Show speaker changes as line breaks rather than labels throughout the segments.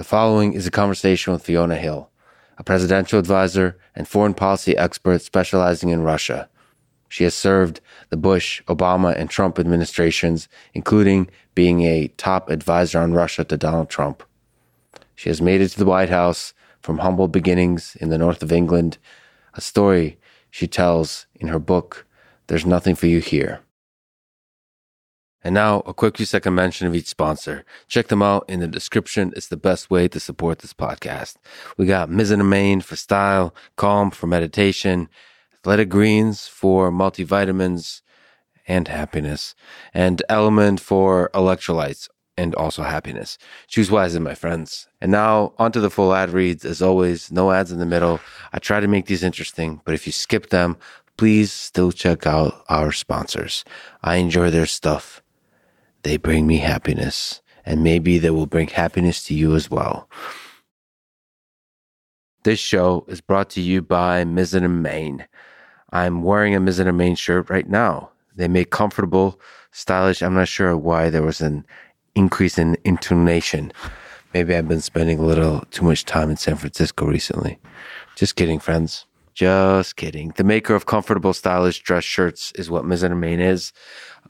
The following is a conversation with Fiona Hill, a presidential advisor and foreign policy expert specializing in Russia. She has served the Bush, Obama, and Trump administrations, including being a top advisor on Russia to Donald Trump. She has made it to the White House from humble beginnings in the north of England, a story she tells in her book, There's Nothing for You Here. And now, a quick few second mention of each sponsor. Check them out in the description. It's the best way to support this podcast. We got Mizzen for style, Calm for meditation, Athletic Greens for multivitamins and happiness, and Element for electrolytes and also happiness. Choose wisely, my friends. And now, onto the full ad reads. As always, no ads in the middle. I try to make these interesting, but if you skip them, please still check out our sponsors. I enjoy their stuff they bring me happiness, and maybe they will bring happiness to you as well. This show is brought to you by Mizzen and Main. I'm wearing a Mizzen and Main shirt right now. They make comfortable, stylish. I'm not sure why there was an increase in intonation. Maybe I've been spending a little too much time in San Francisco recently. Just kidding, friends. Just kidding. The maker of comfortable, stylish dress shirts is what Mizzen and Main is.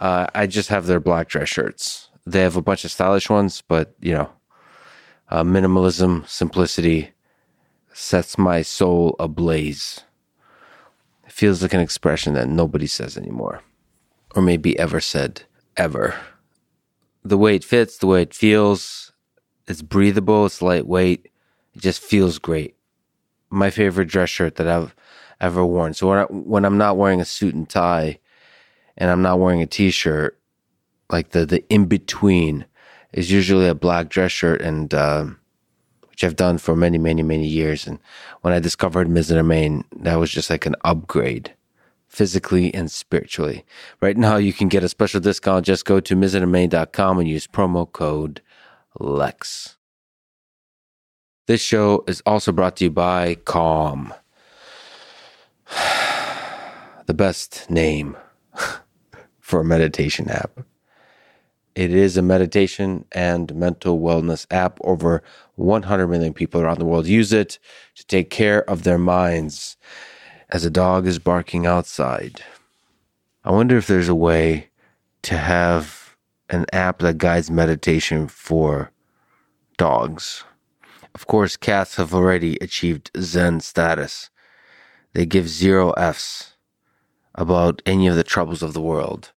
Uh, I just have their black dress shirts. They have a bunch of stylish ones, but you know, uh, minimalism, simplicity sets my soul ablaze. It feels like an expression that nobody says anymore, or maybe ever said ever. The way it fits, the way it feels, it's breathable, it's lightweight, it just feels great. My favorite dress shirt that I've ever worn. So when, I, when I'm not wearing a suit and tie, and I'm not wearing a t-shirt, like the the in between is usually a black dress shirt and uh, which I've done for many many many years. And when I discovered Mizzen Main, that was just like an upgrade physically and spiritually. Right now, you can get a special discount. Just go to mizzenandmain.com and use promo code LEX. This show is also brought to you by Calm. the best name for a meditation app. It is a meditation and mental wellness app. Over 100 million people around the world use it to take care of their minds as a dog is barking outside. I wonder if there's a way to have an app that guides meditation for dogs. Of course, cats have already achieved Zen status. They give zero Fs about any of the troubles of the world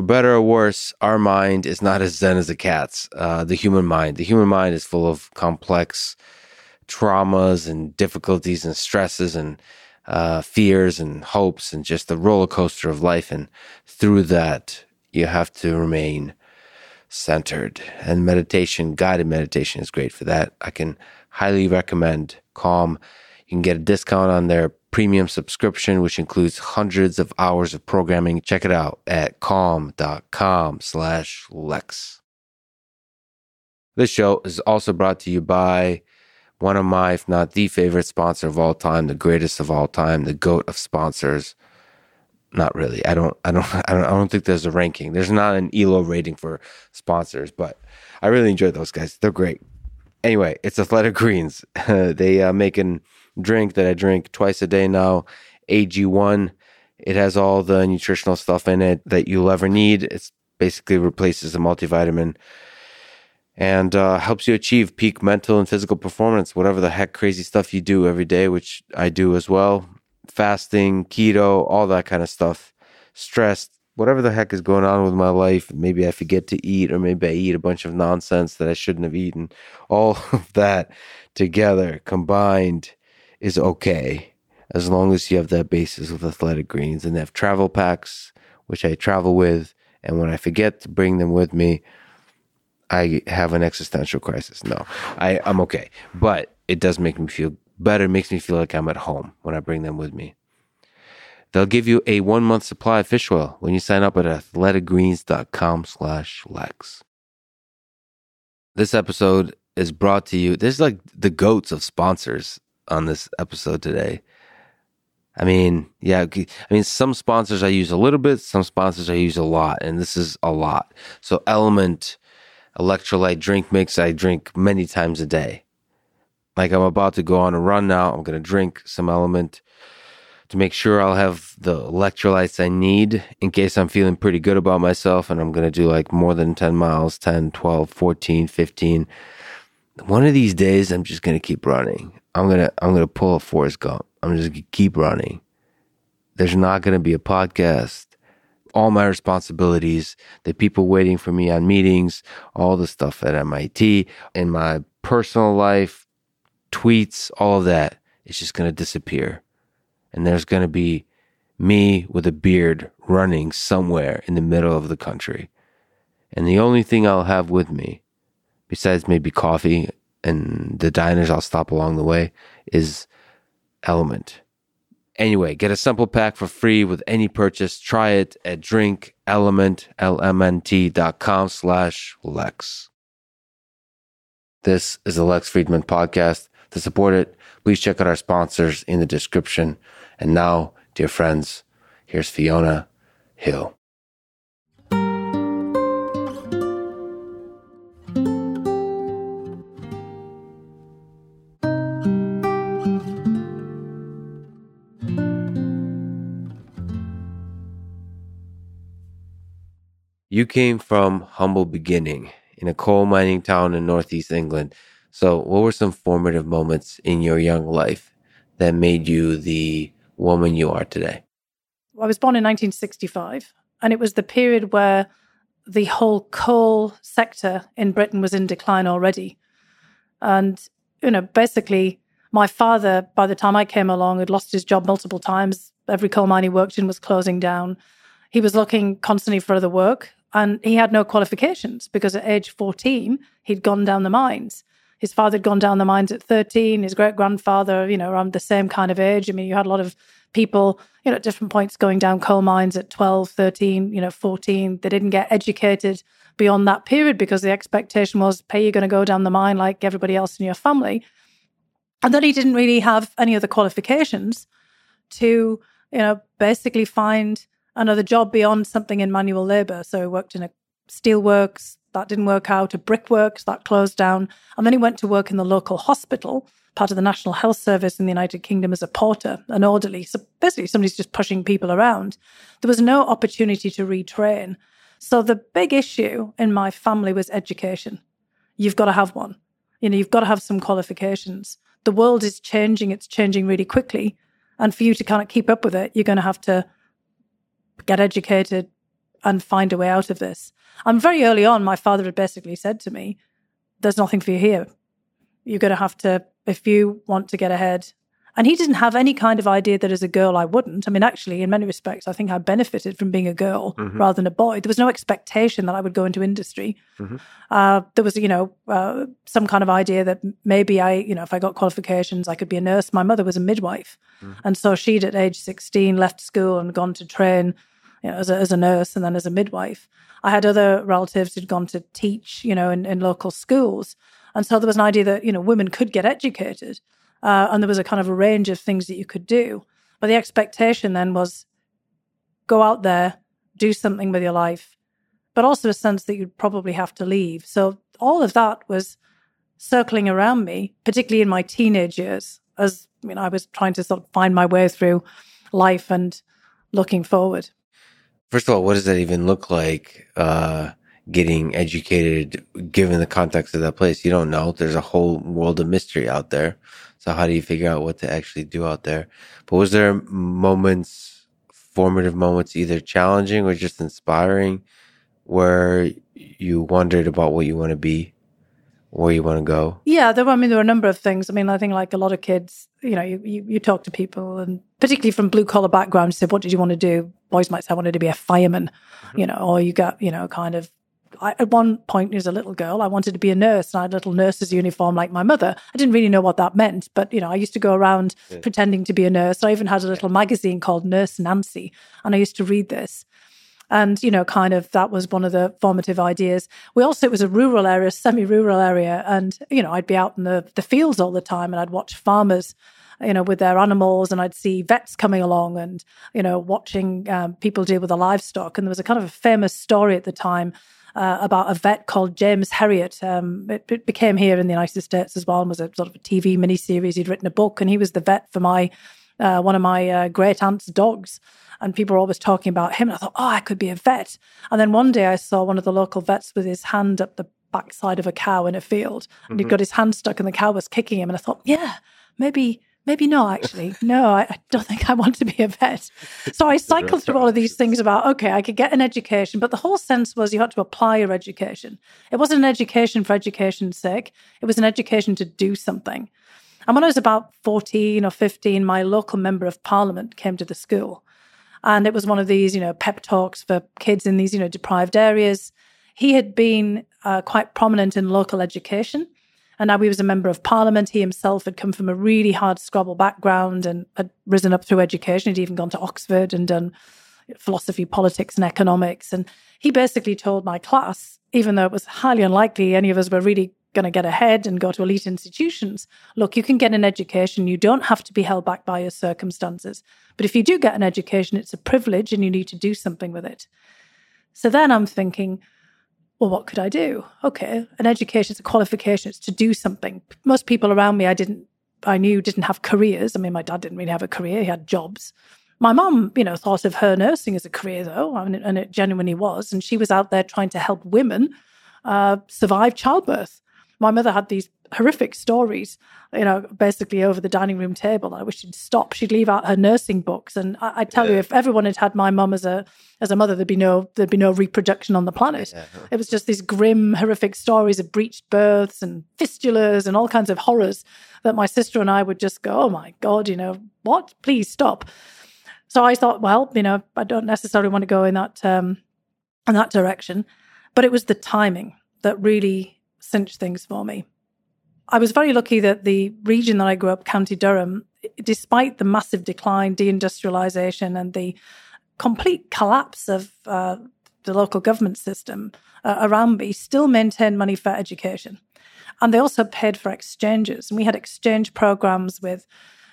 for better or worse, our mind is not as zen as a cat's. Uh, the human mind, the human mind is full of complex traumas and difficulties and stresses and uh, fears and hopes and just the roller coaster of life. And through that, you have to remain centered. And meditation, guided meditation, is great for that. I can highly recommend Calm. You can get a discount on their premium subscription, which includes hundreds of hours of programming. Check it out at calm.com slash Lex. This show is also brought to you by one of my, if not the favorite sponsor of all time, the greatest of all time, the goat of sponsors. Not really. I don't. I don't. I don't. I don't think there's a ranking. There's not an Elo rating for sponsors, but I really enjoy those guys. They're great. Anyway, it's Athletic Greens. they uh, make an drink that I drink twice a day now, AG1. It has all the nutritional stuff in it that you'll ever need. It basically replaces a multivitamin and uh, helps you achieve peak mental and physical performance, whatever the heck crazy stuff you do every day, which I do as well. Fasting, keto, all that kind of stuff. Stress, whatever the heck is going on with my life. Maybe I forget to eat, or maybe I eat a bunch of nonsense that I shouldn't have eaten. All of that together combined is okay as long as you have that basis of athletic greens and they have travel packs, which I travel with. And when I forget to bring them with me, I have an existential crisis. No, I, I'm okay. But it does make me feel better. It makes me feel like I'm at home when I bring them with me. They'll give you a one month supply of fish oil when you sign up at athleticgreens.com slash Lex. This episode is brought to you. This is like the goats of sponsors on this episode today. I mean, yeah, I mean, some sponsors I use a little bit, some sponsors I use a lot, and this is a lot. So, Element, electrolyte drink mix I drink many times a day. Like I'm about to go on a run now. I'm going to drink some element to make sure I'll have the electrolytes I need in case I'm feeling pretty good about myself and I'm going to do like more than 10 miles, 10, 12, 14, 15. One of these days I'm just going to keep running. I'm to I'm to pull a Forrest Gump. I'm just to keep running. There's not to be a podcast. All my responsibilities, the people waiting for me on meetings, all the stuff at MIT, in my personal life, tweets, all of that, it's just to disappear and there's to be me with a beard running somewhere in the middle of the country. And the only thing I'll have with me, besides maybe coffee and the diners I'll stop along the way, is Element. Anyway, get a sample pack for free with any purchase. Try it at drinkelement, L-M-N-T.com slash Lex. This is the Lex Fridman podcast. To support it, please check out our sponsors in the description. And now, dear friends, here's Fiona Hill. You came from humble beginning in a coal mining town in northeast England. So, what were some formative moments in your young life that made you the woman you are today?
I was born in 1965, and it was the period where the whole coal sector in Britain was in decline already. And, you know, basically, my father, by the time I came along, had lost his job multiple times. Every coal mine he worked in was closing down. He was looking constantly for other work, and he had no qualifications because at age 14, he'd gone down the mines. His father had gone down the mines at 13, his great grandfather, you know, around the same kind of age. I mean, you had a lot of people, you know, at different points going down coal mines at 12, 13, you know, 14. They didn't get educated beyond that period because the expectation was, pay, you're going to go down the mine like everybody else in your family. And then he didn't really have any other qualifications to, you know, basically find another job beyond something in manual labor. So he worked in a steelworks, that didn't work out, a brickworks, that closed down. And then he went to work in the local hospital part of the National Health Service in the United Kingdom as a porter, an orderly. So basically, somebody's just pushing people around. There was no opportunity to retrain. So the big issue in my family was education. You've got to have one. You know, you've got to have some qualifications. The world is changing, it's changing really quickly. And for you to kind of keep up with it, you're going to have to get educated and find a way out of this. And very early on, my father had basically said to me, There's nothing for you here. You're going to have to if you want to get ahead. And he didn't have any kind of idea that as a girl I wouldn't. I mean, actually, in many respects, I think I benefited from being a girl mm-hmm. rather than a boy. There was no expectation that I would go into industry. Mm-hmm. Uh, there was, you know, uh, some kind of idea that maybe I, you know, if I got qualifications, I could be a nurse. My mother was a midwife. Mm-hmm. And so she'd, at age 16, left school and gone to train you know, as, a, as a nurse and then as a midwife. I had other relatives who'd gone to teach, you know, in, in local schools. And so there was an idea that, you know, women could get educated. Uh, and there was a kind of a range of things that you could do. But the expectation then was go out there, do something with your life, but also a sense that you'd probably have to leave. So all of that was circling around me, particularly in my teenage years, as I mean, I was trying to sort of find my way through life and looking forward.
First of all, what does that even look like? Uh, getting educated given the context of that place. You don't know. There's a whole world of mystery out there. So how do you figure out what to actually do out there? But was there moments, formative moments, either challenging or just inspiring, where you wondered about what you want to be, where you want to go?
Yeah, there were. I mean, there were a number of things. I mean, I think like a lot of kids, you know, you you, you talk to people, and particularly from blue collar backgrounds, say, "What did you want to do?" Boys might say, "I wanted to be a fireman," mm-hmm. you know, or you got you know, kind of I, at one point as a little girl, I wanted to be a nurse and I had a little nurse's uniform like my mother. I didn't really know what that meant, but you know, I used to go around yeah. pretending to be a nurse. I even had a little magazine called Nurse Nancy, and I used to read this. And, you know, kind of that was one of the formative ideas. We also, it was a rural area, semi rural area. And, you know, I'd be out in the, the fields all the time and I'd watch farmers you know, with their animals, and I'd see vets coming along and, you know, watching um, people deal with the livestock. And there was a kind of a famous story at the time uh, about a vet called James Herriot. Um, it, it, became here in the United States as well and was a sort of a TV miniseries. He'd written a book, and he was the vet for my uh, one of my uh, great aunt's dogs. And people were always talking about him. And I thought, oh, I could be a vet. And then one day I saw one of the local vets with his hand up the backside of a cow in a field, and mm-hmm. he'd got his hand stuck, and the cow was kicking him. And I thought, yeah, maybe maybe not, actually. No, I, I, don't think I want to be a vet. So I cycled through all of these things about, okay, I could get an education, but the whole sense was you had to apply your education. It wasn't an education for education's sake, it was an education to do something. And when I was about 14 or 15, my local member of parliament came to the school. And it was one of these, you know, pep talks for kids in these, you know, deprived areas. He had been uh, quite prominent in local education. And now he was a member of parliament. He himself had come from a really hard scrabble background and had risen up through education. He'd even gone to Oxford and done philosophy, politics, and economics. And he basically told my class, even though it was highly unlikely any of us were really going to get ahead and go to elite institutions. Look, you can get an education. You don't have to be held back by your circumstances. But if you do get an education, it's a privilege and you need to do something with it. So then I'm thinking, well, what could I do? Okay, an education is a qualification. It's to do something. Most people around me, I didn't, I knew didn't have careers. I mean, my dad didn't really have a career. He had jobs. My mum, you know, thought of her nursing as a career though, and it genuinely was. And she was out there trying to help women uh, survive childbirth my mother had these horrific stories, you know, basically over the dining room table. I wish she'd stop. She'd leave out her nursing books, and I, I tell yeah. you, if everyone had had my mum as a as a mother, there'd be no there'd be no reproduction on the planet. Yeah. It was just these grim, horrific stories of breached births and fistulas and all kinds of horrors that my sister and I would just go, "Oh my god, you know what? Please stop." So I thought, well, you know, I don't necessarily want to go in that um, in that direction, but it was the timing that really cinched things for me. I was very lucky that the region that I grew up, County Durham, despite the massive decline, deindustrialization, and the complete collapse of uh, the local government system uh, around me, still maintained money for education. And they also paid for exchanges. And we had exchange programs with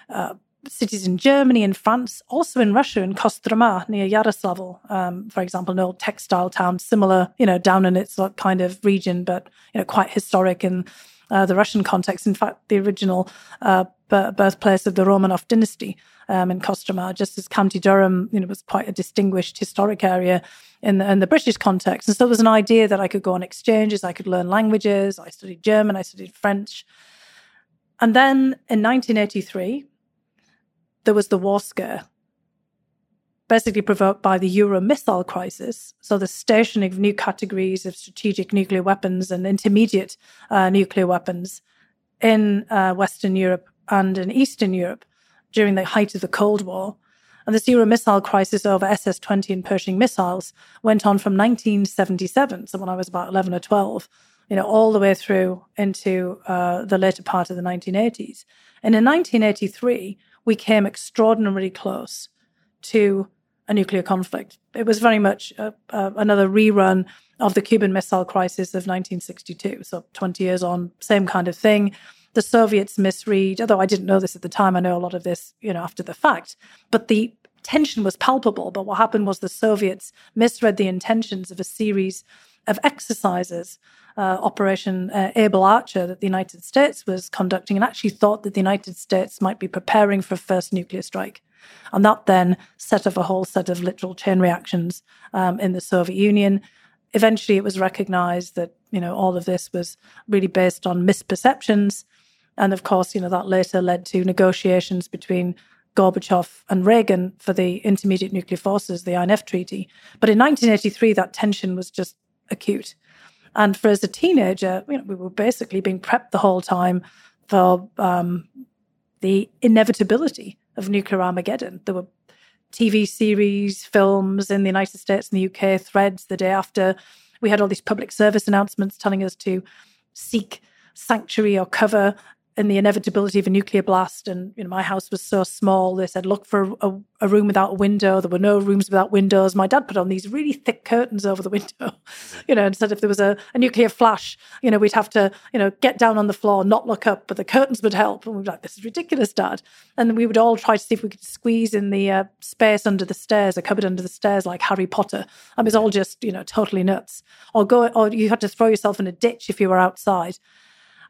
uh, cities in Germany and France, also in Russia, in Kostroma near Yaroslavl, um, for example, an old textile town, similar, you know, down in its kind of region, but you know, quite historic in uh, the Russian context. In fact, the original uh, birthplace of the Romanov dynasty um, in Kostroma, just as County Durham, you know, was quite a distinguished historic area in the, in the British context. And so there was an idea that I could go on exchanges, I could learn languages. I studied German, I studied French. And then in 1983, there was the war scare, basically provoked by the Euro missile crisis. So, the stationing of new categories of strategic nuclear weapons and intermediate uh, nuclear weapons in uh, Western Europe and in Eastern Europe during the height of the Cold War. And this Euro missile crisis over SS 20 and Pershing missiles went on from 1977, so when I was about 11 or 12, you know, all the way through into uh, the later part of the 1980s. And in 1983, we came extraordinarily close to a nuclear conflict. It was very much another rerun of the Cuban Missile Crisis of 1962. So 20 years on, same kind of thing. The Soviets misread, although I didn't know this at the time, I know a lot of this, you know, after the fact. But the tension was palpable. But what happened was the Soviets misread the intentions of a series of exercises uh, Operation uh, Able Archer that the United States was conducting and actually thought that the United States might be preparing for a first nuclear strike. And that then set off a whole set of literal chain reactions um, in the Soviet Union. Eventually, it was recognized that you know all of this was really based on misperceptions, and of course, you know that later led to negotiations between Gorbachev and Reagan for the Intermediate Nuclear Forces, the INF Treaty. But in 1983, that tension was just acute. And for as a teenager, you know, we were basically being prepped the whole time for um, the inevitability of nuclear Armageddon. There were TV series, films in the United States and the UK, threads the day after. We had all these public service announcements telling us to seek sanctuary or cover in the inevitability of a nuclear blast. And you know, my house was so small. They said, look for a, a, room without a window. There were no rooms without windows. My dad put on these really thick curtains over the window. you know, and said if there was a, a, nuclear flash, you know, we'd have to, you know, get down on the floor, not look up, but the curtains would help. And we were like, this is ridiculous, Dad. And we would all try to see if we could squeeze in the uh, space under the stairs, a cupboard under the stairs, like Harry Potter. I mean, it was all just, you know, totally nuts. Or go, or you had to throw yourself in a ditch if you were outside.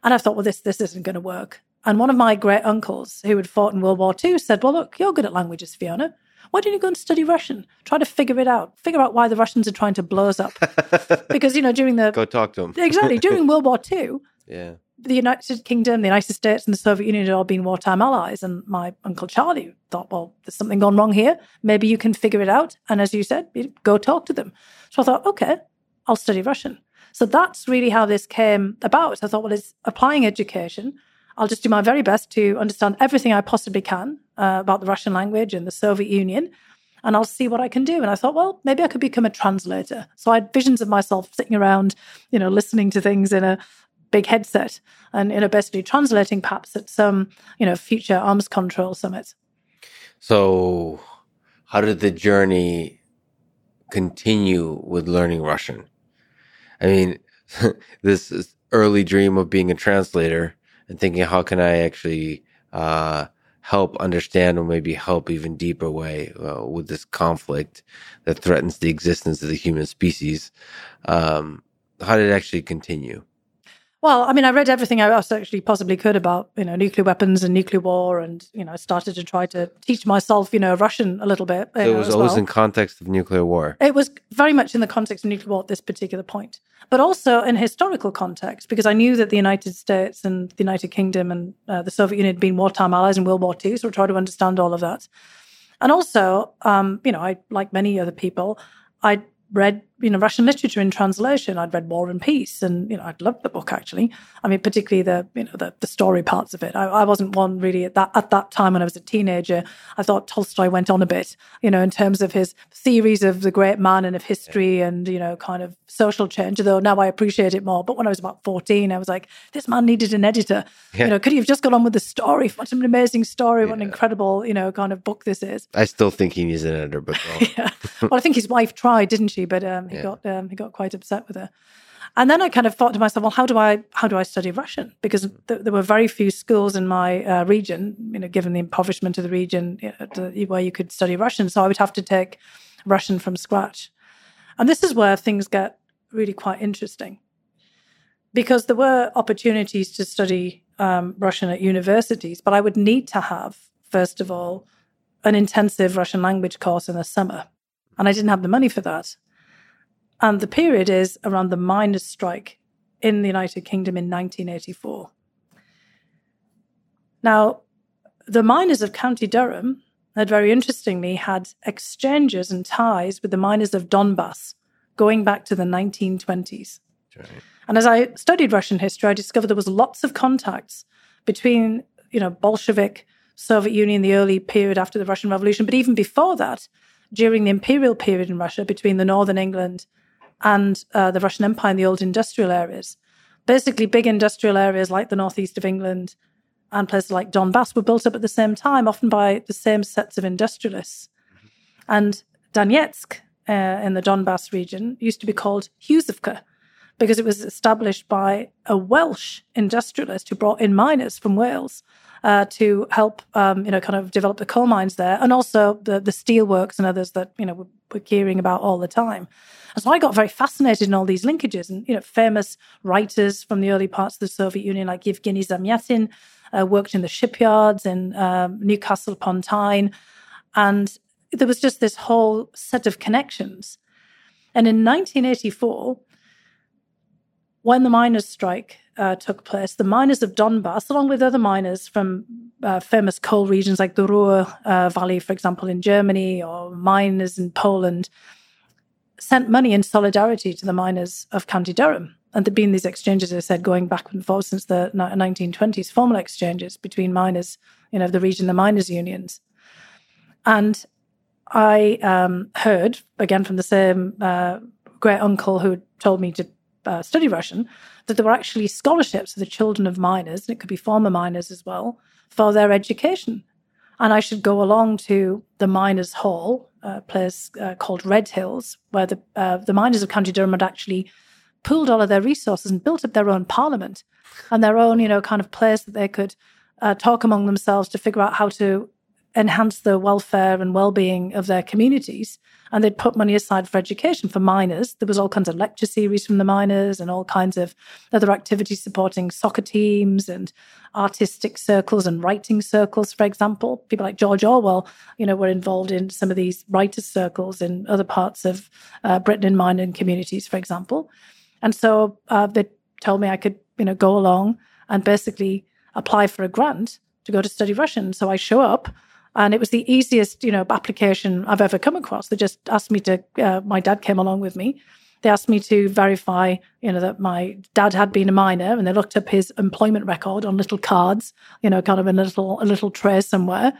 And I thought, well, this this isn't going to work. And one of my great uncles, who had fought in World War II, said, Well, look, you're good at languages, Fiona. Why don't you go and study Russian? Try to figure it out. Figure out why the Russians are trying to blow us up. because, you know, during the.
Go talk to them.
exactly. During World War II,
yeah.
the United Kingdom, the United States, and the Soviet Union had all been wartime allies. And my Uncle Charlie thought, well, there's something gone wrong here. Maybe you can figure it out. And as you said, go talk to them. So I thought, okay, I'll study Russian. So that's really how this came about. I thought, well, it's applying education. I'll just do my very best to understand everything I possibly can uh, about the Russian language and the Soviet Union, and I'll see what I can do. And I thought, well, maybe I could become a translator. So I had visions of myself sitting around, you know, listening to things in a big headset and, you know, basically translating perhaps at some, you know, future arms control summit.
So, how did the journey continue with learning Russian? I mean, this early dream of being a translator and thinking, how can I actually uh, help understand or maybe help even deeper way uh, with this conflict that threatens the existence of the human species? Um, how did it actually continue?
Well, I mean, I read everything I actually possibly could about, you know, nuclear weapons and nuclear war, and you know, I started to try to teach myself, you know, Russian a little bit.
So it was always well. in context of nuclear war.
It was very much in the context of nuclear war at this particular point, but also in historical context because I knew that the United States and the United Kingdom and uh, the Soviet Union had been wartime allies in World War II, so I tried to understand all of that. And also, um, you know, I like many other people, I read you know Russian literature in translation. I'd read War and Peace, and you know I'd loved the book actually. I mean, particularly the you know the, the story parts of it. I, I, wasn't one really at that at that time when I was a teenager. I thought Tolstoy went on a bit, you know, in terms of his theories of the great man and of history and you know kind of social change. Though now I appreciate it more. But when I was about fourteen, I was like, this man needed an editor. Yeah. You know, could he have just got on with the story? What an amazing story! Yeah. What an incredible you know kind of book this is.
I still think he needs an editor, but
yeah. Well, I think his wife tried, didn't she? But um, he yeah. got um, he got quite upset with her. And then I kind of thought to myself, well, how do I how do I study Russian? Because th- there were very few schools in my uh, region, you know, given the impoverishment of the region, you know, to, where you could study Russian. So I would have to take Russian from scratch. And this is where things get really quite interesting, because there were opportunities to study um, Russian at universities, but I would need to have, first of all, an intensive Russian language course in the summer, and I didn't have the money for that. And the period is around the miners' strike in the United Kingdom in 1984. Now, the miners of County Durham had very interestingly had exchanges and ties with the miners of Donbass going back to the 1920s. Right. And as I studied Russian history, I discovered there was lots of contacts between, you know, Bolshevik, Soviet Union, the early period after the Russian Revolution, but even before that, during the imperial period in Russia between the northern England and uh, the Russian Empire in the old industrial areas. Basically, big industrial areas like the northeast of England and places like Donbass were built up at the same time, often by the same sets of industrialists. And Donetsk uh, in the Donbass region used to be called Huzivka because it was established by a Welsh industrialist who brought in miners from Wales uh, to help, um, you know, kind of develop the coal mines there, and also the the steelworks and others that you know we're, we're hearing about all the time. And so I got very fascinated in all these linkages, and you know, famous writers from the early parts of the Soviet Union, like Yevgeny Zamyatin, uh, worked in the shipyards in um, Newcastle upon Tyne, and there was just this whole set of connections. And in 1984, when the miners' strike uh, took place, the miners of Donbass, along with other miners from uh, famous coal regions like the Ruhr uh, Valley, for example, in Germany, or miners in Poland, sent money in solidarity to the miners of County Durham. And there'd been these exchanges, as I said, going back and forth since the 1920s, formal exchanges between miners, you know, the region, the miners' unions. And I um, heard, again, from the same uh, great uncle who told me to uh, study Russian, that there were actually scholarships for the children of miners, and it could be former miners as well, for their education. And I should go along to the miners' hall, a place uh, called Red Hills, where the uh, the miners of County Durham had actually pooled all of their resources and built up their own parliament and their own, you know, kind of place that they could uh, talk among themselves to figure out how to enhance the welfare and well-being of their communities and they'd put money aside for education for miners there was all kinds of lecture series from the miners and all kinds of other activities supporting soccer teams and artistic circles and writing circles for example. People like george orwell you know were involved in some of these writers circles in other parts of uh, britain in mining communities for example. And so uh, they told me i could you know go along and basically apply for a grant to go to study russian. So i show up and it was the easiest, you know, application I've ever come across. They just asked me to. Uh, my dad came along with me. They asked me to verify, you know, that my dad had been a miner, and they looked up his employment record on little cards, you know, kind of in a little a little tray somewhere.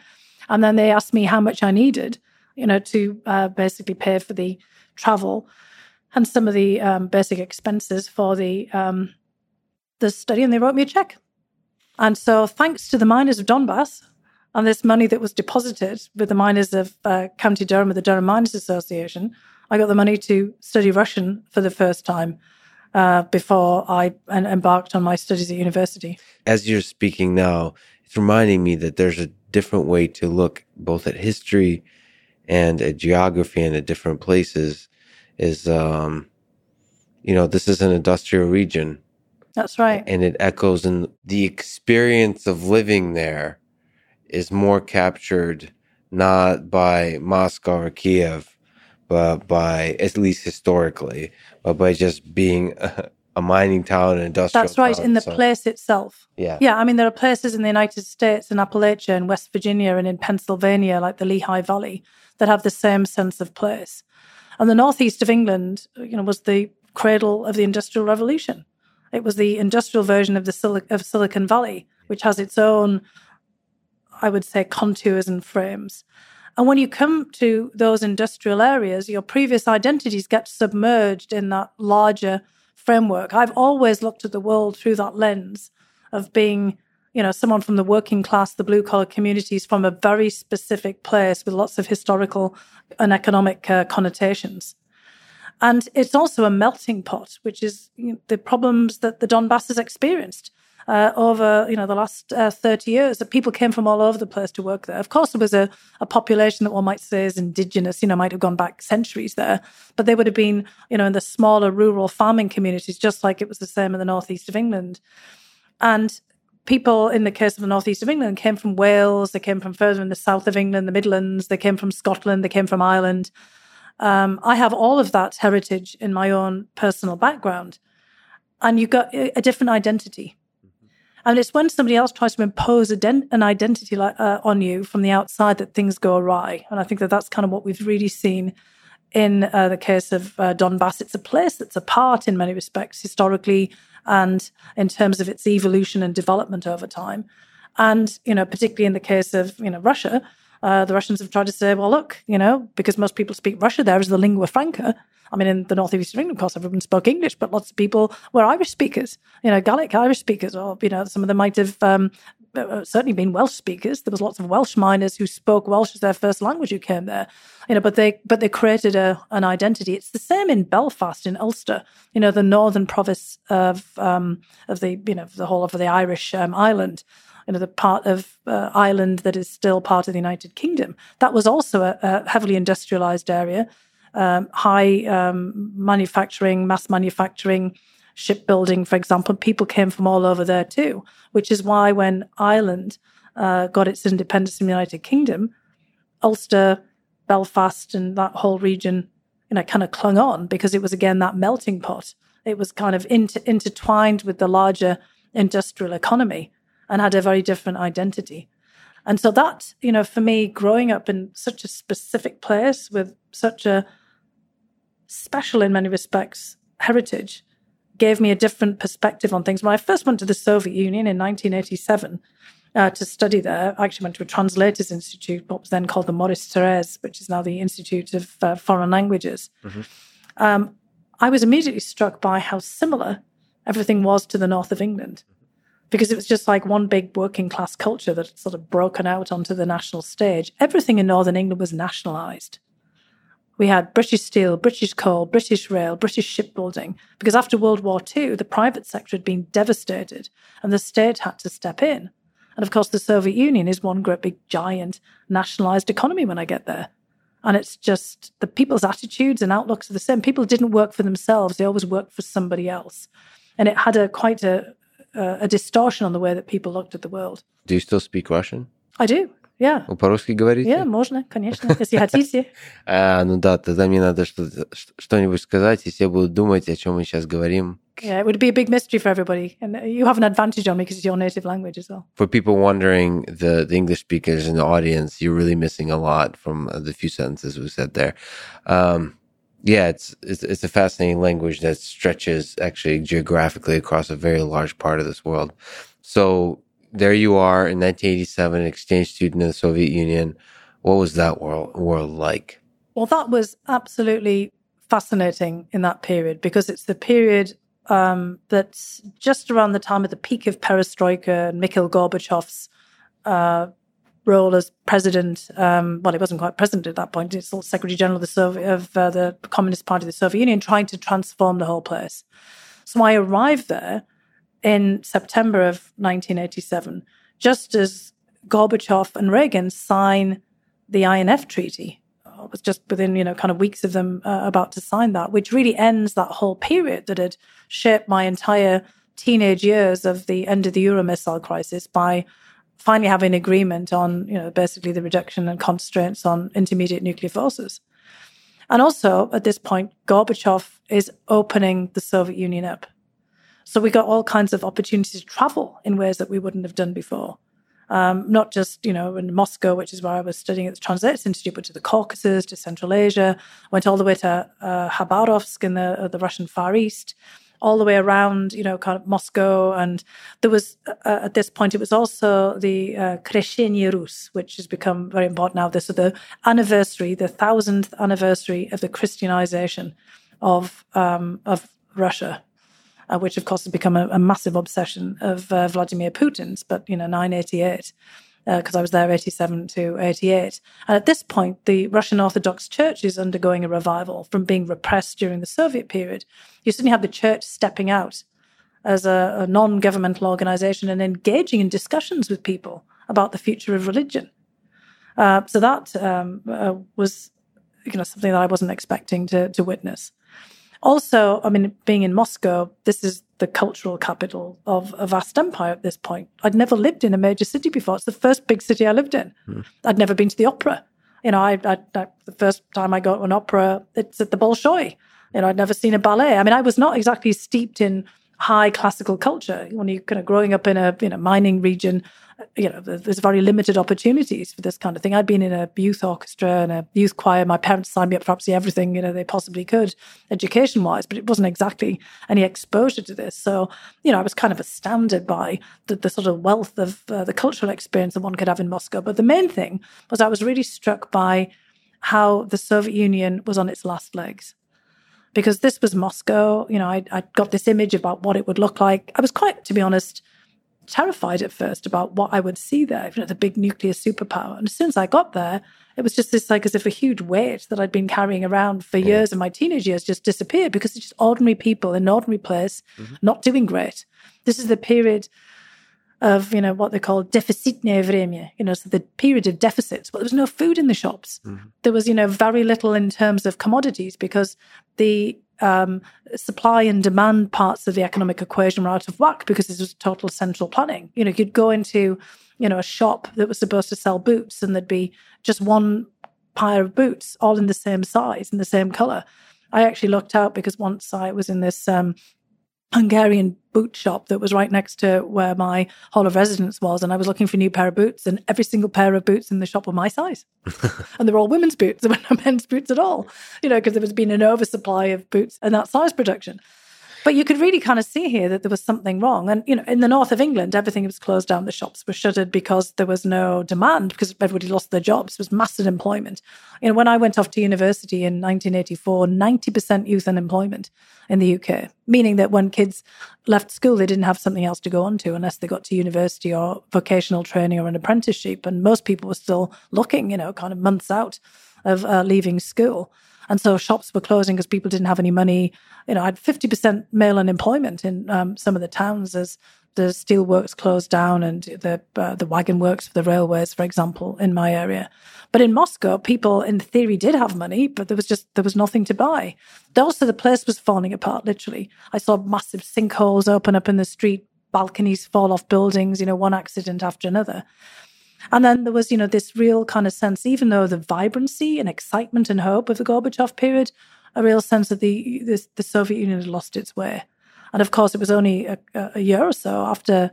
And then they asked me how much I needed, you know, to uh, basically pay for the travel and some of the um, basic expenses for the um, the study, and they wrote me a check. And so, thanks to the miners of Donbass, and this money that was deposited with the miners of uh, County Durham, with the Durham Miners Association, I got the money to study Russian for the first time uh, before I embarked on my studies at university.
As you're speaking now, it's reminding me that there's a different way to look both at history and at geography and at different places. Is um, you know, this is an industrial region.
That's right.
And it echoes in the experience of living there is more captured not by Moscow or Kiev, but by at least historically, but by just being a, a mining town, an industrial.
That's right,
town,
in the
so.
place itself.
Yeah,
yeah. I mean, there are places in the United States, in Appalachia, in West Virginia, and in Pennsylvania, like the Lehigh Valley, that have the same sense of place. And the northeast of England, you know, was the cradle of the Industrial Revolution. It was the industrial version of the Sil- of Silicon Valley, which has its own I would say, contours and frames. And when you come to those industrial areas, your previous identities get submerged in that larger framework. I've always looked at the world through that lens of being, you know, someone from the working class, the blue collar communities from a very specific place with lots of historical and economic uh, connotations. And it's also a melting pot, which is you know, the problems that the Donbass has experienced uh, over you know the last uh, 30 years that people came from all over the place to work there. Of course, there was a, a population that one might say is indigenous, you know, might have gone back centuries there, but they would have been you know in the smaller rural farming communities, just like it was the same in the northeast of England. And people in the case of the northeast of England came from Wales, they came from further in the south of England, the Midlands, they came from Scotland, they came from Ireland. Um, I have all of that heritage in my own personal background. And you've got a different identity. And it's when somebody else tries to impose den- an identity like, uh, on you from the outside that things go awry. And I think that that's kind of what we've really seen in uh, the case of uh, Donbass. It's a place that's apart in many respects historically and in terms of its evolution and development over time. And, you know, particularly in the case of, you know, Russia, uh, the Russians have tried to say, well, look, you know, because most people speak Russia there as the lingua franca, I mean, in the northeast of England, of course, everyone spoke English, but lots of people were Irish speakers, you know, Gaelic Irish speakers, or, you know, some of them might have um, certainly been Welsh speakers. There was lots of Welsh miners who spoke Welsh as their first language who came there, you know, but they, but they created a, an identity. It's the same in Belfast, in Ulster, you know, the northern province of, um, of the, you know, the whole of the Irish um, island you know, the part of uh, Ireland that is still part of the United Kingdom. That was also a, a heavily industrialized area um, high um, manufacturing, mass manufacturing, shipbuilding, for example, people came from all over there too, which is why when Ireland uh, got its independence from the United Kingdom, Ulster, Belfast, and that whole region, you know, kind of clung on because it was again that melting pot. It was kind of inter- intertwined with the larger industrial economy and had a very different identity. And so that, you know, for me, growing up in such a specific place with such a special in many respects heritage gave me a different perspective on things. When I first went to the Soviet Union in 1987 uh, to study there, I actually went to a translators institute, what was then called the Maurice Thorez, which is now the Institute of uh, Foreign Languages. Mm-hmm. Um, I was immediately struck by how similar everything was to the north of England because it was just like one big working class culture that had sort of broken out onto the national stage. Everything in Northern England was nationalized. We had British Steel, British Coal, British Rail, British Shipbuilding, because after World War II, the private sector had been devastated and the state had to step in. And of course, the Soviet Union is one great big giant nationalized economy when I get there. And it's just the people's attitudes and outlooks are the same. People didn't work for themselves, they always worked for somebody else. And it had a quite a, a distortion on the way that people looked at the world.
Do you still speak Russian?
I do. Yeah.
Вы по-русски говорите?
Yeah, можно, конечно, если хотите.
А, ну да, тогда мне надо что- что-нибудь сказать, и все будут думать, о чем мы сейчас говорим.
Yeah, it would be a big mystery for everybody. And you have an advantage on me because it's your native language as well.
For people wondering, the, the English speakers in the audience, you're really missing a lot from uh, the few sentences we said there. Um, yeah, it's, it's it's a fascinating language that stretches actually geographically across a very large part of this world. So there you are in 1987, an exchange student in the Soviet Union. What was that world world like?
Well, that was absolutely fascinating in that period because it's the period um, that's just around the time of the peak of perestroika and Mikhail Gorbachev's uh, role as president. Um, well, he wasn't quite president at that point; he's still Secretary General of the Soviet of uh, the Communist Party of the Soviet Union, trying to transform the whole place. So I arrived there in September of 1987, just as Gorbachev and Reagan sign the INF treaty. It was just within, you know, kind of weeks of them uh, about to sign that, which really ends that whole period that had shaped my entire teenage years of the end of the Euro missile crisis by finally having agreement on, you know, basically the reduction and constraints on intermediate nuclear forces. And also at this point, Gorbachev is opening the Soviet Union up. So we got all kinds of opportunities to travel in ways that we wouldn't have done before. Um, not just, you know, in Moscow, which is where I was studying at the Transatlantic Institute, but to the Caucasus, to Central Asia, went all the way to uh, Khabarovsk in the, uh, the Russian Far East, all the way around, you know, kind of Moscow. And there was, uh, at this point, it was also the uh, Rus, which has become very important now. This is the anniversary, the thousandth anniversary of the Christianization of, um, of Russia uh, which of course has become a, a massive obsession of uh, Vladimir Putin's, but you know, 988, because uh, I was there 87 to 88. And at this point, the Russian Orthodox Church is undergoing a revival from being repressed during the Soviet period. You suddenly have the church stepping out as a, a non governmental organization and engaging in discussions with people about the future of religion. Uh, so that um, uh, was you know something that I wasn't expecting to to witness. Also, I mean, being in Moscow, this is the cultural capital of a vast empire at this point. I'd never lived in a major city before. It's the first big city I lived in. Mm. I'd never been to the opera. You know, I, I, I, the first time I got to an opera, it's at the Bolshoi. You know, I'd never seen a ballet. I mean, I was not exactly steeped in high classical culture. When you're kind of growing up in a you know mining region, you know there's very limited opportunities for this kind of thing. I'd been in a youth orchestra and a youth choir. My parents signed me up for absolutely everything you know they possibly could, education wise, but it wasn't exactly any exposure to this. So you know I was kind of astounded by the, the sort of wealth of uh, the cultural experience that one could have in Moscow. But the main thing was I was really struck by how the Soviet Union was on its last legs because this was Moscow. You know, I, I got this image about what it would look like. I was quite, to be honest, terrified at first about what I would see there, you know, the big nuclear superpower. And as soon as I got there, it was just this like as if a huge weight that I'd been carrying around for years in my teenage years just disappeared because it's just ordinary people in an ordinary place mm-hmm. not doing great. This is the period of, you know, what they call deficitne vremya, you know, so the period of deficits. But there was no food in the shops. Mm-hmm. There was, you know, very little in terms of commodities because the um, supply and demand parts of the economic equation were out of whack because this was total central planning. You know, you'd go into, you know, a shop that was supposed to sell boots and there'd be just one pair of boots all in the same size and the same color. I actually looked out because once I was in this um, Hungarian boot shop that was right next to where my hall of residence was. And I was looking for a new pair of boots, and every single pair of boots in the shop were my size. and they're all women's boots. There were no men's boots at all, you know, because there was been an oversupply of boots and that size production. But you could really kind of see here that there was something wrong. And, you know, in the north of England, everything was closed down. The shops were shuttered because there was no demand because everybody lost their jobs. It was massive employment. You know, when I went off to university in 1984, 90% youth unemployment in the UK, meaning that when kids left school, they didn't have something else to go on to unless they got to university or vocational training or an apprenticeship. And most people were still looking, you know, kind of months out of uh, leaving school. And so shops were closing because people didn't have any money. You know, I had 50% male unemployment in um, some of the towns as the steel works closed down and the uh, the wagon works for the railways, for example, in my area. But in Moscow, people in theory did have money, but there was just there was nothing to buy. Also, the place was falling apart. Literally, I saw massive sinkholes open up in the street, balconies fall off buildings. You know, one accident after another. And then there was, you know, this real kind of sense, even though the vibrancy and excitement and hope of the Gorbachev period, a real sense that the the, the Soviet Union had lost its way. And of course, it was only a, a year or so after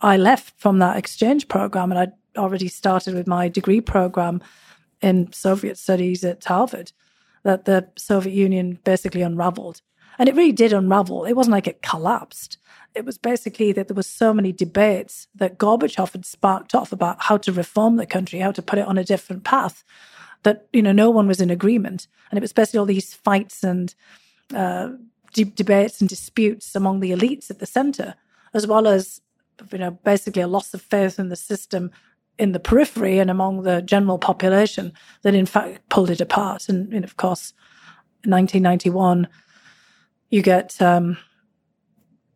I left from that exchange program, and I'd already started with my degree program in Soviet studies at Harvard, that the Soviet Union basically unraveled. And it really did unravel. It wasn't like it collapsed it was basically that there were so many debates that Gorbachev had sparked off about how to reform the country, how to put it on a different path, that you know no one was in agreement, and it was basically all these fights and uh, de- debates and disputes among the elites at the centre, as well as you know basically a loss of faith in the system in the periphery and among the general population that in fact pulled it apart. And, and of course, in 1991, you get um,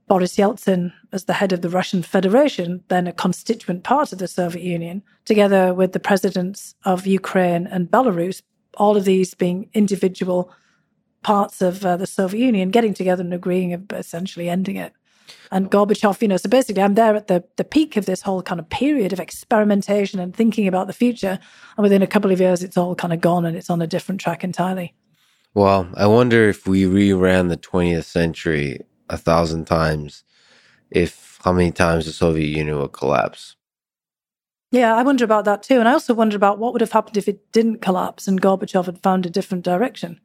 Boris Yeltsin as the head of the Russian Federation, then a constituent part of the Soviet Union, together with the presidents of Ukraine and Belarus, all of these being individual parts of uh, the Soviet Union, getting together and agreeing of essentially ending it. And Gorbachev, you know, so basically I'm there at the, the peak of this whole kind of period of experimentation and thinking about the future. And within a couple of years, it's all kind of gone and it's on a different track entirely.
Well, I wonder if we reran the 20th century a thousand times if how many times the Soviet Union would collapse.
Yeah, I wonder about that too. And I also wonder about what would have happened if it didn't collapse and Gorbachev had found a different direction.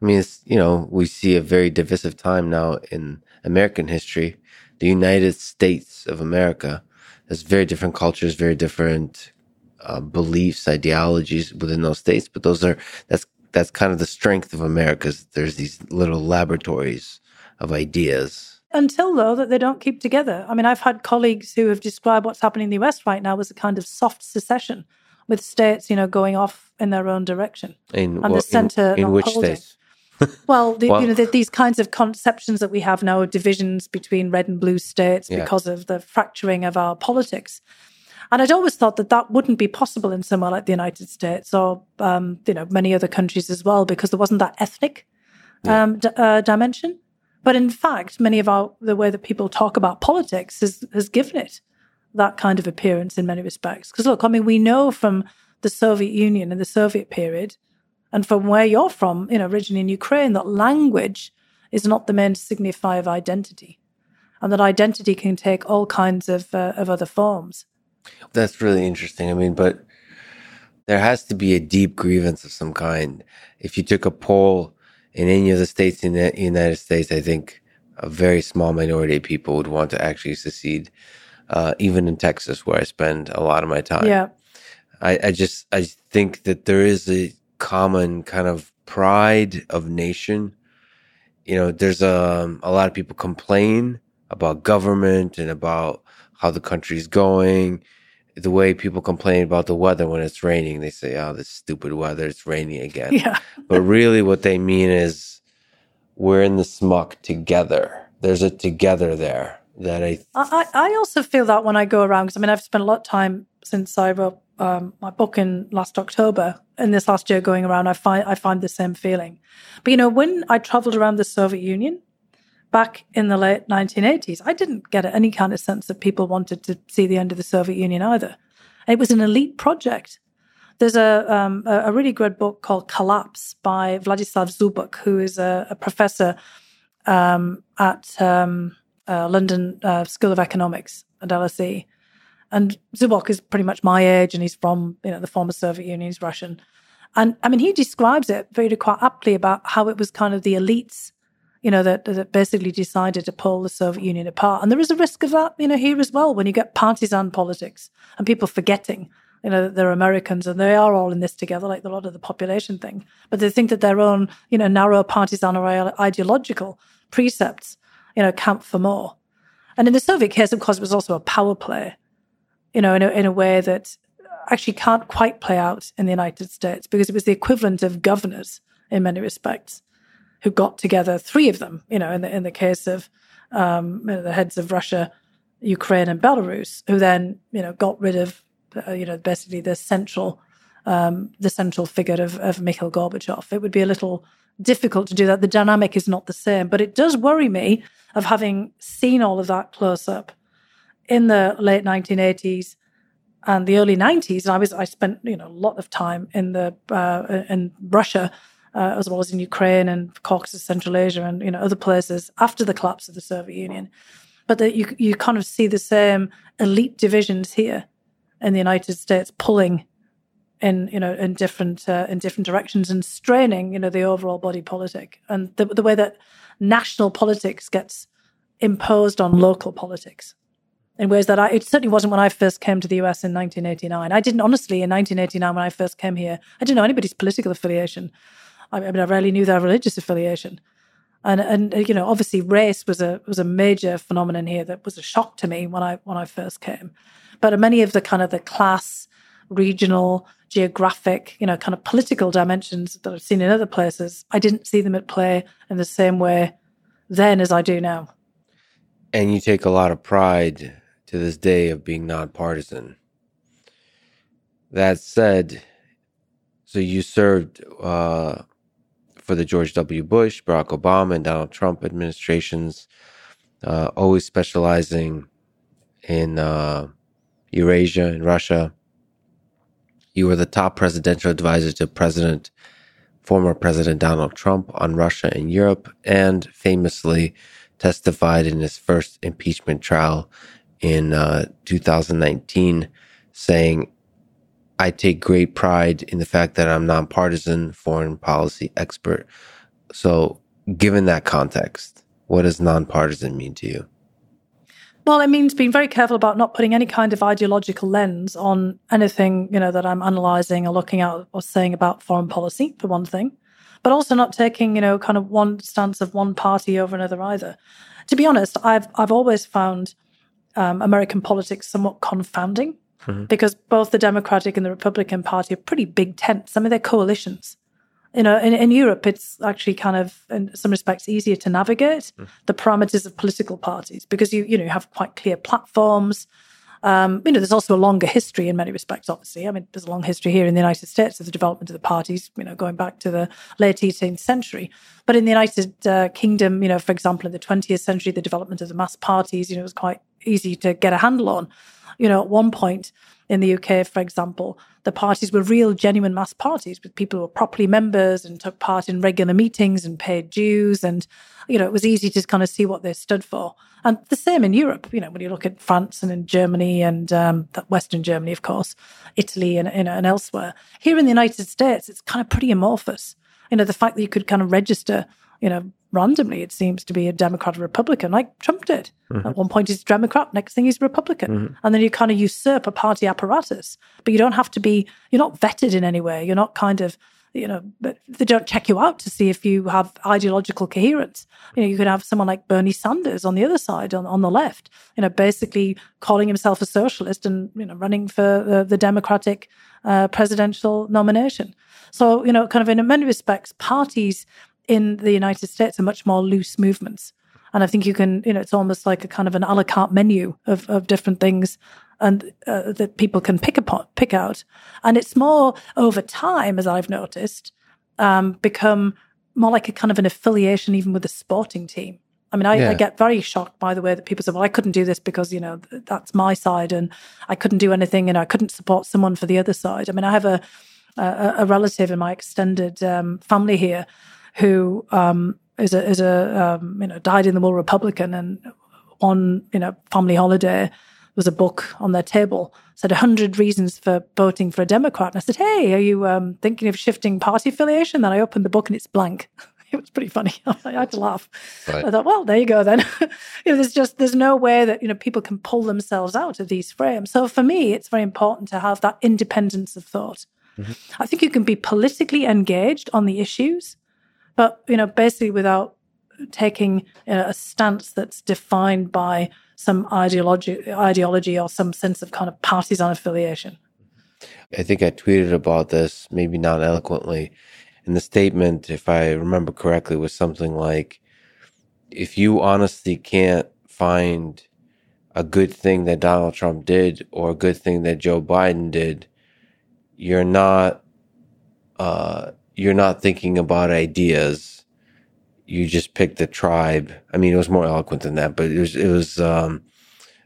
I mean, it's, you know, we see a very divisive time now in American history. The United States of America has very different cultures, very different uh, beliefs, ideologies within those states. But those are that's that's kind of the strength of America. There's these little laboratories of ideas.
Until, though, that they don't keep together. I mean, I've had colleagues who have described what's happening in the US right now as a kind of soft secession, with states, you know, going off in their own direction.
In, and the center in, in which holding. states?
well, the, well, you know, the, these kinds of conceptions that we have now, of divisions between red and blue states yeah. because of the fracturing of our politics. And I'd always thought that that wouldn't be possible in somewhere like the United States or, um, you know, many other countries as well, because there wasn't that ethnic um, d- uh, dimension. But in fact, many of our the way that people talk about politics has has given it that kind of appearance in many respects. Because look, I mean, we know from the Soviet Union and the Soviet period, and from where you're from, you know, originally in Ukraine, that language is not the main signifier of identity, and that identity can take all kinds of uh, of other forms.
That's really interesting. I mean, but there has to be a deep grievance of some kind. If you took a poll in any of the states in the United States, I think a very small minority of people would want to actually secede. Uh, even in Texas, where I spend a lot of my time.
Yeah,
I, I just I think that there is a common kind of pride of nation. You know, there's a um, a lot of people complain about government and about how the country's going. The way people complain about the weather when it's raining, they say, "Oh, this stupid weather! It's raining again."
Yeah.
but really, what they mean is we're in the smuck together. There's a together there that I. Th-
I I also feel that when I go around because I mean I've spent a lot of time since I wrote um, my book in last October and this last year going around. I find I find the same feeling. But you know, when I travelled around the Soviet Union, back in the late 1980s, I didn't get any kind of sense that people wanted to see the end of the Soviet Union either. It was an elite project. There's a, um, a really good book called Collapse by Vladislav Zubok, who is a, a professor um, at um, uh, London uh, School of Economics at LSE. And Zubok is pretty much my age, and he's from you know the former Soviet Union. He's Russian, and I mean he describes it very quite aptly about how it was kind of the elites you know, that, that basically decided to pull the Soviet Union apart. And there is a risk of that, you know, here as well when you get partisan politics and people forgetting, you know, that they're Americans and they are all in this together, like a lot of the population thing. But they think that their own, you know, narrow partisan or ideological precepts, you know, count for more. And in the Soviet case, of course, it was also a power play, you know, in a, in a way that actually can't quite play out in the United States because it was the equivalent of governors in many respects who got together, three of them, you know, in the, in the case of um, you know, the heads of Russia, Ukraine, and Belarus, who then, you know, got rid of, uh, you know, basically the central, um, the central figure of, of Mikhail Gorbachev. It would be a little difficult to do that. The dynamic is not the same, but it does worry me of having seen all of that close up in the late 1980s and the early 90s. And I was I spent you know a lot of time in the uh, in Russia uh, as well as in Ukraine and Caucasus, Central Asia, and you know other places after the collapse of the Soviet Union. But that you you kind of see the same elite divisions here in the United States pulling in you know in different uh, in different directions and straining you know the overall body politic and the the way that national politics gets imposed on local politics in ways that I, it certainly wasn't when I first came to the US in 1989. I didn't honestly in 1989 when I first came here. I didn't know anybody's political affiliation. I, mean, I rarely knew their religious affiliation. And and you know, obviously, race was a was a major phenomenon here that was a shock to me when I when I first came. But many of the kind of the class, regional, geographic, you know, kind of political dimensions that I've seen in other places, I didn't see them at play in the same way then as I do now.
And you take a lot of pride to this day of being nonpartisan. That said, so you served uh, for the George W. Bush, Barack Obama, and Donald Trump administrations, uh, always specializing in uh, Eurasia and Russia. You were the top presidential advisor to President, former President Donald Trump on Russia and Europe, and famously testified in his first impeachment trial in uh, 2019, saying, I take great pride in the fact that I'm nonpartisan foreign policy expert. So, given that context, what does nonpartisan mean to you?
Well, it means being very careful about not putting any kind of ideological lens on anything, you know, that I'm analysing or looking at or saying about foreign policy, for one thing, but also not taking, you know, kind of one stance of one party over another either. To be honest, I've I've always found um, American politics somewhat confounding mm-hmm. because both the Democratic and the Republican Party are pretty big tents. I mean, they're coalitions you know, in, in Europe, it's actually kind of, in some respects, easier to navigate mm. the parameters of political parties because you, you know, you have quite clear platforms. Um, you know, there's also a longer history in many respects, obviously. I mean, there's a long history here in the United States of the development of the parties, you know, going back to the late 18th century. But in the United uh, Kingdom, you know, for example, in the 20th century, the development of the mass parties, you know, was quite easy to get a handle on. You know, at one point, in the UK, for example, the parties were real, genuine mass parties with people who were properly members and took part in regular meetings and paid dues. And, you know, it was easy to kind of see what they stood for. And the same in Europe, you know, when you look at France and in Germany and um, Western Germany, of course, Italy and, and elsewhere. Here in the United States, it's kind of pretty amorphous. You know, the fact that you could kind of register, you know, randomly, it seems to be a Democrat or Republican, like Trump did. Mm-hmm. At one point, he's a Democrat, next thing, he's a Republican. Mm-hmm. And then you kind of usurp a party apparatus, but you don't have to be, you're not vetted in any way. You're not kind of, you know, they don't check you out to see if you have ideological coherence. You know, you could have someone like Bernie Sanders on the other side, on, on the left, you know, basically calling himself a socialist and, you know, running for the, the Democratic uh, presidential nomination. So, you know, kind of in many respects, parties in the United States are much more loose movements. And I think you can, you know, it's almost like a kind of an a la carte menu of, of different things and uh, that people can pick upon, pick out. And it's more over time, as I've noticed, um, become more like a kind of an affiliation, even with a sporting team. I mean, I, yeah. I, get very shocked by the way that people say, well, I couldn't do this because, you know, that's my side and I couldn't do anything and I couldn't support someone for the other side. I mean, I have a, a, a relative in my extended um, family here who um, is a is a um, you know dyed in the wool Republican, and on you know family holiday there was a book on their table said 100 reasons for voting for a democrat and i said hey are you um, thinking of shifting party affiliation then i opened the book and it's blank it was pretty funny. I had to laugh. Right. I thought, well, there you go then. you know, there's just there's no way that you know people can pull themselves out of these frames. So for me, it's very important to have that independence of thought. Mm-hmm. I think you can be politically engaged on the issues, but you know, basically without taking a stance that's defined by some ideology, ideology or some sense of kind of partisan affiliation.
I think I tweeted about this, maybe not eloquently. And the statement, if I remember correctly, was something like if you honestly can't find a good thing that Donald Trump did or a good thing that Joe Biden did, you're not uh, you're not thinking about ideas. You just pick the tribe. I mean, it was more eloquent than that, but it was it was um,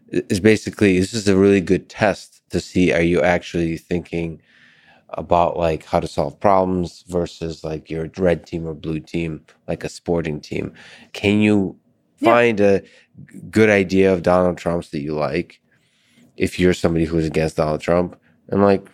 it's basically this is a really good test to see are you actually thinking about like how to solve problems versus like your red team or blue team, like a sporting team. Can you find yeah. a good idea of Donald Trump's that you like if you're somebody who's against Donald Trump and like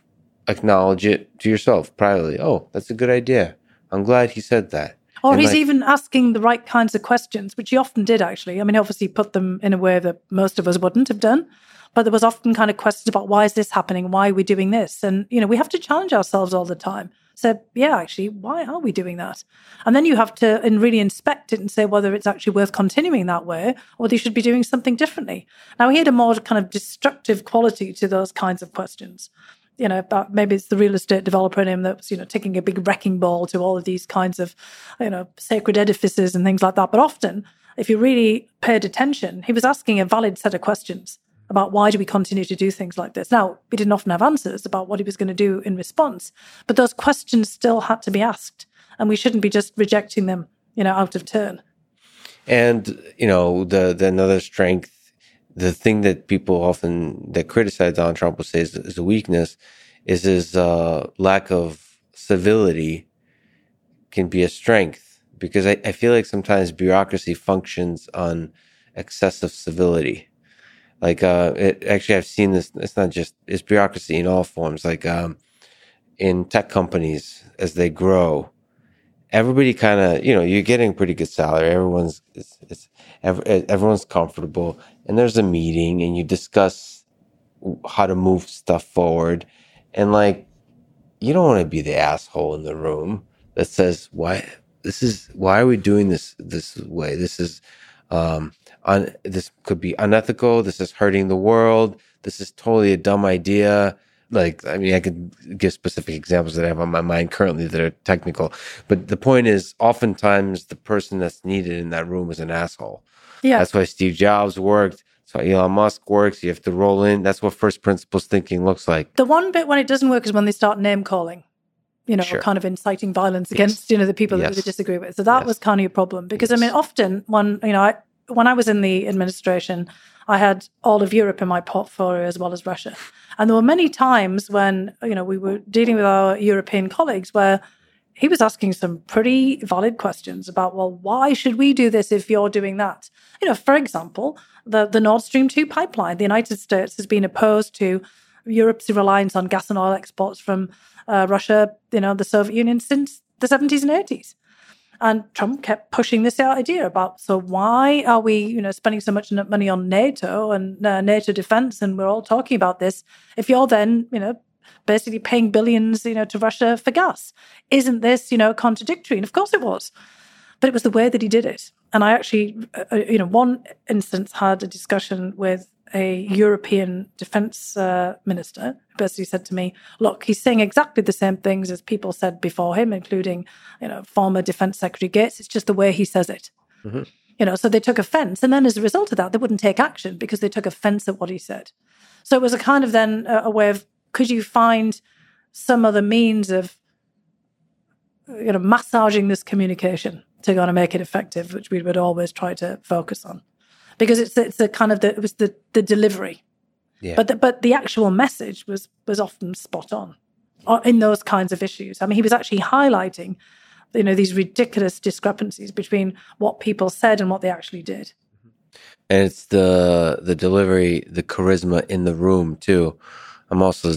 acknowledge it to yourself privately? Oh, that's a good idea. I'm glad he said that.
Or and he's like, even asking the right kinds of questions, which he often did actually. I mean, obviously put them in a way that most of us wouldn't have done. But there was often kind of questions about why is this happening? Why are we doing this? And, you know, we have to challenge ourselves all the time. So, yeah, actually, why are we doing that? And then you have to and really inspect it and say whether it's actually worth continuing that way or they should be doing something differently. Now, he had a more kind of destructive quality to those kinds of questions. You know, maybe it's the real estate developer in him that was, you know, taking a big wrecking ball to all of these kinds of, you know, sacred edifices and things like that. But often, if you really paid attention, he was asking a valid set of questions about why do we continue to do things like this. Now, we didn't often have answers about what he was going to do in response, but those questions still had to be asked, and we shouldn't be just rejecting them, you know, out of turn.
And you know, the the another strength, the thing that people often that criticize Donald Trump will say is, is a weakness, is his uh, lack of civility can be a strength. Because I, I feel like sometimes bureaucracy functions on excessive civility. Like uh it, actually i've seen this it's not just it's bureaucracy in all forms. Like um in tech companies as they grow everybody kind of you know you're getting pretty good salary. Everyone's it's, it's everyone's comfortable and there's a meeting and you discuss how to move stuff forward and like you don't want to be the asshole in the room that says why this is why are we doing this this way this is um un, this could be unethical. This is hurting the world. This is totally a dumb idea. Like, I mean, I could give specific examples that I have on my mind currently that are technical. But the point is, oftentimes the person that's needed in that room is an asshole. Yeah. That's why Steve Jobs worked. So Elon Musk works. You have to roll in. That's what first principles thinking looks like.
The one bit when it doesn't work is when they start name calling you know, sure. kind of inciting violence against, you know, the people yes. that they disagree with. So that yes. was kind of a problem because I mean, often when, you know, I, when I was in the administration, I had all of Europe in my portfolio as well as Russia. And there were many times when, you know, we were dealing with our European colleagues where he was asking some pretty valid questions about, well, why should we do this if you're doing that? You know, for example, the, the Nord Stream 2 pipeline. The United States has been opposed to Europe's reliance on gas and oil exports from uh, Russia, you know, the Soviet Union since the 70s and 80s. And Trump kept pushing this idea about so why are we, you know, spending so much money on NATO and uh, NATO defense, and we're all talking about this if you're then, you know, basically paying billions, you know, to Russia for gas? Isn't this, you know, contradictory? And of course it was, but it was the way that he did it. And I actually, uh, uh you know, one instance had a discussion with a European defense uh, minister who basically said to me, "Look, he's saying exactly the same things as people said before him, including, you know, former Defense Secretary Gates. It's just the way he says it." Mm-hmm. You know, so they took offense, and then as a result of that, they wouldn't take action because they took offense at what he said. So it was a kind of then a, a way of could you find some other means of you know massaging this communication to kind of make it effective, which we would always try to focus on because it's it's a kind of the it was the the delivery, yeah. but the, but the actual message was was often spot on uh, in those kinds of issues. I mean, he was actually highlighting, you know, these ridiculous discrepancies between what people said and what they actually did.
And it's the the delivery, the charisma in the room too. I'm also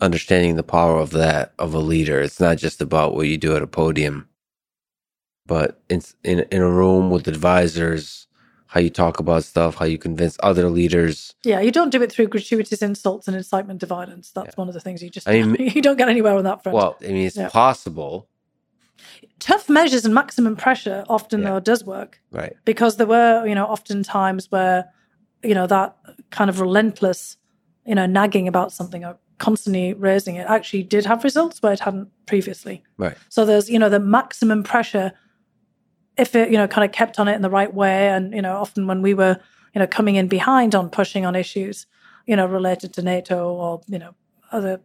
understanding the power of that of a leader. It's not just about what you do at a podium. but in in in a room with advisors, how you talk about stuff, how you convince other leaders.
Yeah, you don't do it through gratuitous insults and incitement to violence. That's
Yeah.
one of the things you just
I mean-
you don't get anywhere on that front.
Well, I mean, it's
Yeah.
possible,
Tough measures and maximum pressure often
Yeah.
though does work
right?
because there were you know often times where you know that kind of relentless you know nagging about something or constantly raising it actually did have results where it hadn't previously.
Right.
So there's, you know, the maximum pressure if it, you know, kind of kept on it in the right way. And, you know, often when we were, you know, coming in behind on pushing on issues, you know, related to NATO or, you know, other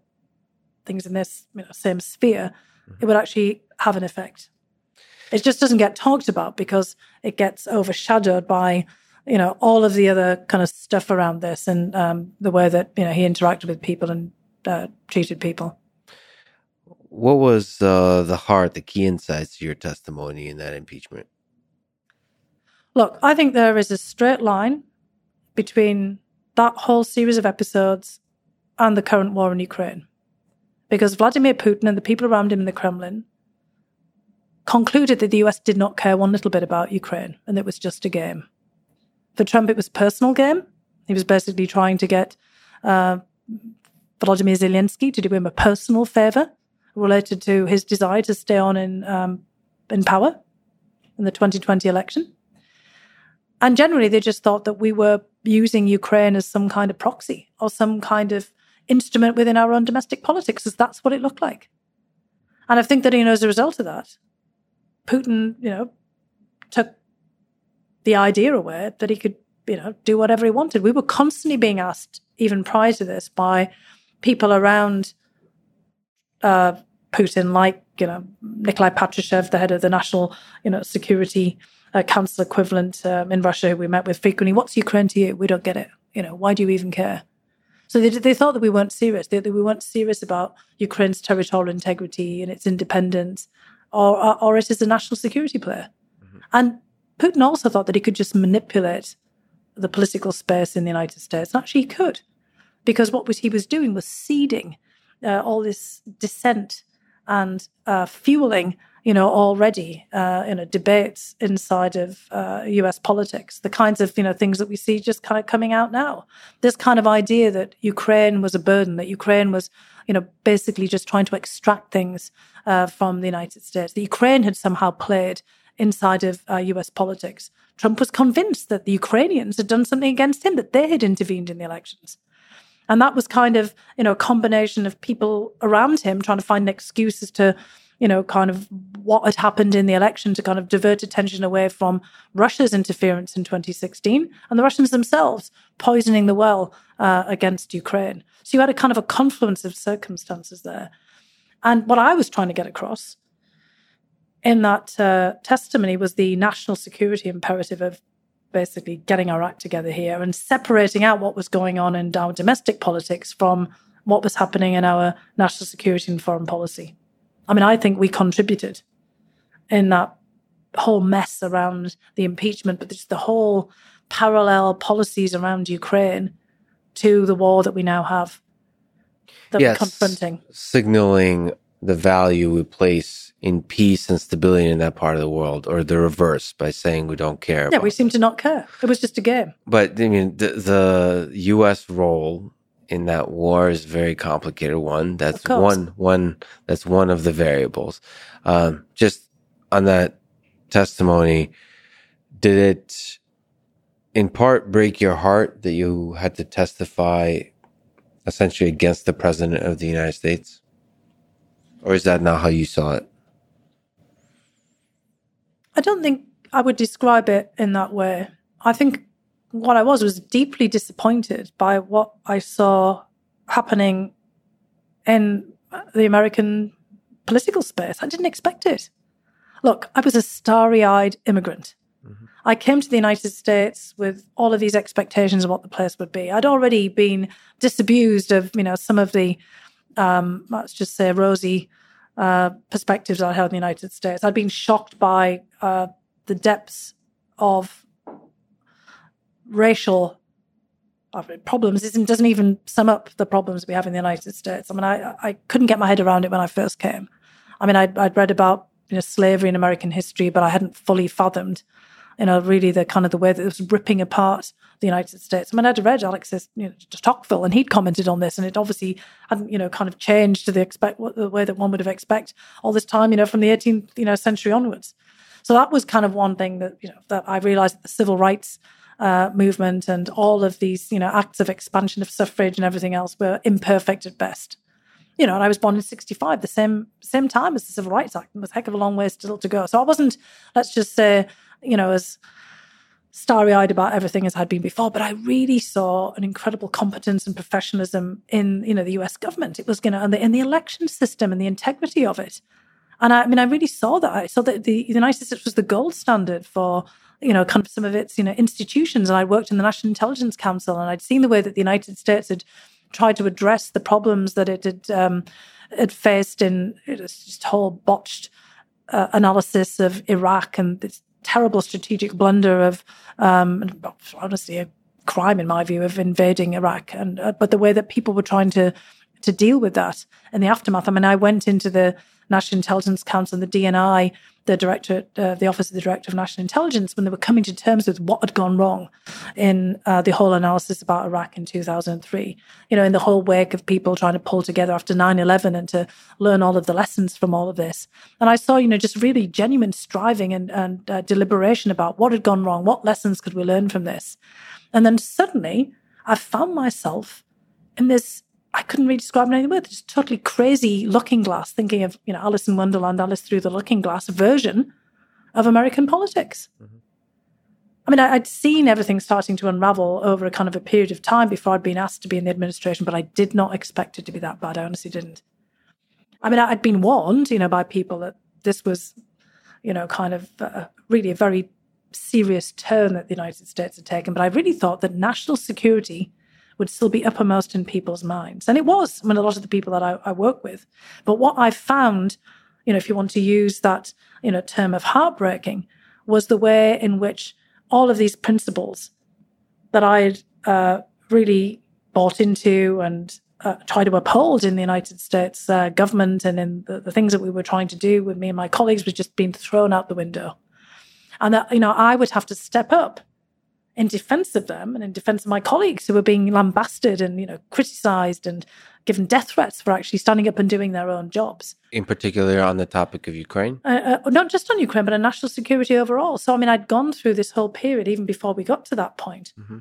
things in this, you know, same sphere, it would actually have an effect. It just doesn't get talked about because it gets overshadowed by, you know, all of the other kind of stuff around this and um, the way that, you know, he interacted with people and uh, treated people.
What was uh, the heart, the key insights to your testimony in that impeachment?
Look, I think there is a straight line between that whole series of episodes and the current war in Ukraine. Because Vladimir Putin and the people around him in the Kremlin concluded that the US did not care one little bit about Ukraine and it was just a game. For Trump, it was personal game. He was basically trying to get uh, Volodymyr Zelensky to do him a personal favor related to his desire to stay on in, um, in power in the 2020 election. And generally, they just thought that we were using Ukraine as some kind of proxy or some kind of instrument within our own domestic politics, as that's what it looked like. And I think that, you know, as a result of that, Putin, you know, took the idea away that he could, you know, do whatever he wanted. We were constantly being asked, even prior to this, by people around uh, Putin, like, you know, Nikolai Patrushev, the head of the National, you know, Security uh, Council equivalent um, in Russia, who we met with frequently. What's Ukraine to you? We don't get it. You know, why do you even care? So they, they thought that we weren't serious. They, that we weren't serious about Ukraine's territorial integrity and its independence, or, or, or it is a national security player. And Putin also thought that he could just manipulate the political space in the United States. And actually, he could, because what was he was doing was seeding uh, all this dissent and uh, fueling, you know, already, uh, you know, debates inside of uh, U.S. politics. The kinds of, you know, things that we see just kind of coming out now. This kind of idea that Ukraine was a burden, that Ukraine was, you know, basically just trying to extract things uh, from the United States. The Ukraine had somehow played inside of uh, US politics. Trump was convinced that the Ukrainians had done something against him, that they had intervened in the elections. And that was kind of, you know, a combination of people around him trying to find excuses to, you know, kind of what had happened in the election to kind of divert attention away from Russia's interference in 2016 and the Russians themselves poisoning the well uh, against Ukraine. So you had a kind of a confluence of circumstances there. And what I was trying to get across in that uh, testimony was the national security imperative of basically getting our act together here and separating out what was going on in our domestic politics from what was happening in our national security and foreign policy. I mean, I think we contributed in that whole mess around the impeachment, but just the whole parallel policies around Ukraine to the war that we now have that
Yes.
we're confronting.
Signaling the value we place in peace and stability in that part of the world, or the reverse by saying we don't care.
Yeah, we seem to not care. It was just a game.
But I mean, the, the U.S. role in that war is a very complicated one. That's one one. That's one of the variables. Um, just on that testimony, did it in part break your heart that you had to testify essentially against the president of the United States, or is that not how you saw it?
I don't think I would describe it in that way. I think what I was was deeply disappointed by what I saw happening in the American political space. I didn't expect it. Look, I was a starry eyed immigrant. Mm-hmm. I came to the United States with all of these expectations of what the place would be. I'd already been disabused of, you know, some of the, um, let's just say, rosy uh, perspectives I had in the United States. I'd been shocked by uh, the depths of racial uh, problems. It doesn't even sum up the problems we have in the United States. I mean, I, I couldn't get my head around it when I first came. I mean, I'd, I'd read about you know, slavery in American history, but I hadn't fully fathomed, you know, really the kind of the way that it was ripping apart the United States. I mean, I'd read Alexis you know, Tocqueville, and he'd commented on this, and it obviously hadn't, you know, kind of changed to the expect the way that one would have expect all this time, you know, from the 18th, you know, century onwards. So that was kind of one thing that you know that I realized that the civil rights uh, movement and all of these, you know, acts of expansion of suffrage and everything else were imperfect at best. You know, and I was born in '65, the same same time as the Civil Rights Act, and was a heck of a long way still to go. So I wasn't, let's just say, you know, as starry eyed about everything as I'd been before, but I really saw an incredible competence and professionalism in, you know, the US government. It was going to, and the, in the election system and the integrity of it. And I, I mean, I really saw that. I saw that the, the United States was the gold standard for you know, kind of some of its, you know, institutions. And I worked in the National Intelligence Council and I'd seen the way that the United States had tried to address the problems that it had, um, had faced in just whole botched uh, analysis of Iraq and this terrible strategic blunder of, um, honestly, a crime in my view of invading Iraq. And, uh, but the way that people were trying to, to deal with that in the aftermath. I mean, I went into the National Intelligence Council and the DNI the director, uh, the Office of the Director of National Intelligence, when they were coming to terms with what had gone wrong in uh, the whole analysis about Iraq in 2003. You know, in the whole wake of people trying to pull together after 9 11 and to learn all of the lessons from all of this. And I saw, you know, just really genuine striving and, and uh, deliberation about what had gone wrong, what lessons could we learn from this. And then suddenly I found myself in this I couldn't really describe it any. Just totally crazy looking glass, thinking of, you know, Alice in Wonderland, Alice through the looking glass version of American politics. Mm-hmm. I mean, I, would seen everything starting to unravel over a kind of a period of time before I'd been asked to be in the administration, but I did not expect it to be that bad. I honestly didn't. I mean, I'd been warned, you know, by people that this was, you know, kind of uh, really a very serious turn that the United States had taken. But I really thought that national security would still be uppermost in people's minds. And it was, I mean, a lot of the people that I, I work with. But what I found, you know, if you want to use that, you know, term of heartbreaking, was the way in which all of these principles that I had uh, really bought into and uh, try to uphold in the United States uh, government and in the, the, things that we were trying to do with me and my colleagues was just being thrown out the window. And that, you know, I would have to step up in defense of them and in defense of my colleagues who were being lambasted and you know criticized and given death threats for actually standing up and doing their own jobs.
In particular, on the topic of Ukraine,
uh, uh, not just on Ukraine, but on national security overall. So, I mean, I'd gone through this whole period even before we got to that point. Mm-hmm.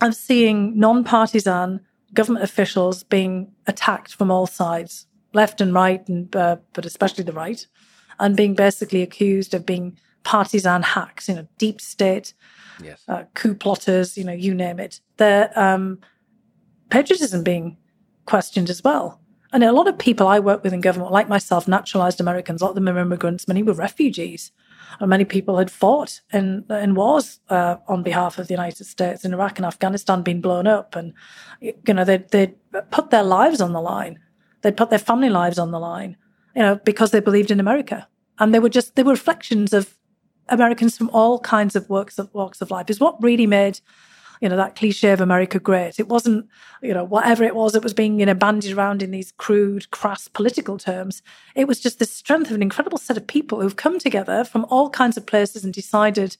I'm seeing non-partisan government officials being attacked from all sides, left and right, and uh, but especially the right, and being basically accused of being partisan hacks, you know, deep state
yes.
uh, coup plotters, you know, you name it. Their um, patriotism being questioned as well. And a lot of people I work with in government, like myself, naturalized Americans, a lot of them are immigrants, many were refugees. And many people had fought in, in wars uh, on behalf of the United States in Iraq and Afghanistan being blown up. And, you know, they'd, they'd put their lives on the line. They'd put their family lives on the line, you know, because they believed in America. And they were just, they were reflections of Americans from all kinds of walks of walks of life is what really made you know that cliche of America great. It wasn't you know whatever it was that was being you know bandied around in these crude, crass political terms. It was just the strength of an incredible set of people who've come together from all kinds of places and decided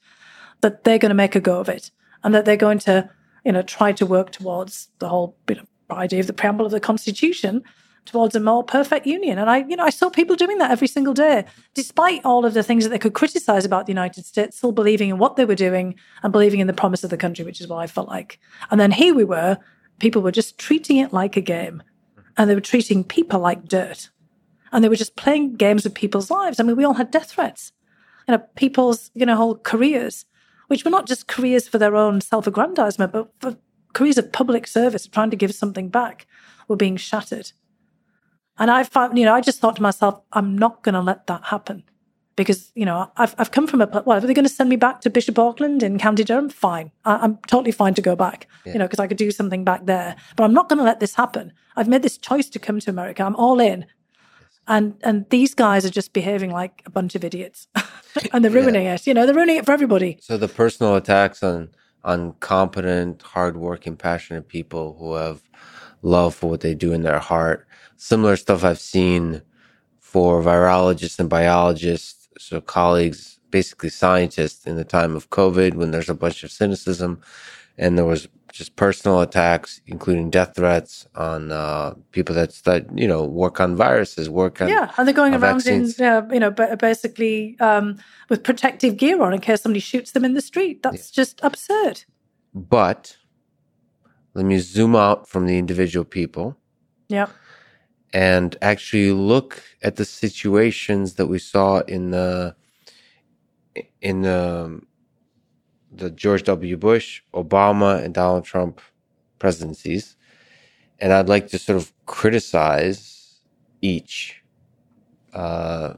that they're going to make a go of it and that they're going to you know try to work towards the whole you know, idea of the preamble of the Constitution towards a more perfect union. And I, you know, I saw people doing that every single day, despite all of the things that they could criticize about the United States, still believing in what they were doing and believing in the promise of the country, which is what I felt like. And then here we were, people were just treating it like a game and they were treating people like dirt. And they were just playing games with people's lives. I mean, we all had death threats. You know, people's, you know, whole careers, which were not just careers for their own self-aggrandizement, but for careers of public service, trying to give something back, were being shattered. And I found, you know, I just thought to myself, I'm not going to let that happen because, you know, I've, I've come from a, well, are they going to send me back to Bishop Auckland in County Durham? Fine. I, am totally fine to go back, yeah. you know, because I could do something back there. But I'm not going to let this happen. I've made this choice to come to America. I'm all in. And, and these guys are just behaving like a bunch of idiots and they're ruining yeah. it. You know, they're ruining it for everybody.
So the personal attacks on, on competent, hardworking, passionate people who have love for what they do in their heart similar stuff I've seen for virologists and biologists, so colleagues, basically scientists in the time of COVID when there's a bunch of cynicism and there was just personal attacks, including death threats on uh, people that that you know work on viruses, work on
yeah, and they're going around
vaccines.
in uh, you know basically um, with protective gear on in case somebody shoots them in the street. That's yeah. just absurd.
But let me zoom out from the individual people.
Yeah.
And actually look at the situations that we saw in the in the the George W. Bush, Obama, and Donald Trump presidencies. And I'd like to sort of criticize each uh,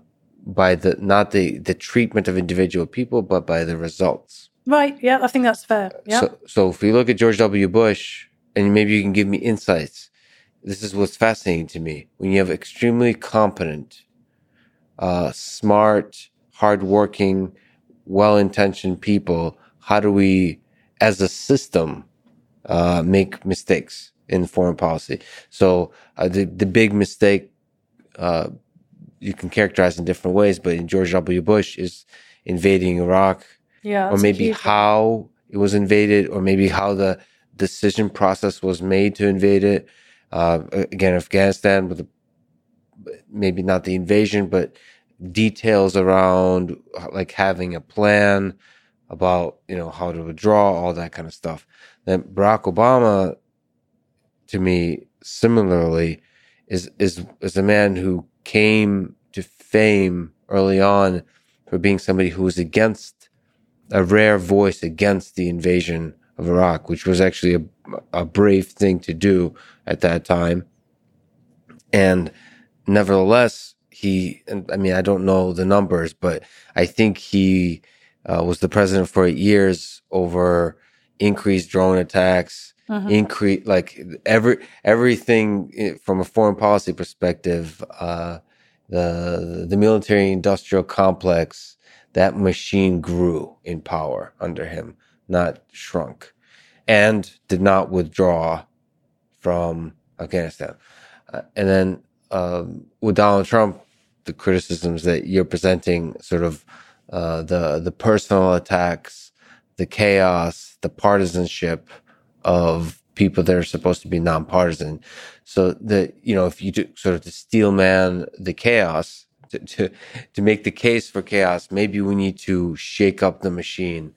by the not the the treatment of individual people, but by the results.
Right. Yeah, I think that's fair. Yeah.
So, so if we look at George W. Bush, and maybe you can give me insights. This is what's fascinating to me. When you have extremely competent, uh, smart, hardworking, well-intentioned people how do we, as a system, uh, make mistakes in foreign policy? So uh, the the big mistake uh, you can characterize in different ways, but in George W. Bush is invading Iraq,
yeah,
or maybe how it was invaded, or maybe how the decision process was made to invade it. Uh, again, Afghanistan with the, maybe not the invasion, but details around like having a plan, about you know how to withdraw, all that kind of stuff. Then Barack Obama, to me, similarly, is is is a man who came to fame early on for being somebody who was against a rare voice against the invasion of Iraq, which was actually a, a brave thing to do at that time. And nevertheless, he, I mean, I don't know the numbers, but I think he uh, was the president for eight years over increased drone attacks, uh-huh. increase like every everything eh, from a foreign policy perspective. Uh, the the military industrial complex that machine grew in power under him, not shrunk, and did not withdraw from Afghanistan. Uh, and then um, with Donald Trump, the criticisms that you're presenting sort of uh, the the personal attacks, the chaos, the partisanship of people that are supposed to be nonpartisan. So that you know, if you do sort of to steel man the chaos, to, to to make the case for chaos, maybe we need to shake up the machine,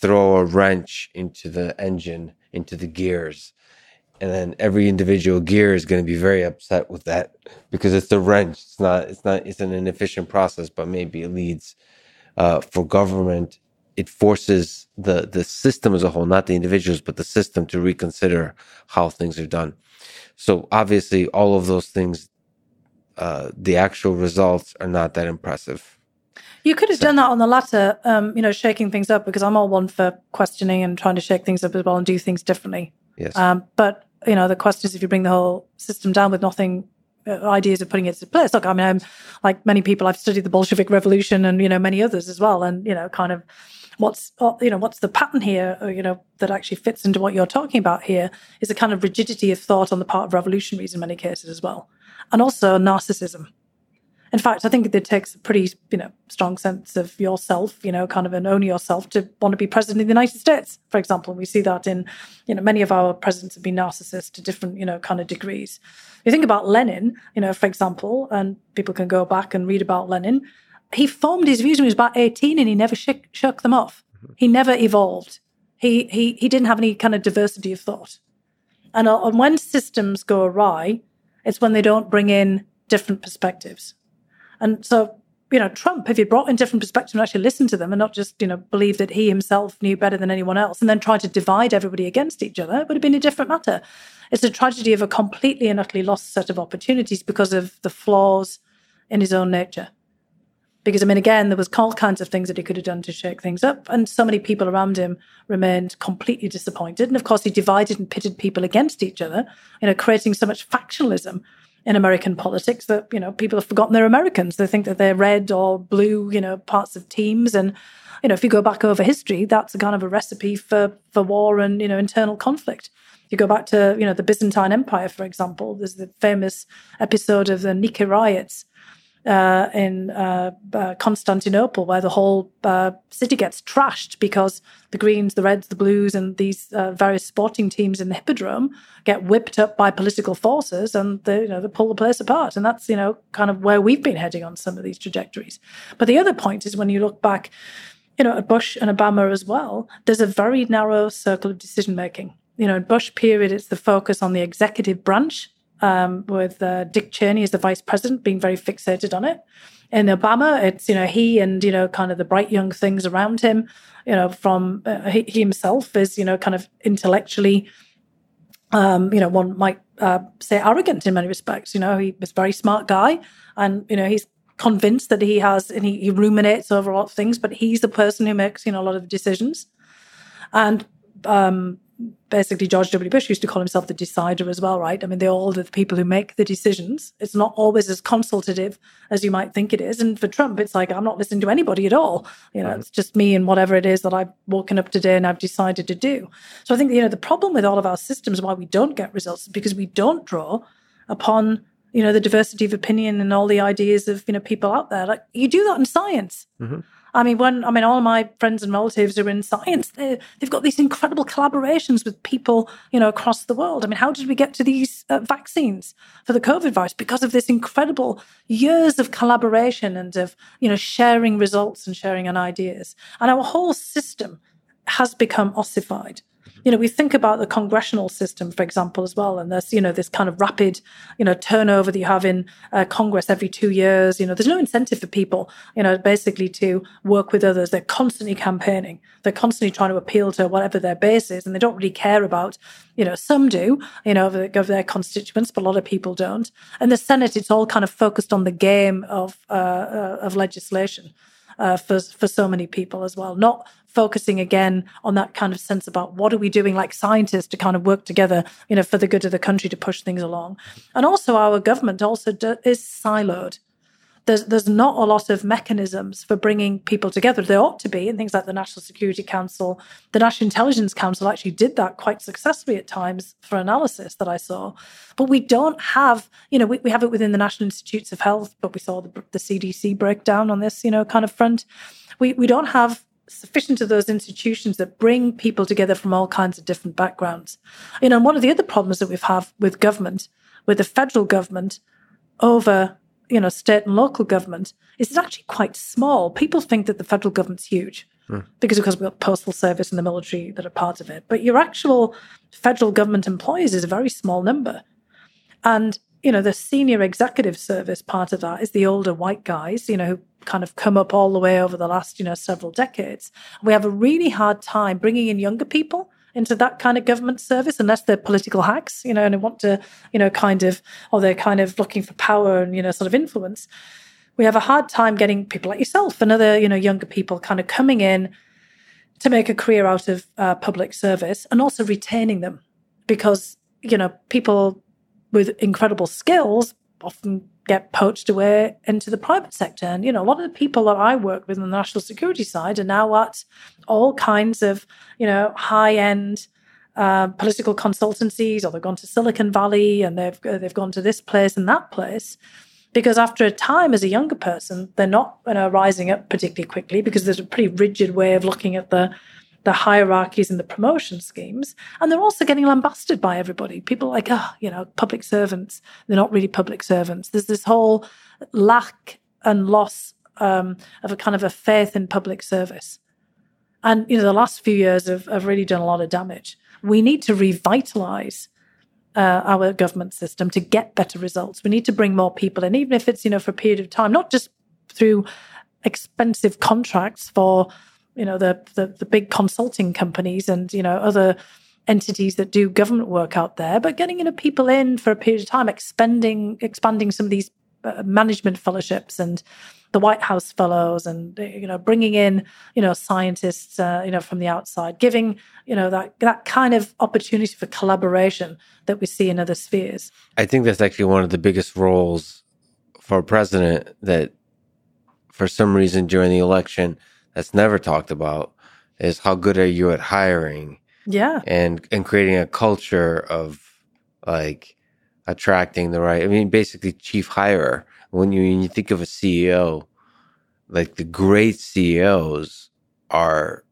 throw a wrench into the engine, into the gears. And then every individual gear is going to be very upset with that because it's the wrench. It's not. It's not. It's an inefficient process, but maybe it leads uh, for government, it forces the the system as a whole, not the individuals, but the system to reconsider how things are done. So obviously, all of those things, uh, the actual results are not that impressive.
You could have so. done that on the latter, um, you know, shaking things up because I'm all one for questioning and trying to shake things up as well and do things differently.
Yes.
Um, but you know, the question is if you bring the whole system down with nothing uh, ideas of putting it into place. Look, I mean, I'm like many people, I've studied the Bolshevik Revolution and you know many others as well, and you know, kind of what's uh, you know what's the pattern here, or, uh, you know, that actually fits into what you're talking about here is a kind of rigidity of thought on the part of revolutionaries in many cases as well, and also narcissism. In fact, I think it takes a pretty, you know, strong sense of yourself, you know, kind of an own yourself to want to be president of the United States, for example. We see that in, you know, many of our presidents have been narcissists to different, you know, kind of degrees. You think about Lenin, you know, for example, and people can go back and read about Lenin. He formed his views when he was about 18 and he never shook, shook them off. Mm-hmm. He never evolved. He, he, he didn't have any kind of diversity of thought. And, uh, and when systems go awry, it's when they don't bring in different perspectives. And so, you know, Trump, if he brought in different perspectives and actually listened to them and not just, you know, believe that he himself knew better than anyone else and then tried to divide everybody against each other, it would have been a different matter. It's a tragedy of a completely and utterly lost set of opportunities because of the flaws in his own nature. Because, I mean, again, there was all kinds of things that he could have done to shake things up. And so many people around him remained completely disappointed. And of course, he divided and pitted people against each other, you know, creating so much factionalism in American politics that, you know, people have forgotten they're Americans. They think that they're red or blue, you know, parts of teams. And, you know, if you go back over history, that's a kind of a recipe for, for war and, you know, internal conflict. You go back to, you know, the Byzantine Empire, for example, there's the famous episode of the Nika riots uh, in uh, uh, Constantinople, where the whole uh, city gets trashed because the Greens, the Reds, the Blues, and these uh, various sporting teams in the Hippodrome get whipped up by political forces, and they, you know, they pull the place apart. And that's you know kind of where we've been heading on some of these trajectories. But the other point is when you look back, you know, at Bush and Obama as well, there's a very narrow circle of decision making. You know, in Bush period, it's the focus on the executive branch um, with uh, Dick Cheney as the vice president being very fixated on it. In Obama, it's you know he and you know kind of the bright young things around him. You know, from uh, he, he, himself is you know kind of intellectually, um, you know, one might uh, say arrogant in many respects. You know, he was a very smart guy, and you know he's convinced that he has and he, he ruminates over a lot of things, but he's the person who makes you know a lot of decisions. And um, basically George W. Bush used to call himself the decider as well, right? I mean, they're all the people who make the decisions. It's not always as consultative as you might think it is. And for Trump, it's like, I'm not listening to anybody at all. You know, it's just me and whatever it is that I've woken up today and I've decided to do. So I think, you know, the problem with all of our systems, why we don't get results, is because we don't draw upon you know the diversity of opinion and all the ideas of you know people out there like you do that in science mm-hmm. I mean, when I mean, all my friends and relatives are in science. They've got these incredible collaborations with people, you know, across the world. I mean, how did we get to these uh, vaccines for the COVID virus? Because of this incredible years of collaboration and of you know sharing results and sharing an ideas. And our whole system has become ossified you know, we think about the congressional system, for example, as well, and there's, you know, this kind of rapid, you know, turnover that you have in uh, Congress every two years. You know, there's no incentive for people, you know, basically to work with others. They're constantly campaigning. They're constantly trying to appeal to whatever their base is, and they don't really care about, you know, some do, you know, of their constituents, but a lot of people don't. And the Senate, it's all kind of focused on the game of uh, uh, of legislation. Uh, for for so many people as well. Not focusing again on that kind of sense about what are we doing like scientists to kind of work together, you know, for the good of the country to push things along. And also our government also do, is siloed. There's, there's not a lot of mechanisms for bringing people together. There ought to be, and things like the National Security Council, the National Intelligence Council actually did that quite successfully at times for analysis that I saw. But we don't have, you know, we, we have it within the National Institutes of Health, but we saw the, the CDC breakdown on this, you know, kind of front. We, we don't have sufficient of those institutions that bring people together from all kinds of different backgrounds. You know, and one of the other problems that we've had with government, with the federal government over, you know, state and local government, is actually quite small. People think that the federal government's huge. Hmm. Because of course we've got postal service and the military that are part of it. But your actual federal government employees is a very small number. And, you know, the senior executive service part of that is the older white guys, you know, who kind of come up all the way over the last, you know, several decades. We have a really hard time bringing in younger people into that kind of government service unless they're political hacks, you know, and they want to, you know, kind of, or they're kind of looking for power and, you know, sort of influence. We have a hard time getting people like yourself and other, you know, younger people kind of coming in to make a career out of uh, public service and also retaining them because, you know, people with incredible skills often get poached away into the private sector. And, you know, a lot of the people that I work with on the national security side are now at all kinds of, you know, high end uh, political consultancies, or they've gone to Silicon Valley and they've they've gone to this place and that place. Because after a time, as a younger person, they're not you know, rising up particularly quickly because there's a pretty rigid way of looking at the the hierarchies and the promotion schemes. And they're also getting lambasted by everybody. People like, oh, you know, public servants, they're not really public servants. There's this whole lack and loss um, of a kind of a faith in public service. And, you know, the last few years have, have really done a lot of damage. We need to revitalize uh, our government system to get better results. We need to bring more people in, even if it's, you know, for a period of time, not just through expensive contracts for you know the, the the big consulting companies and you know other entities that do government work out there, but getting you know people in for a period of time, expanding expanding some of these uh, management fellowships and the White House fellows, and you know bringing in you know scientists uh, you know from the outside, giving you know that that kind of opportunity for collaboration that we see in other spheres.
I think that's actually one of the biggest roles for a president that, for some reason during the election that's never talked about is how good are you at hiring?
Yeah.
And and creating a culture of like attracting the right. I mean, basically, chief hire. When you when you think of a CEO, like the great CEOs are.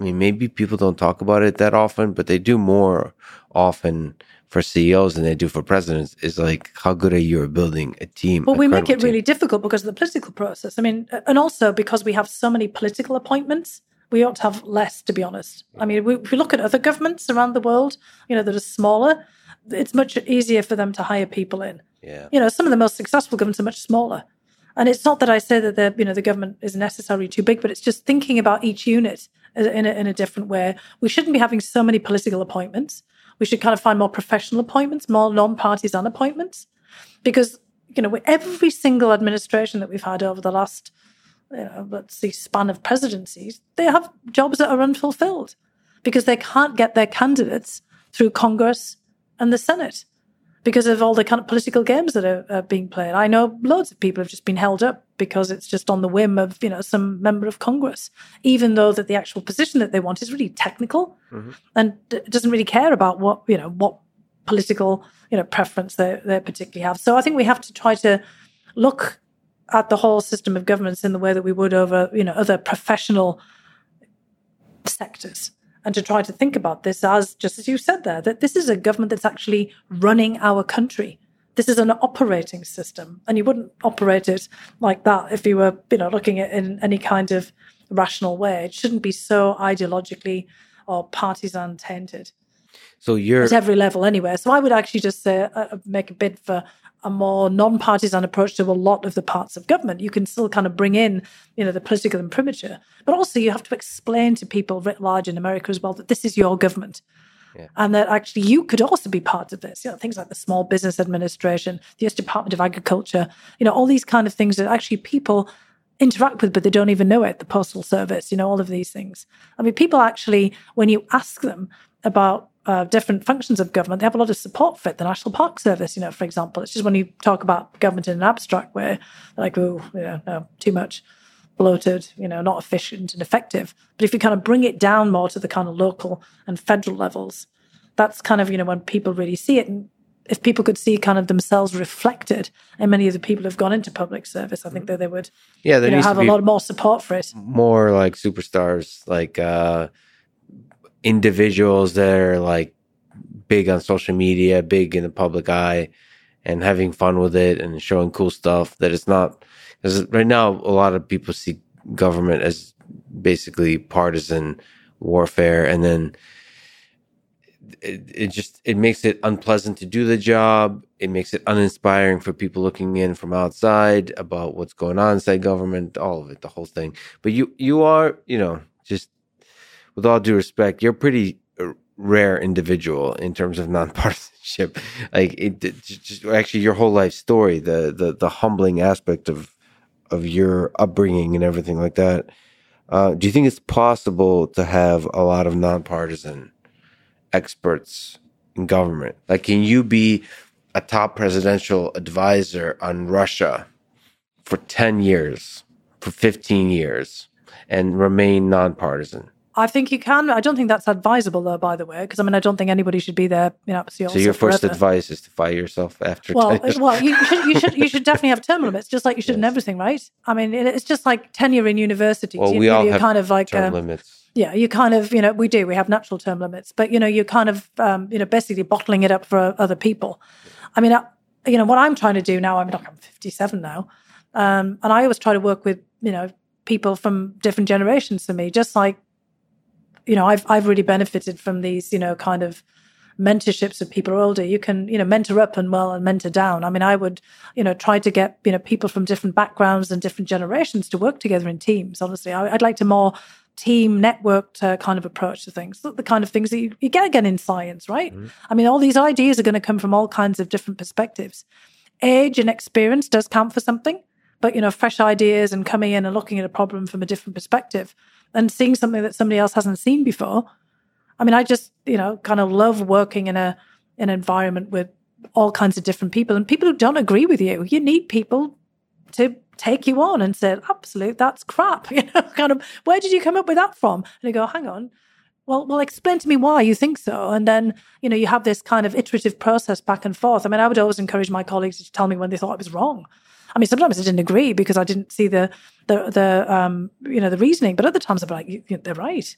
I mean, maybe people don't talk about it that often, but they do more often for CEOs than they do for presidents. Is like how good are you at building a team?
Well, we make it
credible
really difficult because of the political process. I mean, and also because we have so many political appointments, we ought to have less, to be honest. I mean, we- if we look at other governments around the world, you know, that are smaller, it's much easier for them to hire people in.
Yeah.
You know, some of the most successful governments are much smaller. And it's not that I say that the you know the government is necessarily too big, but it's just thinking about each unit uh, in a, in a different way. We shouldn't be having so many political appointments. We should kind of find more professional appointments, more non-partisan appointments, because you know every single administration that we've had over the last you know, let's see span of presidencies, they have jobs that are unfulfilled because they can't get their candidates through Congress and the Senate because of all the kind of political games that are, are being played. I know loads of people have just been held up because it's just on the whim of you know some member of Congress, even though that the actual position that they want is really technical mm-hmm. and d- doesn't really care about what you know what political you know preference they they particularly have. So I think we have to try to look at the whole system of governments in the way that we would over you know other professional sectors and to try to think about this as just as you said there that this is a government that's actually running our country. This is an operating system and you wouldn't operate it like that if you were you know looking at it in any kind of rational way. It shouldn't be so ideologically or partisan tainted.
So you're
at every level anyway. So I would actually just say, uh, make a bid for a more non-partisan approach to a lot of the parts of government. You can still kind of bring in, you know, the political imprimatur, but also you have to explain to people writ large in America as well that this is your government. And that actually you could also be part of this. You know, things like the Small Business Administration, the US Department of Agriculture, you know, all these kind of things that actually people interact with, but they don't even know it. The Postal Service, you know, all of these things. I mean, people actually, when you ask them about uh, different functions of government, they have a lot of support for it. The National Park Service, you know, for example, it's just when you talk about government in an abstract way, like, oh, yeah, no, too much bloated, you know, not efficient and effective. But if you kind of bring it down more to the kind of local and federal levels, that's kind of, you know, when people really see it. And if people could see kind of themselves reflected in many of the people who've gone into public service, I think that they would
yeah. There
you know, have a lot more support for it.
more like superstars, like uh, individuals that are like big on social media, big in the public eye, and having fun with it and showing cool stuff. That it's not because right now a lot of people see government as basically partisan warfare, and then it, it just it makes it unpleasant to do the job. It makes it uninspiring for people looking in from outside about what's going on inside government. All of it, the whole thing. But you you are you know just with all due respect, you're a pretty uh, rare individual in terms of nonpartisanship. Like it, it just actually your whole life story, the the the humbling aspect of of your upbringing and everything like that. Uh, do you think it's possible to have a lot of nonpartisan experts in government? Like, can you be a top presidential advisor on Russia for 10 years, for 15 years, and remain nonpartisan?
I think you can. I don't think that's advisable, though. By the way, because I mean, I don't think anybody should be there. You know,
So your first
forever.
advice is to fire yourself after
Well,
10
well, you should, you should, you should definitely have term limits, just like you should in everything, right? I mean, it's just like tenure in universities.
Well,
you,
we
you
all
you're
have
kind of like,
term
uh,
limits.
yeah, you kind of, you know, we do. We have natural term limits, but you know, you're kind of, um, you know, basically bottling it up for other people. I mean, I, you know, what I'm trying to do now. I'm like, I'm 57 now, um, and I always try to work with, you know, people from different generations to me, just like you know, I've I've really benefited from these, you know, kind of mentorships of people are older. You can, you know, mentor up and well and mentor down. I mean, I would, you know, try to get, you know, people from different backgrounds and different generations to work together in teams. Honestly, I, I'd like to more team networked uh, kind of approach to things, the, kind of things that you, you get again in science, right? I mean, all these ideas are going to come from all kinds of different perspectives. Age and experience does count for something, but you know, fresh ideas and coming in and looking at a problem from a different perspective and seeing something that somebody else hasn't seen before. I mean, I just, you know, kind of love working in a an environment with all kinds of different people and people who don't agree with you. You need people to take you on and say, absolute, that's crap. You know, kind of, where did you come up with that from? And you go, hang on, Well, well, explain to me why you think so. And then, you know, you have this kind of iterative process back and forth. I mean, I would always encourage my colleagues to tell me when they thought I was wrong. I mean, sometimes I didn't agree because I didn't see the the the um you know the reasoning, but other times be like, they're right.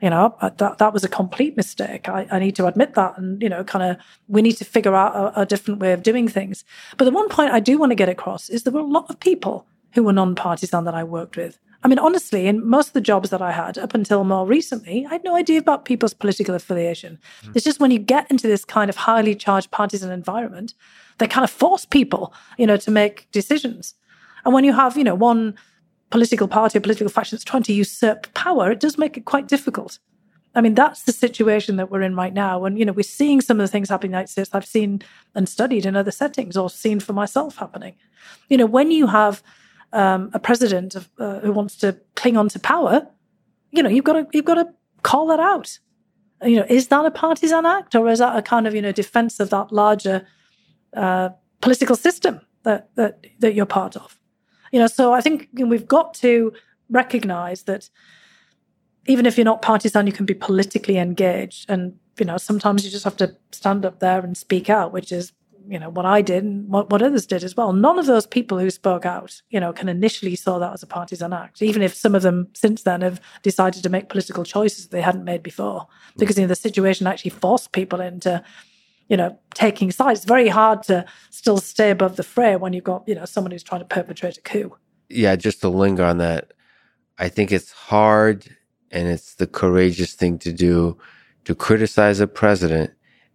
You know, that that was a complete mistake. I, I need to admit that, and you know, kind of we need to figure out a, a different way of doing things. But the one point I do want to get across is there were a lot of people who were non-partisan that I worked with. I mean, honestly, in most of the jobs that I had up until more recently, I had no idea about people's political affiliation. Mm. It's just when you get into this kind of highly charged partisan environment, they kind of force people, you know, to make decisions. And when you have, you know, one political party or political faction that's trying to usurp power, it does make it quite difficult. I mean, that's the situation that we're in right now. And, you know, we're seeing some of the things happening in the United States I've seen and studied in other settings or seen for myself happening. You know, when you have um, a president of, uh, who wants to cling on to power, you know, you've got to, you've got to call that out. You know, is that a partisan act or is that a kind of, you know, defense of that larger uh, political system that, that, that you're part of? You know, so I think you know, we've got to recognize that even if you're not partisan, you can be politically engaged. And, you know, sometimes you just have to stand up there and speak out, which is, you know, what I did and what, what others did as well. None of those people who spoke out, you know, can initially saw that as a partisan act, even if some of them since then have decided to make political choices they hadn't made before. Hmm. Because, you know, the situation actually forced people into, you know, taking sides. It's very hard to still stay above the fray when you've got, you know, someone who's trying to perpetrate a coup.
Yeah, just to linger on that, I think it's hard and it's the courageous thing to do to criticize a president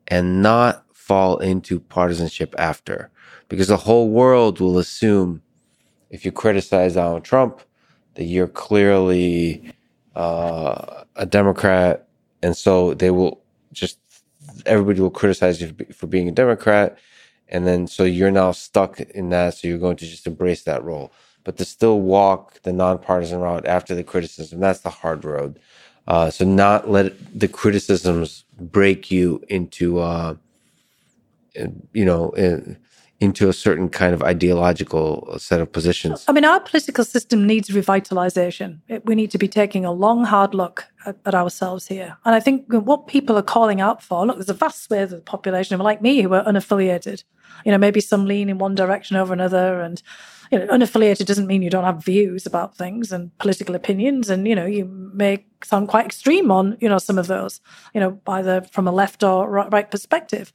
and not fall into partisanship after. Because the whole world will assume if you criticize Donald Trump, that you're clearly uh, a Democrat. And so they will just everybody will criticize you for being a Democrat. And then so you're now stuck in that. So you're going to just embrace that role. But to still walk the nonpartisan route after the criticism, that's the hard road. Uh, so not let the criticisms break you into, uh, Uh, you know, uh, into a certain kind of ideological uh, set of positions.
I mean, our political system needs revitalization. We need to be taking a long, hard look at, at, ourselves here. And I think what people are calling out for look, there's a vast swathe of the population like me who are unaffiliated. You know, maybe some lean in one direction over another. And, you know, unaffiliated doesn't mean you don't have views about things and political opinions. And, you know, you may sound quite extreme on, you know, some of those, you know, either from a left or right perspective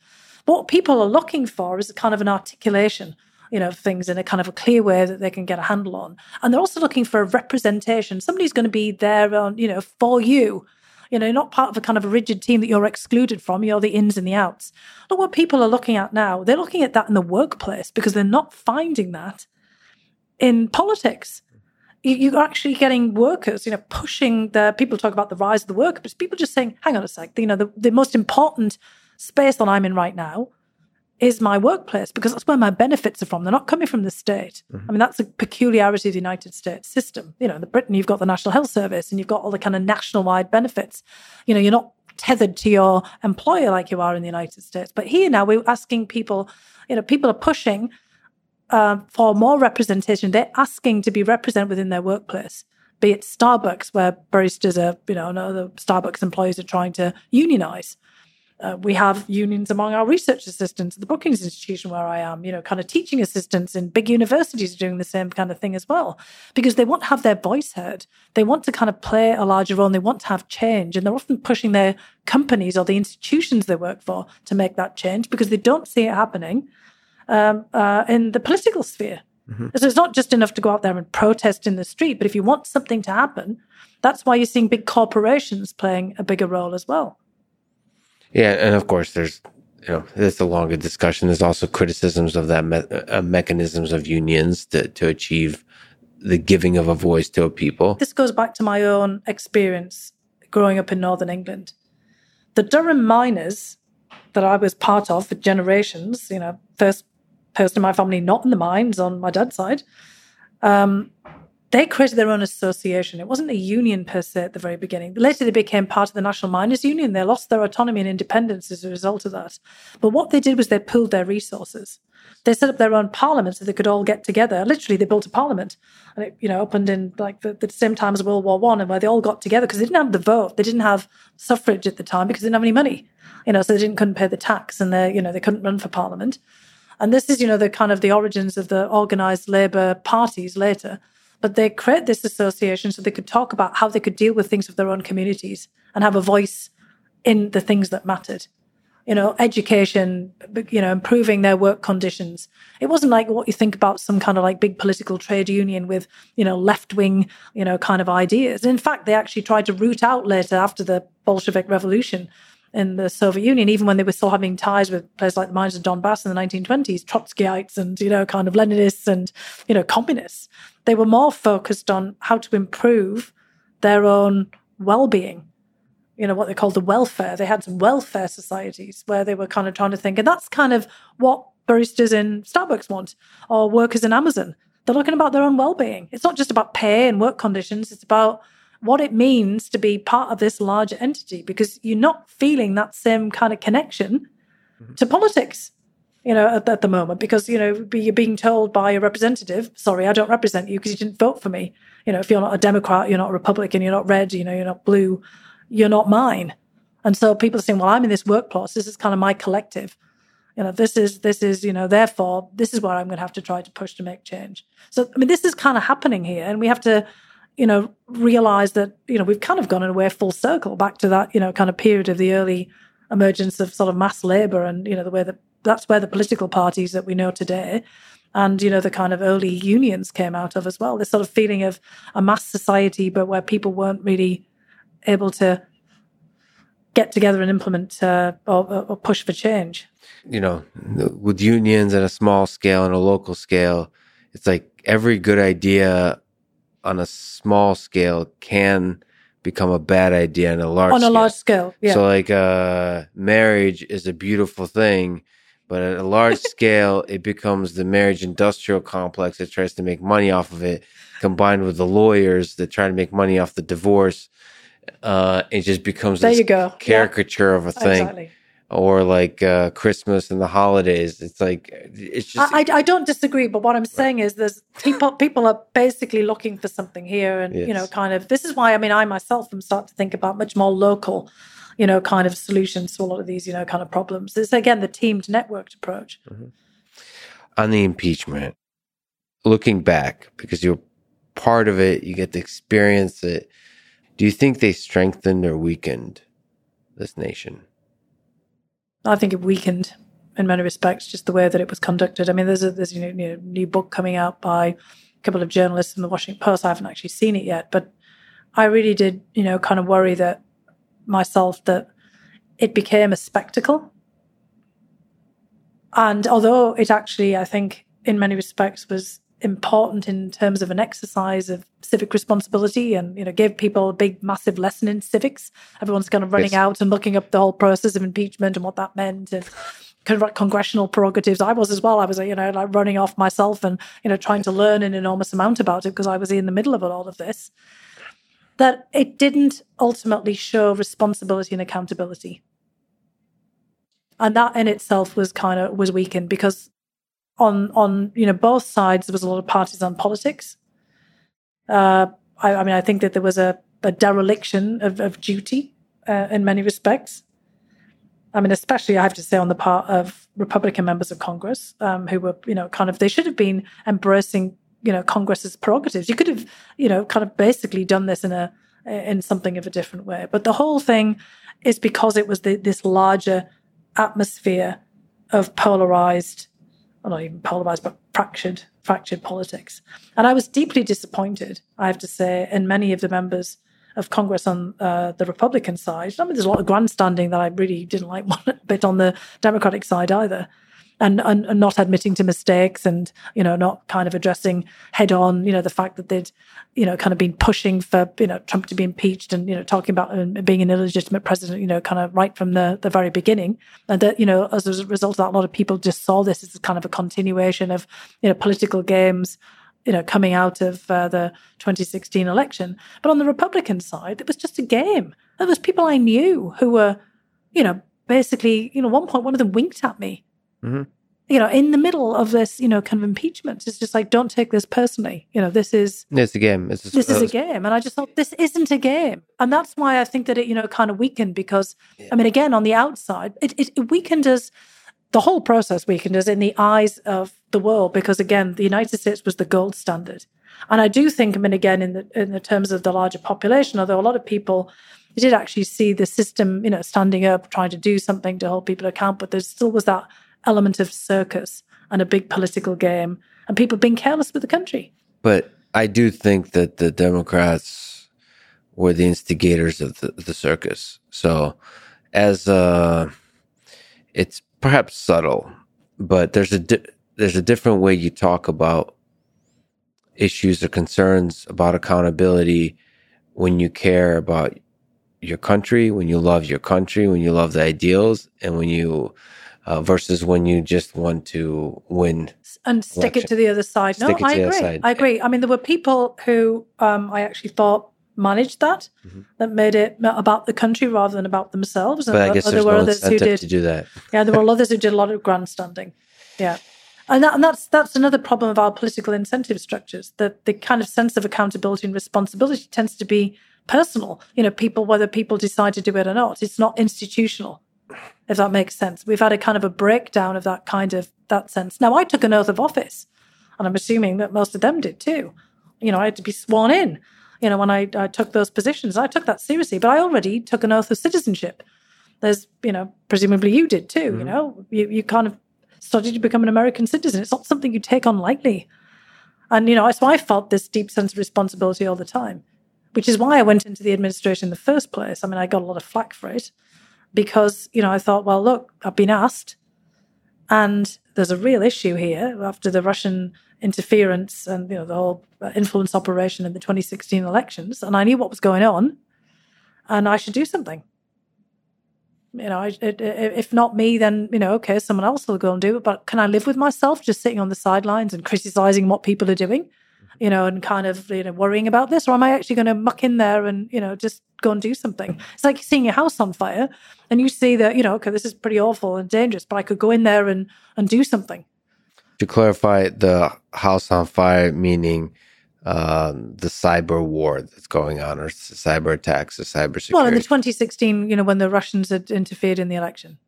what people are looking for is a kind of an articulation you know things in a kind of a clear way that they can get a handle on. And they're also looking for a representation somebody's going to be there on you know for you. You know not part of a kind of a rigid team that you're excluded from you're the ins and the outs. Look what people are looking at now they're looking at that in the workplace because they're not finding that in politics. You're actually getting workers, you know, pushing the people talk about the rise of the worker, but people just saying, hang on a sec, you know, the, the most important space that I'm in right now is my workplace because that's where my benefits are from. They're not coming from the state. Mm-hmm. I mean, that's a peculiarity of the United States system. You know, in Britain, you've got the National Health Service and you've got all the kind of national wide benefits. You know, you're not tethered to your employer like you are in the United States. But here now, we're asking people, you know, people are pushing uh, for more representation. They're asking to be represented within their workplace. Be it Starbucks, where baristas are, you know, the Starbucks employees are trying to unionize uh, we have unions among our research assistants at the Brookings Institution, where I am, you know, kind of teaching assistants in big universities are doing the same kind of thing as well, because they want to have their voice heard. They want to kind of play a larger role and they want to have change. And they're often pushing their companies or the institutions they work for to make that change because they don't see it happening um, uh, in the political sphere. Mm-hmm. So it's not just enough to go out there and protest in the street, but if you want something to happen, that's why you're seeing big corporations playing a bigger role as well.
Yeah, and of course, there's you know it's a longer discussion. There's also criticisms of that me- uh, mechanisms of unions to to achieve the giving of a voice to a people.
This goes back to my own experience growing up in Northern England. The Durham miners that I was part of for generations, you know, first person in my family not in the mines on my dad's side, um, they created their own association. It wasn't a union per se at the very beginning. Later, they became part of the National Miners Union. They lost their autonomy and independence as a result of that. But what they did was they pooled their resources. They set up their own parliament so they could all get together. Literally, they built a parliament, and it you know opened in like the, the same time as World War One, and where they all got together because they didn't have the vote, they didn't have suffrage at the time because they didn't have any money, you know, so they didn't couldn't pay the tax, and they you know they couldn't run for parliament. And this is you know the kind of the origins of the organised labour parties later but they create this association so they could talk about how they could deal with things of their own communities and have a voice in the things that mattered. You know, education, you know, improving their work conditions. It wasn't like what you think about some kind of like big political trade union with, you know, left wing, you know, kind of ideas. In fact, they actually tried to root out later after the Bolshevik Revolution in the Soviet Union, even when they were still having ties with places like the miners of Donbass in the 1920s, Trotskyites and, you know, kind of Leninists and, you know, communists. They were more focused on how to improve their own well-being you know what they called the welfare. They had some welfare societies where they were kind of trying to think and that's kind of what baristas in starbucks want or workers in amazon. They're looking about their own well-being. It's not just about pay and work conditions. It's about what it means to be part of this larger entity because you're not feeling that same kind of connection mm-hmm. to politics you know, at, at, the moment because, you know, you're being told by a representative, sorry, I don't represent you because you didn't vote for me. You know, if you're not a Democrat, you're not a Republican, you're not red, you know, you're not blue, you're not mine. And so people are saying, well, I'm in this workplace. This is kind of my collective. You know, this is, this is, you know, therefore, this is where I'm going to have to try to push to make change. So, I mean, this is kind of happening here. And we have to, you know, realize that, you know, we've kind of gone in a way full circle back to that, you know, kind of period of the early emergence of sort of mass labor and, you know, the way that that's where the political parties that we know today and you know the kind of early unions came out of as well. This sort of feeling of a mass society but where people weren't really able to get together and implement uh, or, or, push for change.
You know with unions at a small scale and a local scale it's like every good idea on a small scale can become a bad idea on a large
on a
scale.
large scale yeah
so like uh marriage is a beautiful thing but at a large scale, it becomes the marriage industrial complex that tries to make money off of it, combined with the lawyers that try to make money off the divorce. Uh, it just becomes
there you go.
caricature yeah. of a thing. Exactly. Or like uh, Christmas and the holidays. It's like it's just.
I, I don't disagree, but what I'm saying is, there's people. People are basically looking for something here, and yes. you know, kind of. This is why I mean, I myself am starting to think about much more local you know, kind of solutions to a lot of these, you know, kind of problems. It's again the teamed networked approach. Mm-hmm.
On the impeachment, looking back, because you're part of it, you get to experience it. Do you think they strengthened or weakened this nation?
I think it weakened in many respects, just the way that it was conducted. I mean, there's a there's a new, new book coming out by a couple of journalists in the Washington Post. I haven't actually seen it yet, but I really did, you know, kind of worry that myself that it became a spectacle. And although it actually, I think, in many respects was important in terms of an exercise of civic responsibility and you know gave people a big massive lesson in civics everyone's kind of running yes. out and looking up the whole process of impeachment and what that meant and congressional prerogatives i was as well i was you know like running off myself and you know trying to learn an enormous amount about it because i was in the middle of all of this that it didn't ultimately show responsibility and accountability. And that in itself was kind of was weakened because on on you know both sides there was a lot of partisan politics. Uh, I, I, mean, I think that there was a, a dereliction of, of duty uh, in many respects. I mean, especially I have to say on the part of Republican members of Congress um, who were, you know, kind of they should have been embracing you know Congress's prerogatives. You could have you know kind of basically done this in a in something of a different way. But the whole thing is because it was the, this larger atmosphere of polarized, well, not even polarized, but fractured, fractured politics. And I was deeply disappointed, I have to say, in many of the members of Congress on uh, the Republican side. I mean, there's a lot of grandstanding that I really didn't like one bit on the Democratic side either and, and, and not admitting to mistakes and you know not kind of addressing head on you know the fact that they'd you know kind of been pushing for you know Trump to be impeached and you know talking about um, being an illegitimate president you know kind of right from the the very beginning and that you know as a result of that a lot of people just saw this as kind of a continuation of you know political games you know, coming out of uh, the 2016 election. But on the Republican side, it was just a game. There was people I knew who were, you know, basically, you know, one point one of them winked at me. Mm-hmm. You know, in the middle of this, you know, kind of impeachment, it's just like, don't take this personally. You know, this is
it's a game. It's
a this is a game, and I just thought this isn't a game, and that's why I think that it, you know, kind of weakened because, yeah. I mean, again, on the outside, it, it, it weakened us the whole process weakened us in the eyes of the world because again the united states was the gold standard and i do think i mean again in the in the terms of the larger population although a lot of people did actually see the system you know standing up trying to do something to hold people account but there still was that element of circus and a big political game and people being careless with the country.
But i do think that the democrats were the instigators of the, the circus. So as uh it's perhaps subtle, but there's a di- there's a different way you talk about issues or concerns about accountability when you care about your country, when you love your country, when you love the ideals, and when you uh, versus when you just want to win
and stick election. it to the other side. Stick no, I agree. I agree. I mean, there were people who um, I actually thought managed that, mm-hmm. that made it about the country rather than about themselves.
But and I guess there were no others who did to do that.
yeah, there were others who did a lot of grandstanding. Yeah. And, that, and that's that's another problem of our political incentive structures. That the kind of sense of accountability and responsibility tends to be personal. You know, people whether people decide to do it or not, it's not institutional. If that makes sense, we've had a kind of a breakdown of that kind of that sense. Now, I took an oath of office, and I'm assuming that most of them did too. You know, I had to be sworn in you know, when I, I took those positions, I took that seriously, but I already took an oath of citizenship. There's, you know, presumably you did too, mm-hmm. you know, you, you kind of studied to become an American citizen. It's not something you take on lightly. And, you know, so I felt this deep sense of responsibility all the time, which is why I went into the administration in the first place. I mean, I got a lot of flack for it because, you know, I thought, well, look, I've been asked and there's a real issue here after the Russian interference and you know the whole influence operation in the 2016 elections, and I knew what was going on, and I should do something. You know, I, it, if not me, then you know, okay, someone else will go and do it. But can I live with myself just sitting on the sidelines and criticizing what people are doing? You know, and kind of, you know, worrying about this? Or am I actually going to muck in there and, you know, just go and do something? It's like seeing your house on fire and you see that, you know, okay, this is pretty awful and dangerous, but I could go in there and, and do something.
To clarify, the house on fire meaning um, the cyber war that's going on, or cyber attacks, the cyber security.
Well, in the 2016, you know, when the Russians had interfered in the election,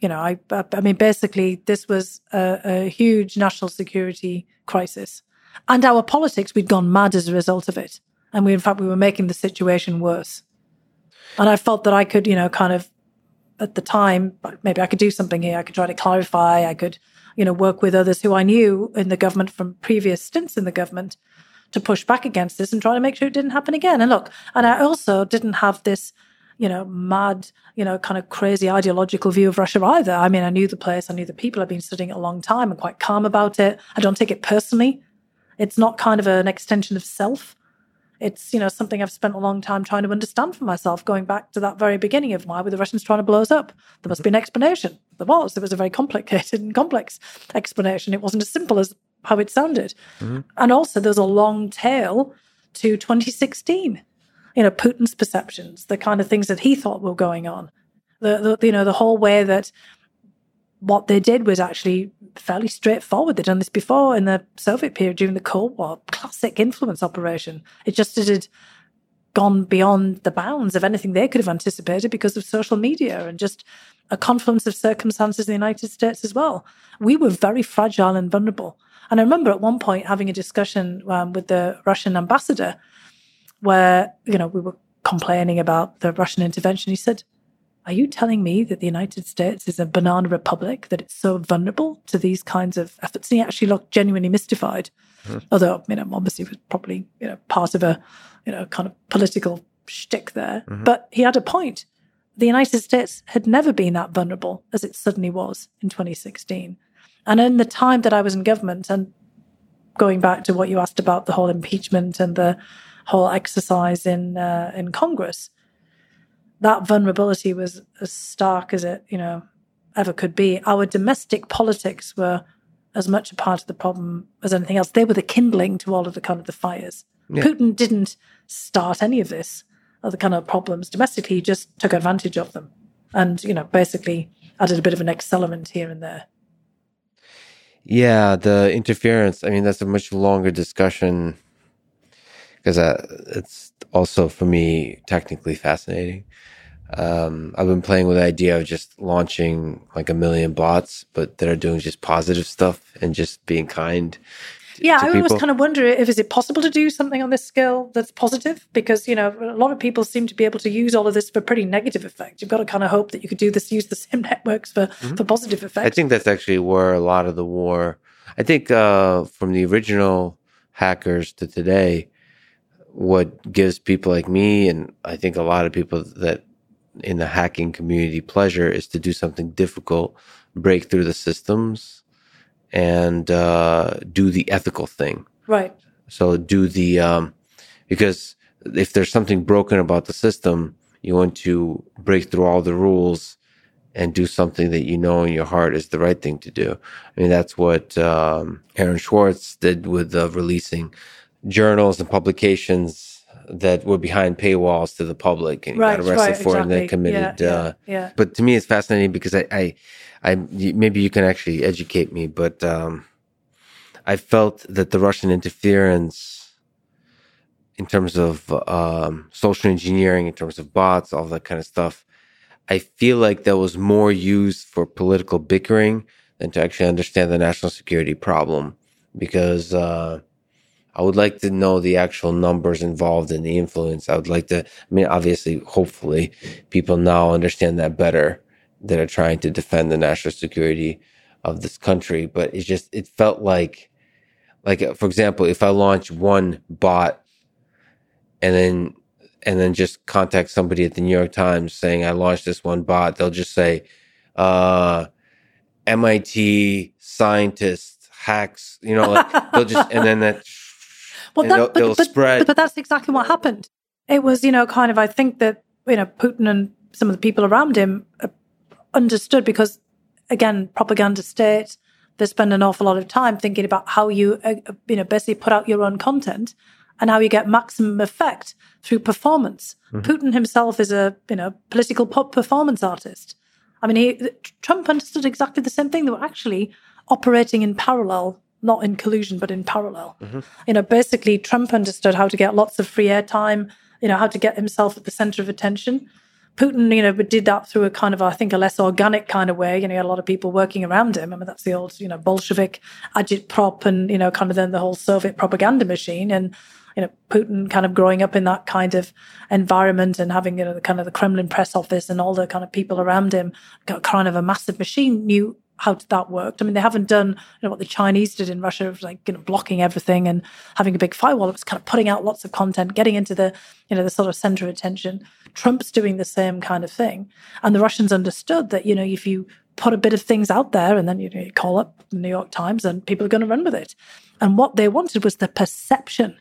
you know, I, I mean, basically, this was a, a huge national security crisis, and our politics we'd gone mad as a result of it, and we, in fact, we were making the situation worse. And I felt that I could, you know, kind of at the time, maybe I could do something here. I could try to clarify. I could you know, work with others who I knew in the government from previous stints in the government to push back against this and try to make sure it didn't happen again. And look, and I also didn't have this, you know, mad, you know, kind of crazy ideological view of Russia either. I mean, I knew the place, I knew the people, I've been studying it a long time. I'm quite calm about it. I don't take it personally. It's not kind of an extension of self it's you know something I've spent a long time trying to understand for myself, going back to that very beginning of why were the Russians trying to blow us up? There must be an explanation. There was. It was a very complicated and complex explanation. It wasn't as simple as how it sounded. Mm-hmm. And also, there's a long tail to 2016. You know, Putin's perceptions, the kind of things that he thought were going on, the, the you know the whole way that what they did was actually fairly straightforward. They'd done this before in the Soviet period during the Cold War. Classic influence operation. It just had gone beyond the bounds of anything they could have anticipated because of social media and just a confluence of circumstances in the United States as well. We were very fragile and vulnerable. And I remember at one point having a discussion um, with the Russian ambassador where, you know, we were complaining about the Russian intervention. He said, are you telling me that the United States is a banana republic, that it's so vulnerable to these kinds of efforts? And he actually looked genuinely mystified. Mm-hmm. Although, you know, obviously it was probably, you know, part of a, you know, kind of political shtick there. Mm-hmm. But he had a point. The United States had never been that vulnerable as it suddenly was in 2016. And in the time that I was in government, and going back to what you asked about the whole impeachment and the whole exercise in uh, in Congress, that vulnerability was as stark as it, you know, ever could be. Our domestic politics were as much a part of the problem as anything else. They were the kindling to all of the kind of the fires.
Yeah.
Putin didn't start any of this, other kind of problems domestically. He just took advantage of them, and you know, basically added a bit of an accelerant here and there.
Yeah, the interference. I mean, that's a much longer discussion because uh, it's also for me technically fascinating. Um, I've been playing with the idea of just launching like a million bots, but that are doing just positive stuff and just being kind. to-
Yeah,
to
I always
people.
kind of wonder if is it possible to do something on this scale that's positive because you know a lot of people seem to be able to use all of this for pretty negative effect. You've got to kind of hope that you could do this, use the same networks for for positive effect.
Mm-hmm. I think that's actually where a lot of the war. I think uh, from the original hackers to today, what gives people like me and I think a lot of people that in the hacking community pleasure is to do something difficult, break through the systems, and uh, do the ethical thing.
right.
So do the um, because if there's something broken about the system, you want to break through all the rules and do something that you know in your heart is the right thing to do. I mean, that's what um, Aaron Swartz did with uh, releasing journals and publications that were behind paywalls to the public, and
Right,
got arrested
right,
for it and then committed.
Yeah,
uh,
yeah, yeah.
But to me, it's fascinating because I, I, I maybe you can actually educate me, but um, I felt that the Russian interference in terms of um, social engineering, in terms of bots, all that kind of stuff, I feel like that was more used for political bickering than to actually understand the national security problem. Because uh, I would like to know the actual numbers involved in the influence. I would like to, I mean, obviously, hopefully, people now understand that better that are trying to defend the national security of this country. But it just, it felt like, like for example, if I launch one bot and then and then just contact somebody at the New York Times saying I launched this one bot, they'll just say, uh, MIT scientist hacks, you know, like they'll just and then that
Well, that,
they'll,
but,
they'll
but,
spread.
but, but that's exactly what happened. It was, you know, kind of, I think that, you know, Putin and some of the people around him uh, understood because, again, propaganda state, they spend an awful lot of time thinking about how you, uh, you know, basically put out your own content and how you get maximum effect through performance. Putin himself is a, you know, political pop performance artist. I mean, he, Trump understood exactly the same thing. They were actually operating in parallel, not in collusion, but in parallel. Mm-hmm. You know, basically, Trump understood how to get lots of free airtime, you know, how to get himself at the center of attention. Putin, you know, did that through a kind of, I think, a less organic kind of way. You know, he had a lot of people working around him. I mean, that's the old, you know, Bolshevik agitprop and, you know, kind of then the whole Soviet propaganda machine. And, you know, Putin kind of growing up in that kind of environment and having, you know, the kind of the Kremlin press office and all the kind of people around him, got kind of a massive machine, knew how that worked. I mean, they haven't done you know what the Chinese did in Russia, of like you know blocking everything and having a big firewall. It was kind of putting out lots of content, getting into the you know the sort of center of attention. Trump's doing the same kind of thing, and the Russians understood that you know if you put a bit of things out there and then you, know, you call up the New York Times and people are going to run with it. And what they wanted was the perception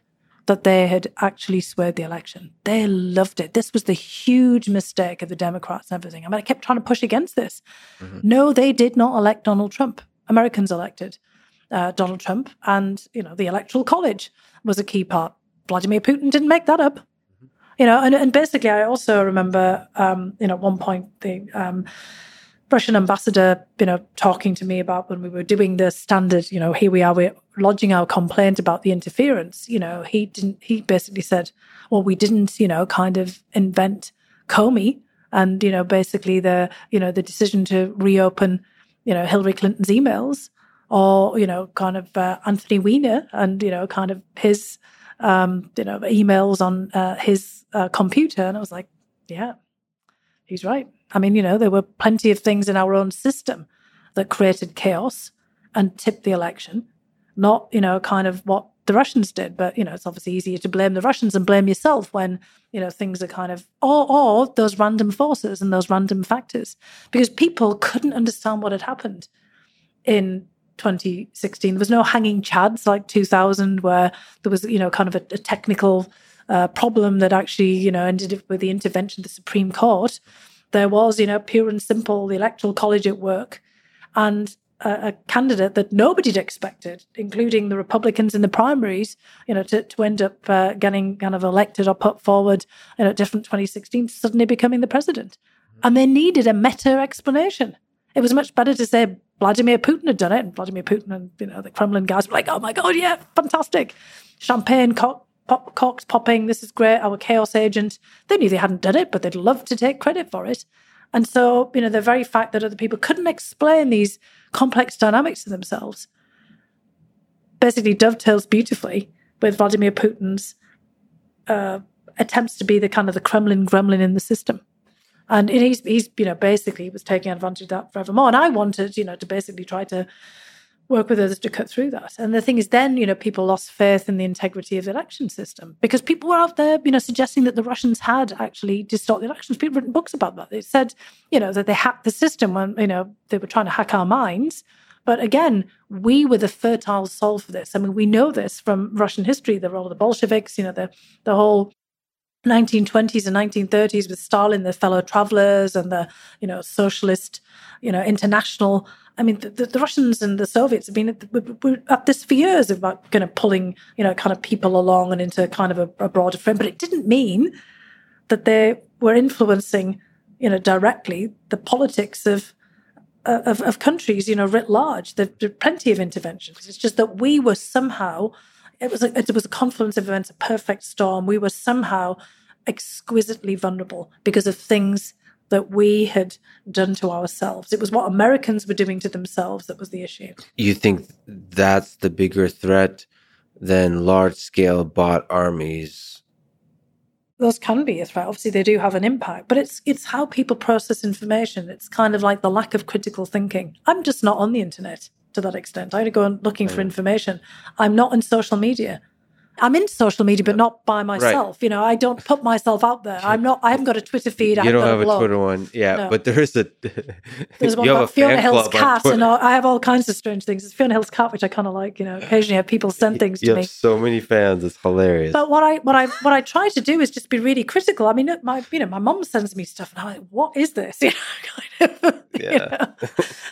that they had actually swayed the election. They loved it. This was the huge mistake of the Democrats and everything. I mean, I kept trying to push against this. No, they did not elect Donald Trump. Americans elected uh, Donald Trump, and you know the Electoral College was a key part. Vladimir Putin didn't make that up. You know, and, and basically, I also remember, um, you know, at one point the um, Russian ambassador, you know, talking to me about when we were doing the standard, you know, here we are, we're lodging our complaint about the interference. You know, he didn't, he basically said, well, we didn't, you know, kind of invent Comey and, you know, basically the, you know, the decision to reopen, you know, Hillary Clinton's emails or, you know, kind of uh, Anthony Weiner and, you know, kind of his, um, you know, emails on uh, his uh, computer. And I was like, yeah, he's right. I mean, you know, there were plenty of things in our own system that created chaos and tipped the election, not, you know, kind of what the Russians did. But, you know, it's obviously easier to blame the Russians and blame yourself when, you know, things are kind of, or, or those random forces and those random factors, because people couldn't understand what had happened in 2016. There was no hanging chads like 2000, where there was, you know, kind of a, a technical uh, problem that actually, you know, ended up with the intervention of the Supreme Court. There was, you know, pure and simple the Electoral College at work. And a, a candidate that nobody had expected, including the Republicans in the primaries, you know, to, to end up uh, getting kind of elected or put forward in a different 2016, suddenly becoming the president. And they needed a meta explanation. It was much better to say Vladimir Putin had done it, and Vladimir Putin and you know the Kremlin guys were like, "Oh my god, yeah, fantastic, champagne pop, corks popping, this is great." Our chaos agent. They knew they hadn't done it, but they'd love to take credit for it. And so, you know, the very fact that other people couldn't explain these complex dynamics to themselves basically dovetails beautifully with Vladimir Putin's uh, attempts to be the kind of the Kremlin gremlin in the system. And he's, he's, you know, basically was taking advantage of that forevermore. And I wanted, you know, to basically try to work with others to cut through that. And the thing is, then, you know, people lost faith in the integrity of the election system because people were out there, you know, suggesting that the Russians had actually distorted the elections. People written books about that. They said, you know, that they hacked the system when, you know, they were trying to hack our minds. But again, we were the fertile soil for this. I mean, we know this from Russian history, the role of the Bolsheviks, you know, the, the whole 1920s and 1930s with Stalin, the fellow travelers and the, you know, socialist, you know, international. I mean, the, the Russians and the Soviets have been at this for years about kind of pulling, you know, kind of people along and into kind of a, a broader frame. But it didn't mean that they were influencing, you know, directly the politics of uh, of, of countries, you know, writ large. There, there plenty of interventions. It's just that we were somehow it was a, it was a confluence of events, a perfect storm. We were somehow exquisitely vulnerable because of things that we had done to ourselves. It was what Americans were doing to themselves that was the issue.
You think that's the bigger threat than large scale bot armies?
Those can be a threat. Obviously, they do have an impact, but it's it's how people process information. It's kind of like the lack of critical thinking. I'm just not on the internet to that extent. I had to go and looking oh, for information. I'm not in social media. I'm in social media, but not by myself. Right. You know, I don't put myself out there. I'm not. I haven't got a Twitter feed.
I
you
don't have
a,
Twitter one, yeah. No. But there is a.
There's one about Fiona Hill's cat, and I have all kinds of strange things. It's Fiona Hill's cat, which I kind of like. You know, occasionally have people send things
you
to me.
So many fans, it's hilarious.
But what I what I what I try to do is just be really critical. I mean, my you know, my mom sends me stuff, and I'm like, what is this? You know. Yeah.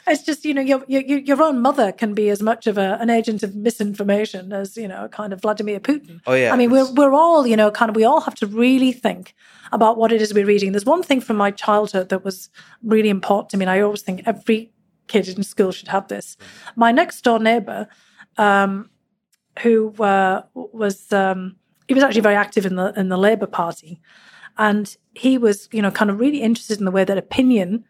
It's just you know, your, your your own mother can be as much of a, an agent of misinformation as you know, kind of Vladimir Putin.
Oh yeah.
I mean we're we're all, you know, kind of we all have to really think about what it is we're reading. There's one thing from my childhood that was really important to me, and I always think every kid in school should have this. My next door neighbor, um, who uh, was um, he was actually very active in the in the Labour Party, and he was, you know, kind of really interested in the way that opinion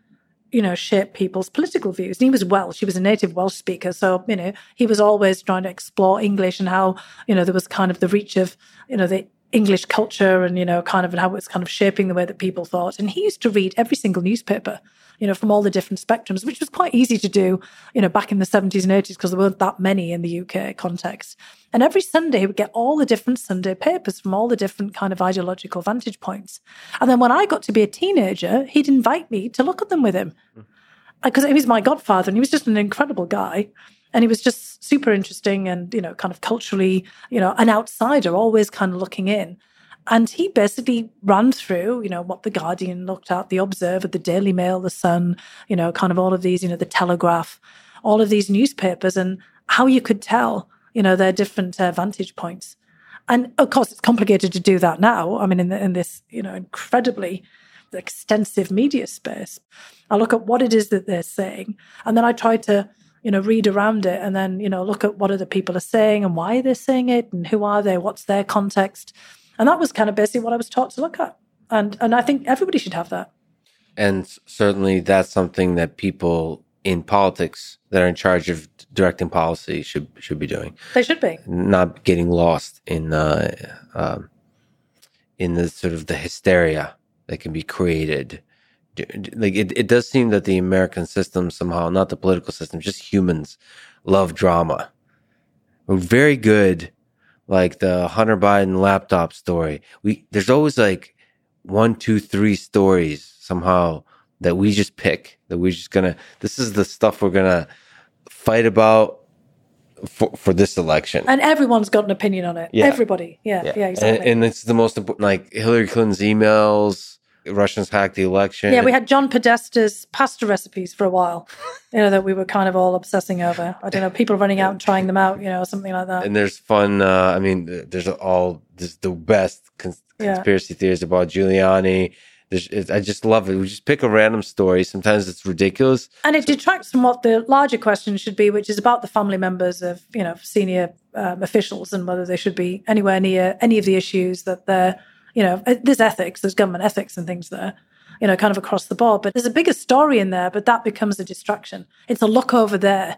you know, shape people's political views. And he was Welsh. He was a native Welsh speaker. So, you know, he was always trying to explore English and how, you know, there was kind of the reach of, you know, the English culture and, you know, kind of and how it was kind of shaping the way that people thought. And he used to read every single newspaper, you know, from all the different spectrums, which was quite easy to do, you know, back in the 70s and 80s because there weren't that many in the UK context. And every Sunday he would get all the different Sunday papers from all the different kind of ideological vantage points. And then when I got to be a teenager, he'd invite me to look at them with him hmm. Because he was my godfather and he was just an incredible guy. And he was just super interesting and you know kind of culturally you know an outsider always kind of looking in. And he basically ran through you know what the guardian looked at the observer the daily mail the sun you know kind of all of these you know the telegraph all of these newspapers and how you could tell you know their different uh, vantage points. And of course it's complicated to do that now. I mean in, the, in this you know incredibly extensive media space i look at what it is that they're saying and then i try to you know, read around it and then, you know, look at what other people are saying and why they're saying it and who are they, what's their context. And that was kind of basically what I was taught to look at. And and I think everybody should have that.
And certainly that's something that people in politics that are in charge of directing policy should should be doing.
They should be.
Not getting lost in uh, um, in the sort of the hysteria that can be created like it, it does seem that the American system somehow, not the political system, just humans love drama. We're very good, like the Hunter Biden laptop story. We there's always like one, two, three stories somehow that we just pick that we're just gonna. This is the stuff we're gonna fight about for, for this election.
And everyone's got an opinion on it. Yeah. Everybody. Yeah. Yeah. yeah exactly.
And, and, it's the most important, like Hillary Clinton's emails Russians hacked the election.
Yeah, we had John Podesta's pasta recipes for a while, you know, that we were kind of all obsessing over. I don't know, people running out and trying them out, you know, something like that.
and there's fun. Uh, I mean, there's all there's the best cons-
Yeah.
conspiracy theories about Giuliani. I just love it. We just pick a random story. Sometimes it's ridiculous.
And it detracts from what the larger question should be, which is about the family members of, you know, senior um, officials and whether they should be anywhere near any of the issues that they're, you know, uh, there's ethics, there's government ethics and things there, you know, kind of across the board. But there's a bigger story in there, but that becomes a distraction. It's a look over there,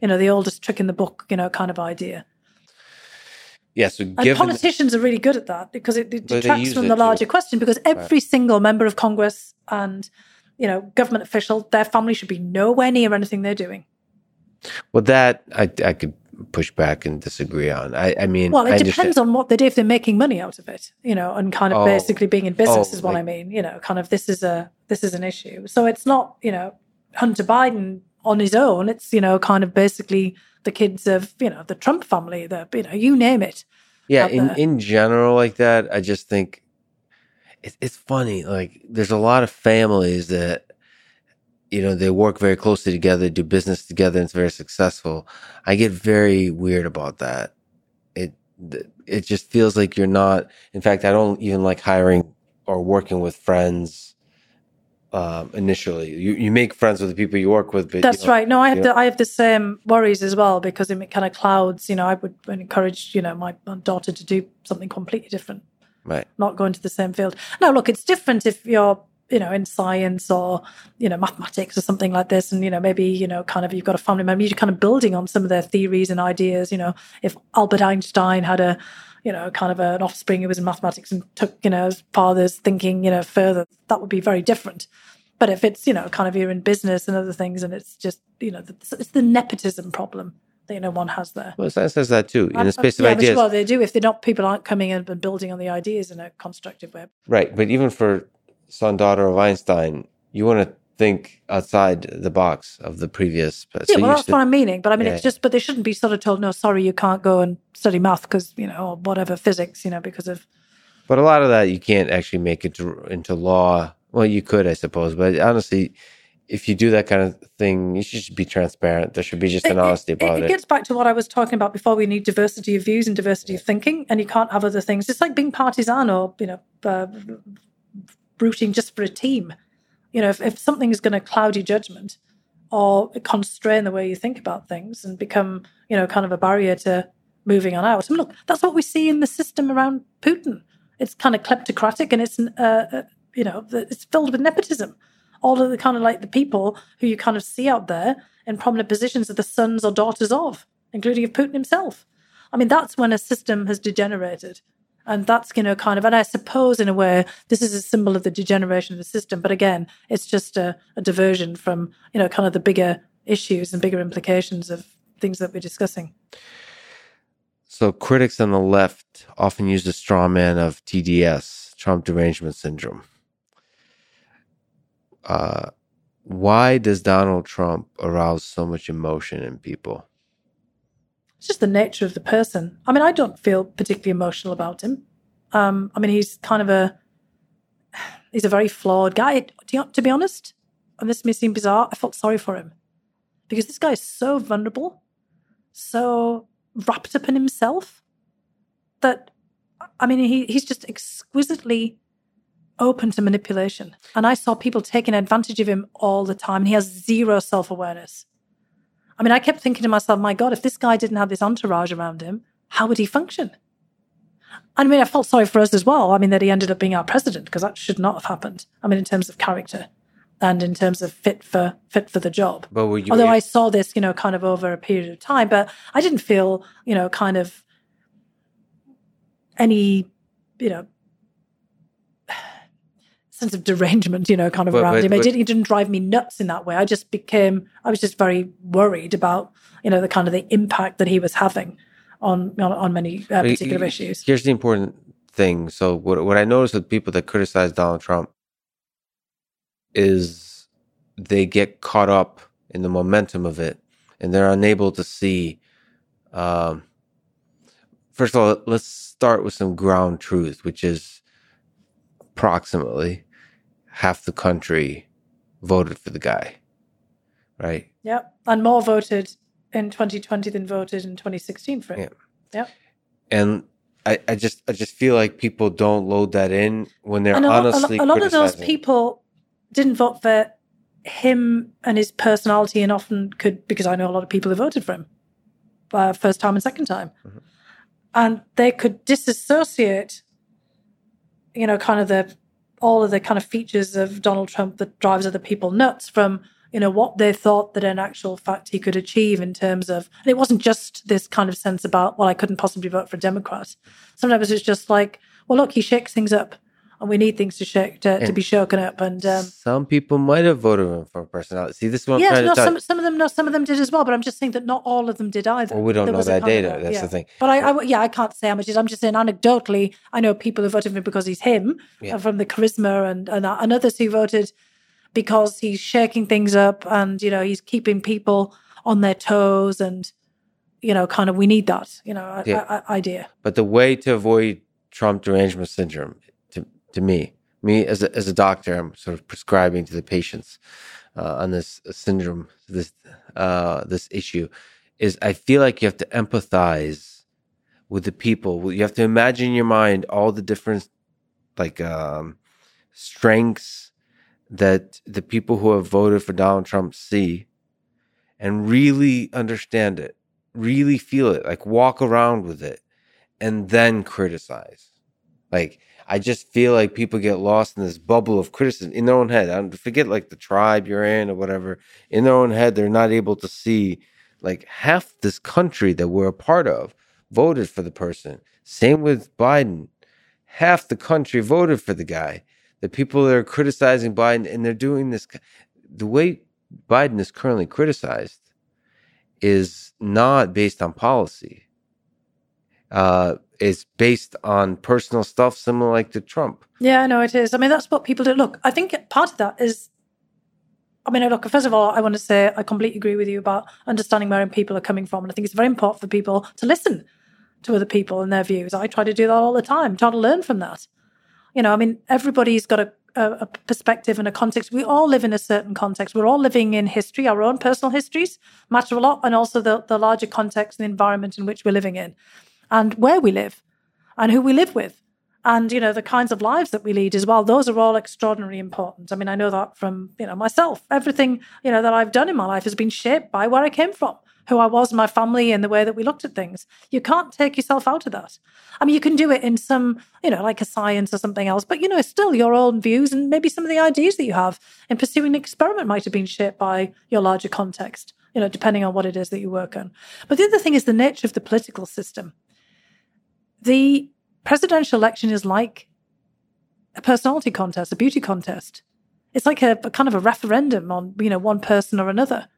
you know, the oldest trick in the book, you know, kind of idea.
Yeah. So
And politicians are really good at that because it, it detracts from the larger question. Because every single member of Congress and you know government official, their family should be nowhere near anything they're doing.
well, that I I could push back and disagree on. I I mean,
Well, it
I
depends
understand-
on what they do if they're making money out of it, you know, and kind of
Oh.
basically being in business
Oh,
is what I mean. You know, kind of this is a this is an issue. So it's not you know Hunter Biden on his own. It's you know kind of basically the kids of you know the Trump family, the you know you name it.
yeah in
there.
in general like that i just think it, it's funny like there's a lot of families that you know they work very closely together do business together and it's very successful i get very weird about that it it just feels like you're not in fact i don't even like hiring or working with friends um initially you you make friends with the people you work with but you
That's
know,
right. No, I have the I have the same worries as well because it kind of clouds. You know, I would encourage you know my my daughter to do something completely different,
right
not go into the same field. Now, look, it's different if you're you know in science or you know mathematics or something like this, and you know maybe you know kind of you've got a family member, you're kind of building on some of their theories and ideas. You know, if Albert Einstein had a you know kind of an offspring who was in mathematics and took you know his father's thinking you know further, that would be very different. But if it's you know kind of you're in business and other things, and it's just you know the, it's the nepotism problem that you know one has there.
well science says that too in the space of
yeah,
ideas
Which, well, they do if they're not people aren't coming in and building on the ideas in a constructive way.
Right, but even for son daughter of Einstein, you want to think outside the box of the previous.
Yeah,
so
well, that's
should-
what I'm meaning. But I mean,
Yeah.
it's just, but they shouldn't be sort of told, no, sorry, you can't go and study math because, you know, or whatever, physics, you know, because of.
but a lot of that you can't actually make it to, into law. Well, you could, I suppose, but honestly, if you do that kind of thing, you should be transparent. There should be just an honesty about
it,
it.
gets back to what I was talking about before. We need diversity of views and diversity of thinking, and you can't have other things. It's like being partisan or, you know, uh, rooting just for a team. You know, if, if something is going to cloud your judgment or constrain the way you think about things and become, you know, kind of a barrier to moving on out. I mean, look, that's what we see in the system around Putin. It's kind of kleptocratic and it's, uh, uh, you know, it's filled with nepotism. All of the kind of like the people who you kind of see out there in prominent positions are the sons or daughters of, including of Putin himself. I mean, that's when a system has degenerated. And that's, you know, kind of, and I suppose in a way, this is a symbol of the degeneration of the system. But again, it's just a, a diversion from, you know, kind of the bigger issues and bigger implications of things that we're discussing.
So critics on the left often use the straw man of TDS, Trump derangement syndrome. Uh, why does Donald Trump arouse so much emotion in people?
It's just the nature of the person. I mean, I don't feel particularly emotional about him. Um, I mean, he's kind of a he's a very flawed guy. To, be honest, and this may seem bizarre, I felt sorry for him because this guy is so vulnerable, so wrapped up in himself that I mean, he, he's just exquisitely open to manipulation. And I saw people taking advantage of him all the time. And he has zero self awareness. I mean, I kept thinking to myself, my God, if this guy didn't have this entourage around him, how would he function? I mean, I felt sorry for us as well. I mean, that he ended up being our president because that should not have happened. I mean, in terms of character and in terms of fit for fit for the job.
But were you
Although I saw this, you know, kind of over a period of time, but I didn't feel, you know, kind of any, you know, sense of derangement, you know, kind of
But-
around
but-
him. It
but-
didn't, it didn't drive me nuts in that way. I just became, I was just very worried about, you know, the kind of the impact that he was having on on, on many uh, particular issues.
Here's the important thing. So what what I notice with people that criticize Donald Trump is they get caught up in the momentum of it and they're unable to see um first of all let's start with some ground truth which is approximately half the country voted for the guy, right?
Yeah, and more voted in 2020 than voted in 2016 for it.
Yeah.
Yeah.
And I, I just I just feel like people don't load that in when they're
and a, lot- a,
honestly
lot- a lot of those people didn't vote for him and his personality, and often could because I know a lot of people who voted for him, uh, first time and second time,
Mhm.
and they could disassociate, you know, kind of the all of the kind of features of Donald Trump that drives other people nuts from you know what they thought that in actual fact he could achieve in terms of and it wasn't just this kind of sense about well I couldn't possibly vote for a Democrat. Sometimes it's just like well look he shakes things up and we need things to shake to, to be shaken up and um,
Some people might have voted him for personality. See, this is what I'm
yes, no, some some of them, no, some of them did as well. But I'm just saying that not all of them did either.
Well, we don't
There
know that
of
data. That's
yeah.
the thing.
But I, I, yeah, I can't say how much it is. I'm just saying anecdotally, I know people who voted for him because he's him,
Yeah.
uh, from the charisma, and, and and others who voted because he's shaking things up, and you know he's keeping people on their toes, and you know, kind of we need that, you know,
Yeah.
idea.
But the way to avoid Trump derangement syndrome, to me, me as a, as a doctor, I'm sort of prescribing to the patients uh, on this syndrome, this uh, this issue, is I feel like you have to empathize with the people. You have to imagine in your mind all the different like um, strengths that the people who have voted for Donald Trump see, and really understand it, really feel it, like walk around with it and then criticize. Like I just feel like people get lost in this bubble of criticism in their own head. I forget like the tribe you're in or whatever. In their own head, they're not able to see like half this country that we're a part of voted for the person. Same with Biden. Half the country voted for the guy. The people that are criticizing Biden and they're doing this the way Biden is currently criticized is not based on policy uh, is based on personal stuff, similar like to Trump.
Yeah, no, it is. I mean, that's what people do. Look, I think part of that is. I mean, look, first of all, I want to say I completely agree with you about understanding where people are coming from. And I think it's very important for people to listen to other people and their views. I try to do that all the time, try to learn from that. You know, I mean, everybody's got a, a, a perspective and a context. We all live in a certain context. We're all living in history. Our own personal histories matter a lot, and also the, the larger context and the environment in which we're living in, and where we live, and who we live with and you know the kinds of lives that we lead as well. Those are all extraordinarily important. I mean i know that from you know myself. Everything you know that i've done in my life has been shaped by where i came from who i was my family and the way that we looked at things. You can't take yourself out of that. I mean you can do it in some you know like a science or something else but you know still your own views and maybe some of the ideas that you have in pursuing an experiment might have been shaped by your larger context you know depending on what it is that you work on. But the other thing is the nature of the political system the presidential election is like a personality contest, a beauty contest. It's like a, a kind of a referendum on, you know, one person or another.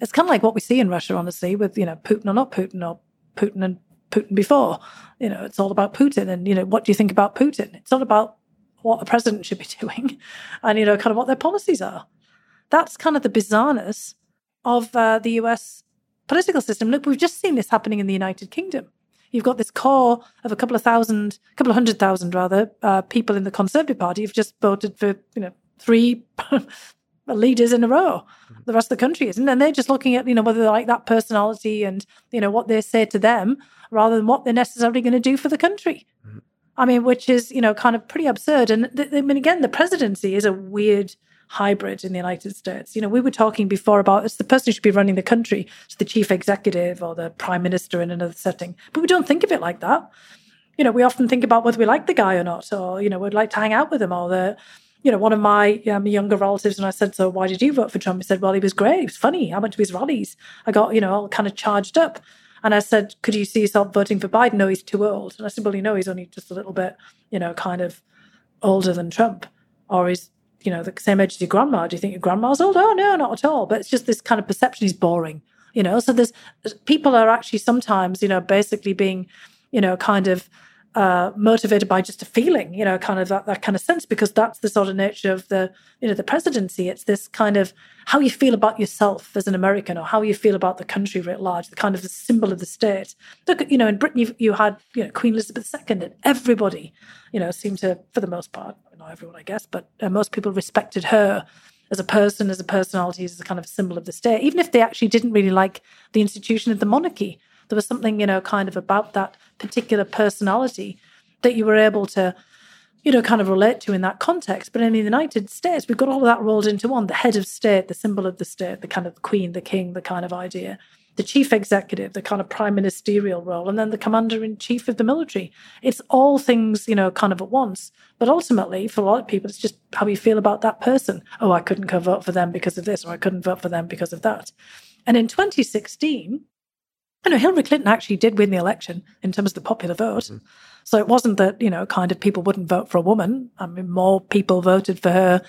It's kind of like what we see in Russia, honestly, with, you know, Putin or not Putin or Putin and Putin before. You know, it's all about Putin and, you know, what do you think about Putin? It's not about what a president should be doing and, you know, kind of what their policies are. That's kind of the bizarreness of uh, the US political system. Look, we've just seen this happening in the United Kingdom you've got this core of a couple of thousand, a couple of hundred thousand rather, uh, people in the Conservative Party who've just voted for, you know, three leaders in a row. The rest of the country isn't. And they're just looking at, you know, whether they like that personality and, you know, what they say to them rather than what they're necessarily going to do for the country. I mean, which is, you know, kind of pretty absurd. And th- I mean, again, the presidency is a weird hybrid in the United States. You know, we were talking before about it's the person who should be running the country, the chief executive or the prime minister in another setting. But we don't think of it like that. You know, we often think about whether we like the guy or not, or, you know, we'd like to hang out with him, or the, you know, one of my um, younger relatives, and I said, So why did you vote for Trump? He said, Well, he was great. He was funny. I went to his rallies. I got, you know, all kind of charged up. And I said, Could you see yourself voting for Biden? No, he's too old. And I said, Well, you know, he's only just a little bit, you know, kind of older than Trump. Or he's, you know, the same age as your grandma. Do you think your grandma's old? Oh, no, not at all. But it's just this kind of perception is boring, you know? So there's people are actually sometimes, you know, basically being, you know, kind of uh, motivated by just a feeling, you know, kind of that, that kind of sense, because that's the sort of nature of the, you know, the presidency. It's this kind of how you feel about yourself as an American or how you feel about the country writ large, the kind of the symbol of the state. Look, you know, in Britain, you, you had, you know, Queen Elizabeth II and everybody, you know, seemed to, for the most part, not everyone, I guess, but uh, most people respected her as a person, as a personality, as a kind of symbol of the state, even if they actually didn't really like the institution of the monarchy. There was something, you know, kind of about that particular personality that you were able to, you know, kind of relate to in that context. But in the United States, we've got all of that rolled into one the head of state, the symbol of the state, the kind of queen, the king, the kind of idea the chief executive, the kind of prime ministerial role, and then the commander in chief of the military. It's all things, you know, kind of at once. But ultimately, for a lot of people, it's just how you feel about that person. Oh, I couldn't vote for them because of this, or I couldn't vote for them because of that. And in 2016, you know, Hillary Clinton actually did win the election in terms of the popular vote. Mm-hmm. So it wasn't that, you know, kind of people wouldn't vote for a woman. I mean, more people voted for her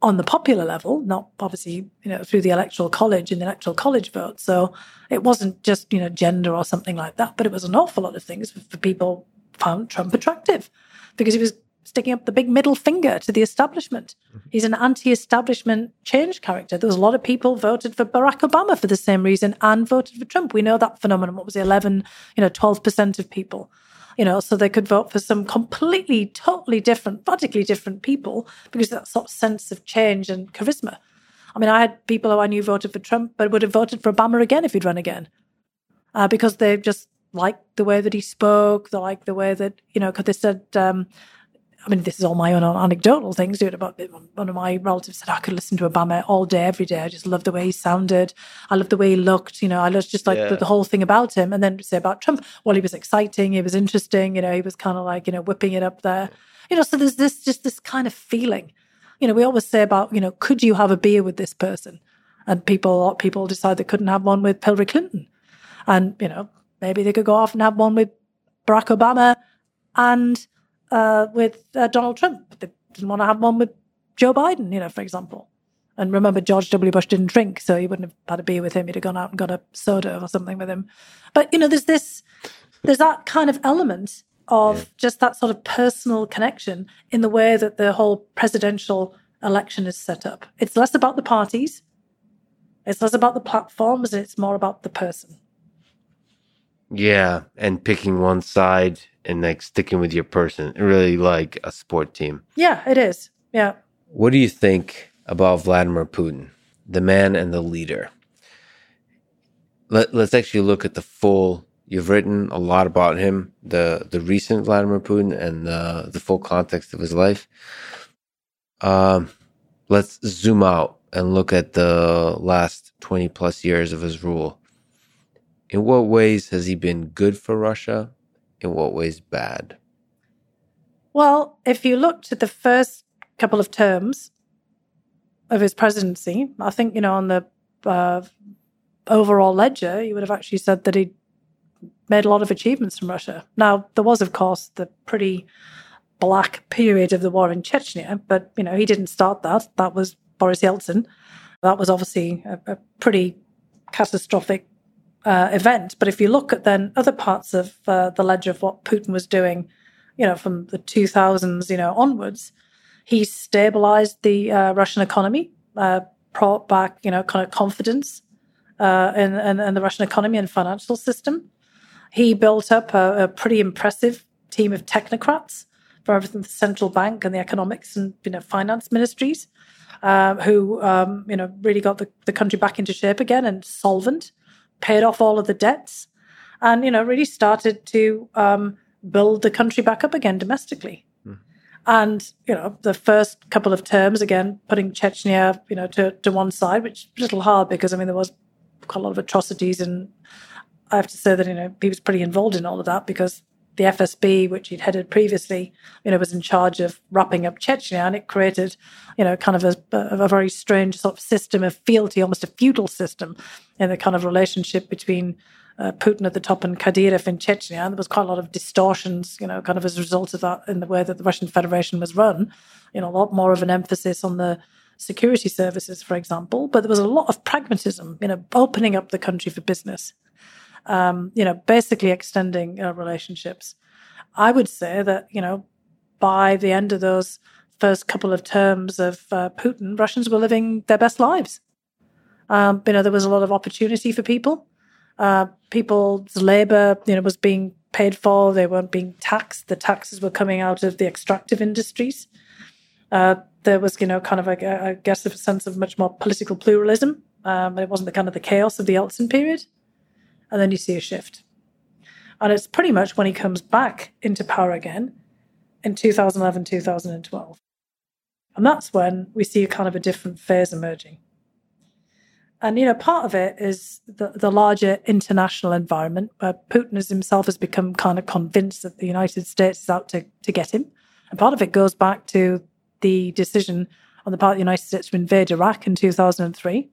on the popular level, not obviously, you know, through the electoral college and the electoral college vote. So it wasn't just, you know, gender or something like that, but it was an awful lot of things for, for people found Trump attractive because he was sticking up the big middle finger to the establishment. Mm-hmm. He's an anti-establishment change character. There was a lot of people voted for Barack Obama for the same reason and voted for Trump. We know that phenomenon. What was it, 11, you know, 12% of people you know, so they could vote for some completely, totally different, radically different people because that sort of sense of change and charisma. I mean, I had people who I knew voted for Trump, but would have voted for Obama again if he'd run again, uh, because they just liked the way that he spoke. They liked the way that you know, because they said um, I mean, this is all my own anecdotal things. Doing about one of my relatives said oh, I could listen to Obama all day, every day. I just love the way he sounded. I love the way he looked. You know, I just like yeah. the, the, whole thing about him. And then say about Trump, well, he was exciting. He was interesting. You know, he was kind of like you know whipping it up there. You know, so there's this just this kind of feeling. You know, we always say about you know, could you have a beer with this person? And people people decide they couldn't have one with Hillary Clinton, and you know, maybe they could go off and have one with Barack Obama and uh, with uh, Donald Trump. They didn't want to have one with Joe Biden, you know, for example. And remember, George W. Bush didn't drink, so he wouldn't have had a beer with him. He'd have gone out and got a soda or something with him. But you know, there's this, there's that kind of element of yeah. just that sort of personal connection in the way that the whole presidential election is set up. It's less about the parties, it's less about the platforms, and it's more about the person.
Yeah, and picking one side and like sticking with your person, really like a sport team.
Yeah, it is. Yeah.
What do you think about Vladimir Putin, the man and the leader? Let, let's actually look at the full. You've written a lot about him, the the recent Vladimir Putin, and the the full context of his life. Um, let's zoom out and look at the last twenty plus years of his rule. In what ways has he been good for Russia? In what ways bad?
Well, if you looked at the first couple of terms of his presidency, I think, you know, on the uh, overall ledger, you would have actually said that he made a lot of achievements from Russia. Now, there was, of course, the pretty black period of the war in Chechnya, but, you know, he didn't start that. That was Boris Yeltsin. That was obviously a, a pretty catastrophic uh, event. But if you look at then other parts of uh, the ledger of what Putin was doing, you know, from the 2000s, you know, onwards, he stabilized the uh, Russian economy, uh, brought back, you know, kind of confidence uh, in, in, in, the Russian economy and financial system. He built up a, a pretty impressive team of technocrats for everything the central bank and the economics and you know finance ministries, uh, who um, you know really got the, the country back into shape again and solvent paid off all of the debts, and you know really started to um, build the country back up again domestically. Mm. And you know the first couple of terms again, putting Chechnya you know to to one side, which was a little hard because I mean there was quite a lot of atrocities, and I have to say that you know he was pretty involved in all of that because the FSB, which he'd headed previously, you know, was in charge of wrapping up Chechnya, and it created, you know, kind of a, a, very strange sort of system of fealty, almost a feudal system, in the kind of relationship between uh, Putin at the top and Kadyrov in Chechnya. And there was quite a lot of distortions, you know, kind of as a result of that in the way that the Russian Federation was run. You know, a lot more of an emphasis on the security services, for example, but there was a lot of pragmatism, you know, opening up the country for business um, you know, basically extending uh, relationships. I would say that, you know, by the end of those first couple of terms of uh, Putin, Russians were living their best lives. Um, you know, there was a lot of opportunity for people. Uh, people's labor, you know, was being paid for, they weren't being taxed. The taxes were coming out of the extractive industries. Uh, there was, you know, kind of, a, I guess, a sense of much more political pluralism. Um, it wasn't the kind of the chaos of the Yeltsin period. And then you see a shift. And it's pretty much when he comes back into power again in 2011, 2012. And that's when we see a kind of a different phase emerging. And, you know, part of it is the, the larger international environment where Putin has himself has become kind of convinced that the United States is out to, to get him. And part of it goes back to the decision on the part of the United States to invade Iraq in 2003.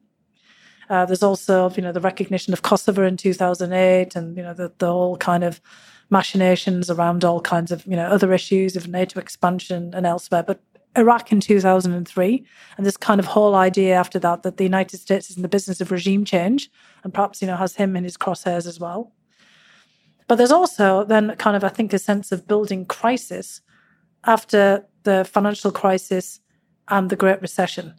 Uh, there's also, you know, the recognition of Kosovo in 2008 and, you know, the, the whole kind of machinations around all kinds of, you know, other issues of NATO expansion and elsewhere. But Iraq in 2003, and this kind of whole idea after that that the United States is in the business of regime change and perhaps, you know, has him in his crosshairs as well. But there's also then kind of, I think, a sense of building crisis after the financial crisis and the Great Recession,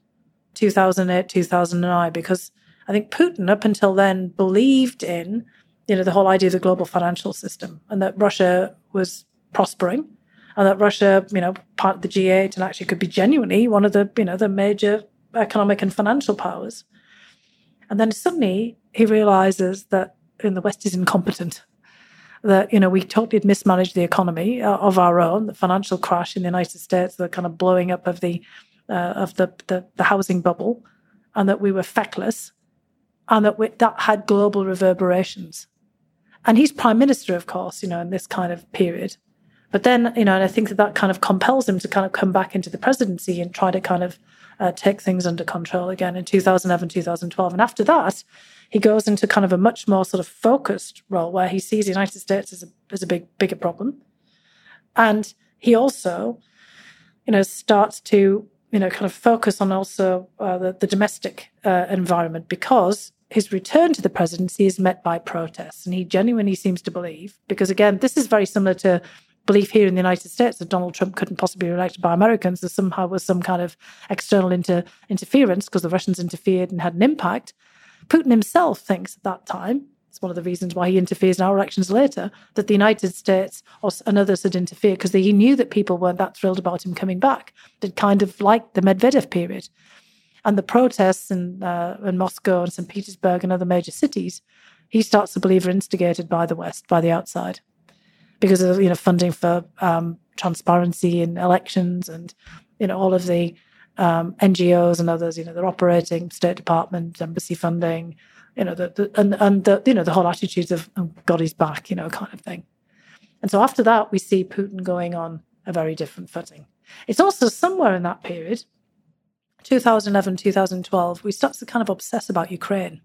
2008, 2009, because I think Putin, up until then, believed in you know the whole idea of the global financial system and that Russia was prospering and that Russia, you know, part of the G8 and actually could be genuinely one of the you know the major economic and financial powers. And then suddenly he realizes that in the West is incompetent. That you know we totally mismanaged the economy uh, of our own, the financial crash in the United States, the kind of blowing up of the uh, of the, the the housing bubble, and that we were feckless and that we, that had global reverberations. And he's prime minister, of course, you know, in this kind of period. But then, you know, and I think that that kind of compels him to kind of come back into the presidency and try to kind of uh, take things under control again in 2011, 2012. And after that, he goes into kind of a much more sort of focused role where he sees the United States as a, as a big, bigger problem. And he also, you know, starts to, you know, kind of focus on also uh, the, the domestic uh, environment because his return to the presidency is met by protests. And he genuinely seems to believe, because again, this is very similar to belief here in the United States that Donald Trump couldn't possibly be elected by Americans. There somehow was some kind of external inter- interference because the Russians interfered and had an impact. Putin himself thinks at that time, it's one of the reasons why he interferes in our elections later, that the United States or, and others had interfered because he knew that people weren't that thrilled about him coming back. They kind of liked the Medvedev period and the protests in, uh, in Moscow and St. Petersburg and other major cities, he starts to believe are instigated by the West, by the outside, because of you know funding for um, transparency in elections and you know all of the um, NGOs and others. You know they're operating State Department, embassy funding. You know the, the and and the you know the whole attitudes of oh, God is back, you know, kind of thing. And so after that, we see Putin going on a very different footing. It's also somewhere in that period 2011, 2012, we start to kind of obsess about Ukraine.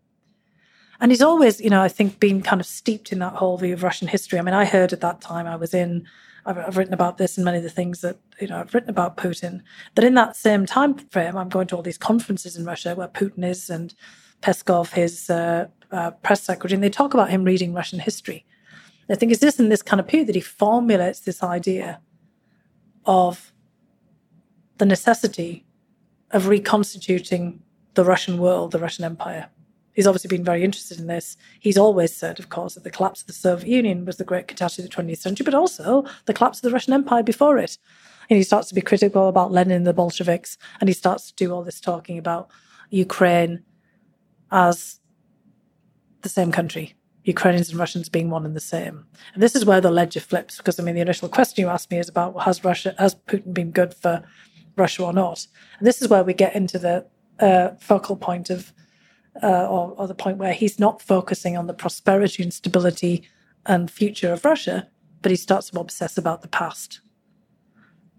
And he's always, you know, I think been kind of steeped in that whole view of Russian history. I mean, I heard at that time I was in, I've, I've written about this and many of the things that, you know, I've written about Putin, that in that same time frame, I'm going to all these conferences in Russia where Putin is and Peskov, his uh, uh, press secretary, and they talk about him reading Russian history. I think it's this in this kind of period that he formulates this idea of the necessity of reconstituting the Russian world, the Russian Empire. He's obviously been very interested in this. He's always said, of course, that the collapse of the Soviet Union was the great catastrophe of the 20th century, but also the collapse of the Russian Empire before it. And he starts to be critical about Lenin and the Bolsheviks, and he starts to do all this talking about Ukraine as the same country, Ukrainians and Russians being one and the same. And this is where the ledger flips, because I mean, the initial question you asked me is about has Russia, has Putin been good for Russia or not. And this is where we get into the uh, focal point of, uh, or, or, the point where he's not focusing on the prosperity and stability and future of Russia, but he starts to obsess about the past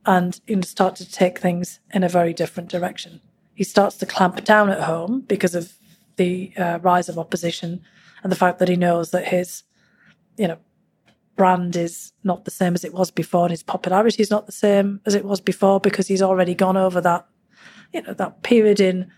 and you start to take things in a very different direction. He starts to clamp down at home because of the uh, rise of opposition and the fact that he knows that his, you know, brand is not the same as it was before, and his popularity is not the same as it was before because he's already gone over that, you know, that period in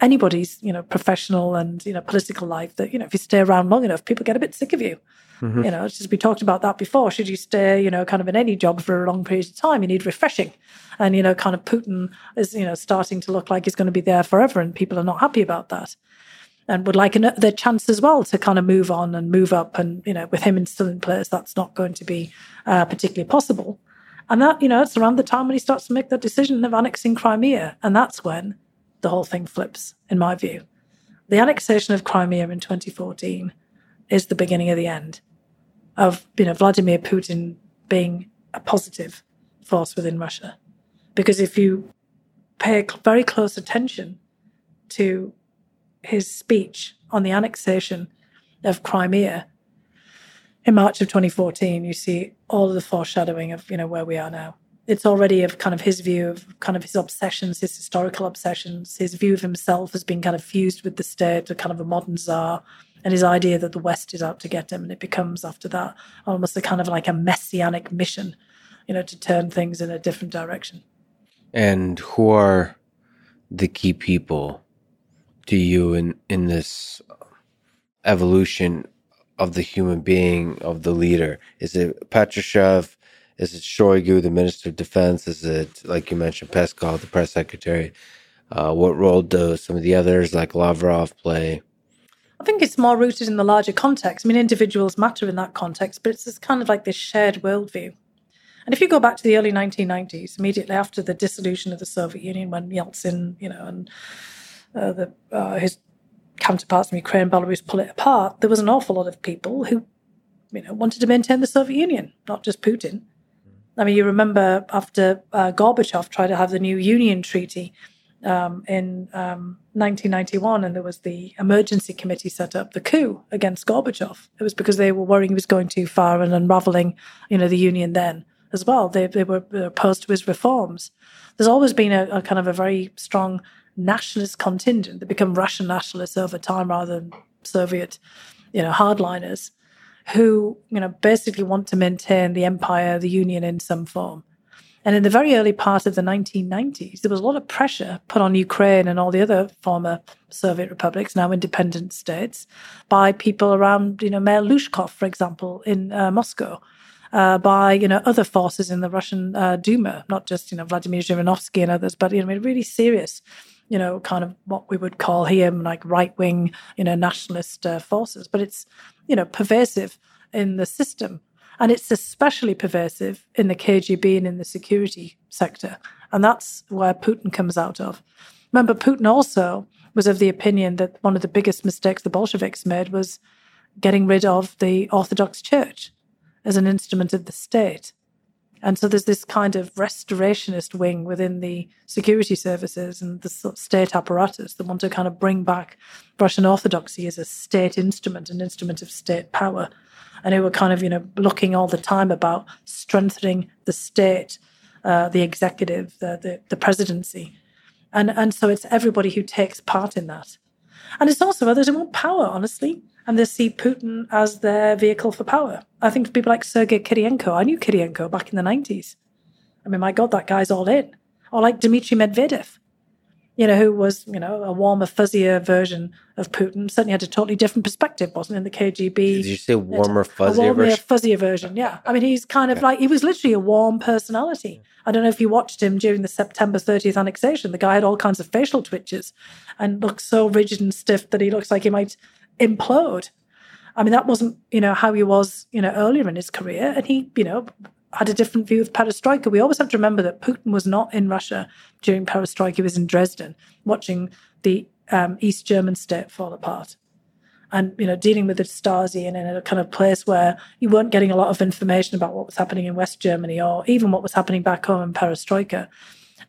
anybody's, you know, professional and you know political life that you know if you stay around long enough, people get a bit sick of you. Mm-hmm. You know, it's just we talked about that before. Should you stay, you know, kind of in any job for a long period of time, you need refreshing. And you know, kind of Putin is, you know, starting to look like he's going to be there forever, and people are not happy about that. And would like an, their chance as well to kind of move on and move up. And, you know, with him still in place, that's not going to be uh, particularly possible. And that, you know, it's around the time when he starts to make that decision of annexing Crimea. And that's when the whole thing flips, in my view. The annexation of Crimea in 2014 is the beginning of the end of, you know, Vladimir Putin being a positive force within Russia. Because if you pay very close attention to his speech on the annexation of Crimea in March of 2014, you see all of the foreshadowing of you know where we are now. It's already of kind of his view of kind of his obsessions, his historical obsessions, his view of himself as being kind of fused with the state, a kind of a modern czar, and his idea that the West is out to get him. And it becomes after that almost a kind of like a messianic mission, you know, to turn things in a different direction.
And who are the key people to you in in this evolution of the human being of the leader? Is it Patrushev? Is it Shoigu, the Minister of Defense? Is it like you mentioned, Peskov, the press secretary? Uh, what role do some of the others like Lavrov play?
I think it's more rooted in the larger context. I mean, individuals matter in that context, but it's kind of like this shared worldview. And if you go back to the early 1990s, immediately after the dissolution of the Soviet Union, when Yeltsin, you know, and uh, the, uh, his counterparts in Ukraine, and Belarus pull it apart, there was an awful lot of people who, you know, wanted to maintain the Soviet Union, not just Putin. I mean, you remember after uh, Gorbachev tried to have the new Union Treaty um, in um, 1991, and there was the emergency committee set up, the coup against Gorbachev. It was because they were worrying he was going too far and unraveling, you know, the union then as well. They, they were opposed to his reforms. There's always been a, a kind of a very strong nationalist contingent that become Russian nationalists over time rather than Soviet, you know, hardliners who, you know, basically want to maintain the empire, the union in some form. And in the very early part of the 1990s, there was a lot of pressure put on Ukraine and all the other former Soviet republics, now independent states, by people around, you know, Mayor Luzhkov, for example, in uh, Moscow, uh, by you know other forces in the Russian uh, Duma, not just you know Vladimir Zhirinovsky and others, but you know really serious, you know, kind of what we would call here like right wing, you know, nationalist uh, forces. But it's you know pervasive in the system, and it's especially pervasive in the KGB and in the security sector, and that's where Putin comes out of. Remember, Putin also was of the opinion that one of the biggest mistakes the Bolsheviks made was getting rid of the Orthodox Church as an instrument of the state. And so there's this kind of restorationist wing within the security services and the state apparatus that want to kind of bring back Russian Orthodoxy as a state instrument, an instrument of state power. And who were kind of, you know, looking all the time about strengthening the state, uh, the executive, the, the, the presidency. And, and so it's everybody who takes part in that. And it's also others who want power, honestly and they see Putin as their vehicle for power. I think people like Sergei Kirienko, I knew Kirienko back in the 90s. I mean, my God, that guy's all in. Or like Dmitry Medvedev, you know, who was, you know, a warmer, fuzzier version of Putin. Certainly had a totally different perspective, wasn't in the KGB.
Did you say warmer, fuzzier
a warmer,
version?
fuzzier version, yeah. I mean, he's kind of like, he was literally a warm personality. I don't know if you watched him during the September 30th annexation. The guy had all kinds of facial twitches and looked so rigid and stiff that he looks like he might implode. I mean, that wasn't, you know, how he was, you know, earlier in his career. And he, you know, had a different view of perestroika. We always have to remember that Putin was not in Russia during perestroika. He was in Dresden watching the um, East German state fall apart and, you know, dealing with the Stasi and in a kind of place where you weren't getting a lot of information about what was happening in West Germany or even what was happening back home in perestroika.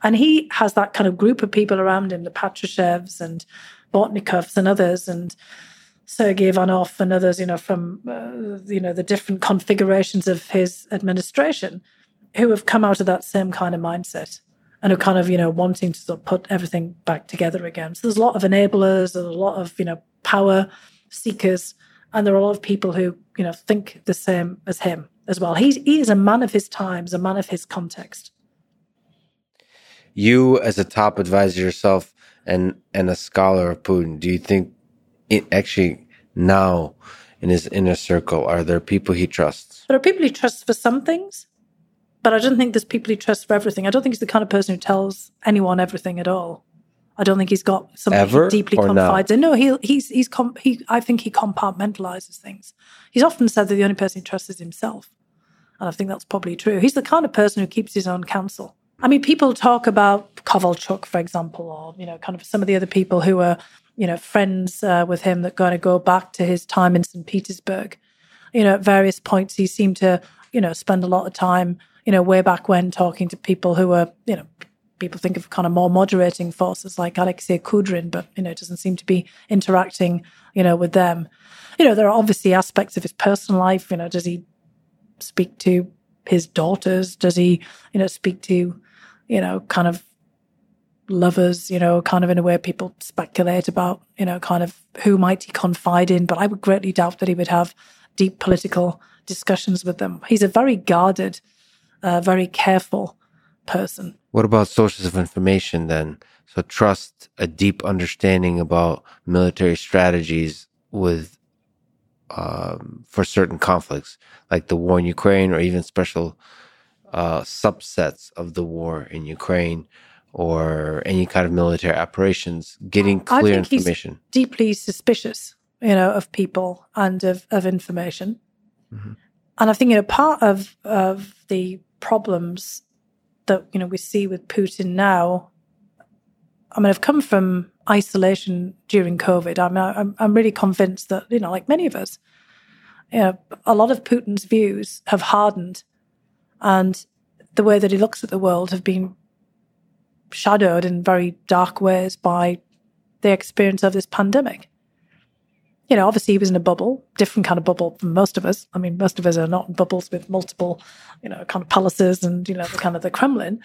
And he has that kind of group of people around him, the Patrushevs and Bortnikovs and others. And, Sergei Ivanov and others, you know, from uh, you know the different configurations of his administration, who have come out of that same kind of mindset and are kind of you know wanting to sort of put everything back together again. So there's a lot of enablers, there's a lot of you know power seekers, and there are a lot of people who you know think the same as him as well. He's he is a man of his times, a man of his context.
You, as a top advisor yourself and and a scholar of Putin, do you think it actually now in his inner circle? Are there people he trusts?
There are people he trusts for some things, but I don't think there's people he trusts for everything. I don't think he's the kind of person who tells anyone everything at all. I don't think he's got something
Ever
deeply
now?
confides in. No, he he's he's com- he. I think he compartmentalizes things. He's often said that the only person he trusts is himself, and I think that's probably true. He's the kind of person who keeps his own counsel. I mean, people talk about Kovalchuk, for example, or you know, kind of some of the other people who are you know friends uh, with him that kind of go back to his time in St. Petersburg. You know, at various points, he seemed to you know spend a lot of time you know way back when talking to people who were you know people think of kind of more moderating forces like Alexei Kudrin, but you know, it doesn't seem to be interacting, you know, with them. You know, there are obviously aspects of his personal life. You know, does he speak to his daughters? Does he, you know, speak to, you know, kind of lovers, you know, kind of in a way people speculate about, you know, kind of who might he confide in. But I would greatly doubt that he would have deep political discussions with them. He's a very guarded, uh, very careful person.
What about sources of information then? So trust a deep understanding about military strategies with um, for certain conflicts, like the war in Ukraine, or even special uh, subsets of the war in Ukraine, or any kind of military operations. Getting clear information.
deeply suspicious, you know, of people and of, of information.
Mhm.
And I think, you know, part of, of the problems that, you know, we see with Putin now, I mean, I've come from isolation during COVID. I mean, I'm, I'm really convinced that, you know, like many of us, you know, a lot of Putin's views have hardened and the way that he looks at the world have been shadowed in very dark ways by the experience of this pandemic. You know, obviously he was in a bubble, different kind of bubble from most of us. I mean, most of us are not in bubbles with multiple, you know, kind of palaces and, you know, the kind of the Kremlin.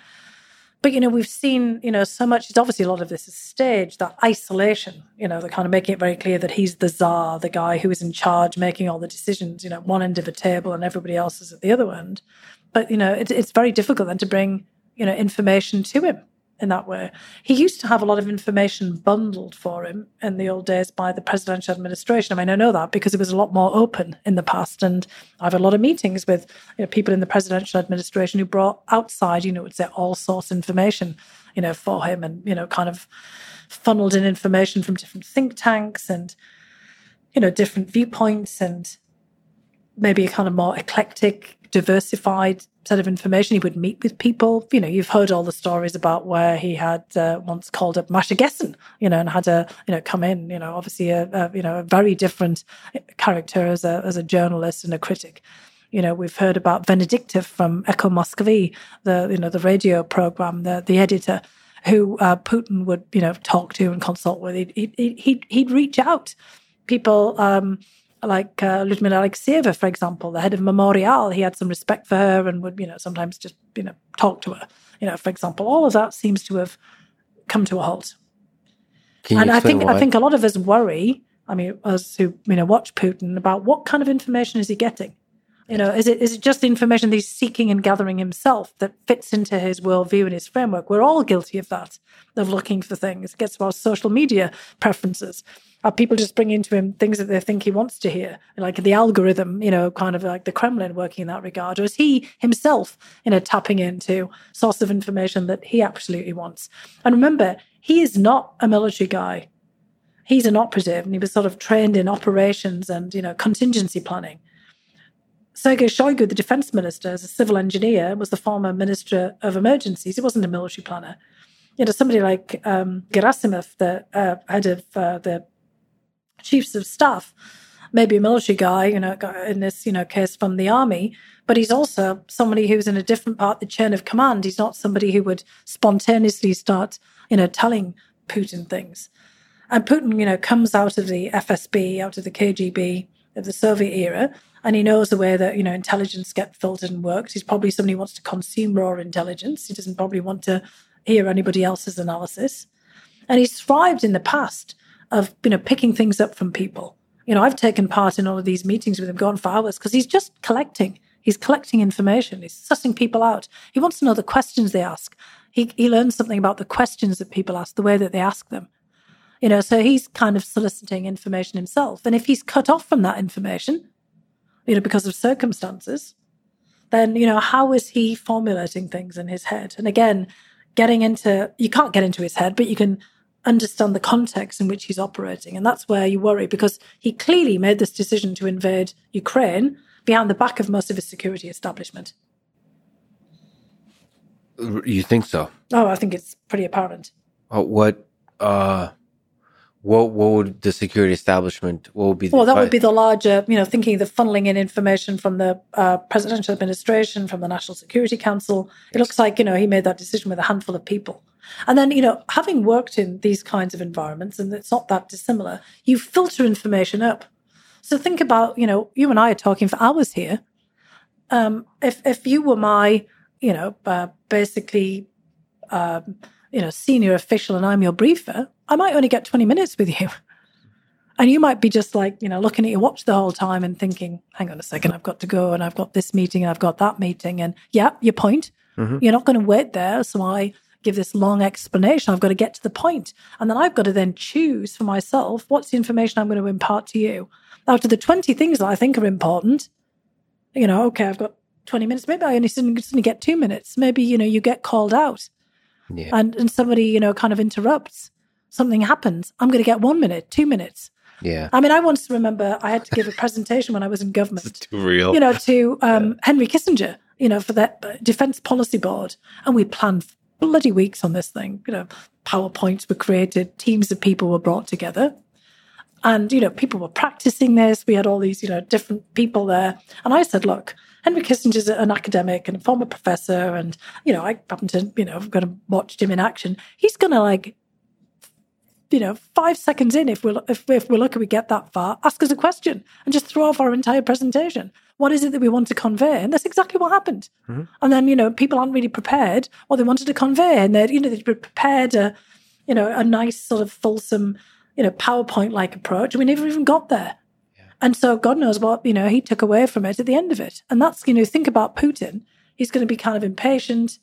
But, you know, we've seen, you know, so much, it's obviously a lot of this is staged, that isolation, you know, the kind of making it very clear that he's the czar, the guy who is in charge, making all the decisions, you know, one end of a table and everybody else is at the other end. But, you know, it, it's very difficult then to bring, you know, information to him in that way. He used to have a lot of information bundled for him in the old days by the presidential administration. I mean, I know that because it was a lot more open in the past. And I've a lot of meetings with you know, people in the presidential administration who brought outside, you know, say all source information, you know, for him and, you know, kind of funneled in information from different think tanks and, you know, different viewpoints and maybe a kind of more eclectic, diversified set of information. He would meet with people. You know, you've heard all the stories about where he had uh, once called up Masha Gessen, you know, and had a, you know, come in, you know, obviously a, a, you know, a very different character as a, as a journalist and a critic. You know, we've heard about Venedictov from Echo Moskvy, the, you know, the radio program, the, the editor who uh, Putin would, you know, talk to and consult with. He'd, he'd, he'd, he'd reach out. People, um, like uh, Lyudmila Alexeyeva, for example, the head of Memorial, he had some respect for her and would, you know, sometimes just, you know, talk to her. You know, for example, all of that seems to have come to a halt. And I think
why?
I think a lot of us worry. I mean, us who you know watch Putin about what kind of information is he getting? You know, is it is it just information that he's seeking and gathering himself that fits into his worldview and his framework? We're all guilty of that, of looking for things. It gets to our social media preferences. Are people just bringing to him things that they think he wants to hear, like the algorithm, you know, kind of like the Kremlin working in that regard, or is he himself, you know, tapping into source of information that he absolutely wants? And remember, he is not a military guy. He's an operative, and he was sort of trained in operations and you know contingency planning. Sergei Shoigu, the defense minister, as a civil engineer, was the former minister of emergencies. He wasn't a military planner. You know, somebody like um, Gerasimov, the uh, head of uh, the chiefs of staff, maybe a military guy, you know, in this, you know, case from the army, but he's also somebody who's in a different part of the chain of command. He's not somebody who would spontaneously start, you know, telling Putin things. And Putin, you know, comes out of the FSB, out of the KGB of the Soviet era, and he knows the way that, you know, intelligence get filtered and works. He's probably somebody who wants to consume raw intelligence. He doesn't probably want to hear anybody else's analysis. And he's thrived in the past of, you know, picking things up from people. You know, I've taken part in all of these meetings with him, gone for hours, because he's just collecting. He's collecting information. He's sussing people out. He wants to know the questions they ask. He, he learns something about the questions that people ask, the way that they ask them. You know, so he's kind of soliciting information himself. And if he's cut off from that information, you know, because of circumstances, then, you know, how is he formulating things in his head? And again, getting into, you can't get into his head, but you can understand the context in which he's operating. And that's where you worry because he clearly made this decision to invade Ukraine behind the back of most of his security establishment.
You think so?
Oh, I think it's pretty apparent.
Uh, what uh what what would the security establishment what would be the
well that would be the larger you know thinking the funneling in information from the uh, presidential administration from the national security council. It looks like you know he made that decision with a handful of people. And then you know having worked in these kinds of environments and it's not that dissimilar you filter information up. So think about you know you and i are talking for hours here. Um, if if you were my you know uh, basically um, you know senior official and i'm your briefer I might only get 20 minutes with you. And you might be just like, you know, looking at your watch the whole time and thinking, hang on a second, I've got to go and I've got this meeting and I've got that meeting. And yeah, your point. Mm-hmm. You're not going to wait there. So I give this long explanation. I've got to get to the point. And then I've got to then choose for myself what's the information I'm going to impart to you. Out of the 20 things that I think are important, you know, okay, I've got 20 minutes. Maybe I only suddenly get two minutes. Maybe, you know, you get called out yeah. and, and somebody, you know, kind of interrupts something happens, I'm going to get one minute, two minutes.
Yeah.
I mean, I once remember I had to give a presentation when I was in government.
real.
You know, to um, yeah. Henry Kissinger, you know, for that Defense Policy Board. And we planned bloody weeks on this thing. You know, PowerPoints were created, teams of people were brought together. And, you know, people were practicing this. We had all these, you know, different people there. And I said, look, Henry Kissinger's an academic and a former professor. And, you know, I happen to, you know, I've got to watch him in action. He's going to like you know, five seconds in, if we're if, if we're lucky, we get that far. Ask us a question and just throw off our entire presentation. What is it that we want to convey? And that's exactly what happened. Mm-hmm. And then you know, people aren't really prepared what they wanted to convey, and they you know they prepared a you know a nice sort of fulsome you know PowerPoint like approach. We never even got there. And so God knows what you know he took away from it at the end of it. And that's you know think about Putin. He's going to be kind of impatient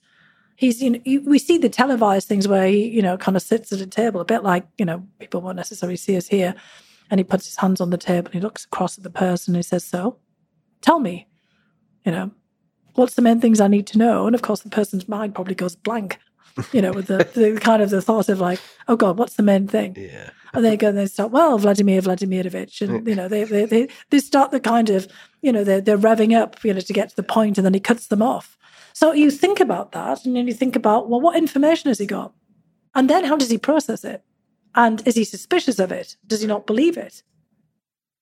he's you know we see the televised things where he you know kind of sits at a table a bit like you know people won't necessarily see us here and he puts his hands on the table and he looks across at the person and he says so tell me you know what's the main things i need to know and of course the person's mind probably goes blank you know with the, the kind of the thought of like oh god what's the main thing
yeah
and they go and they start well vladimir vladimirovich and you know they, they they they start the kind of you know they're, they're revving up you know to get to the point and then he cuts them off so you think about that and then you think about, well, what information has he got? And then how does he process it? And is he suspicious of it? Does he not believe it?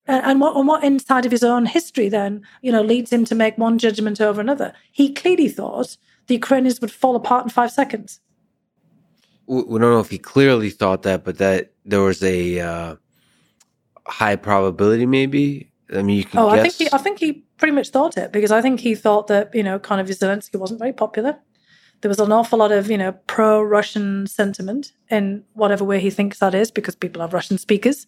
And, and what, and what inside of his own history then, you know, leads him to make one judgment over another? He clearly thought the Ukrainians would fall apart in five seconds.
We don't know if he clearly thought that, but that there was a uh, high probability, maybe. I mean, you can.
Oh,
guess.
I think he, I think he pretty much thought it because I think he thought that, you know, kind of Zelensky wasn't very popular. There was an awful lot of, you know, pro Russian sentiment in whatever way he thinks that is because people have Russian speakers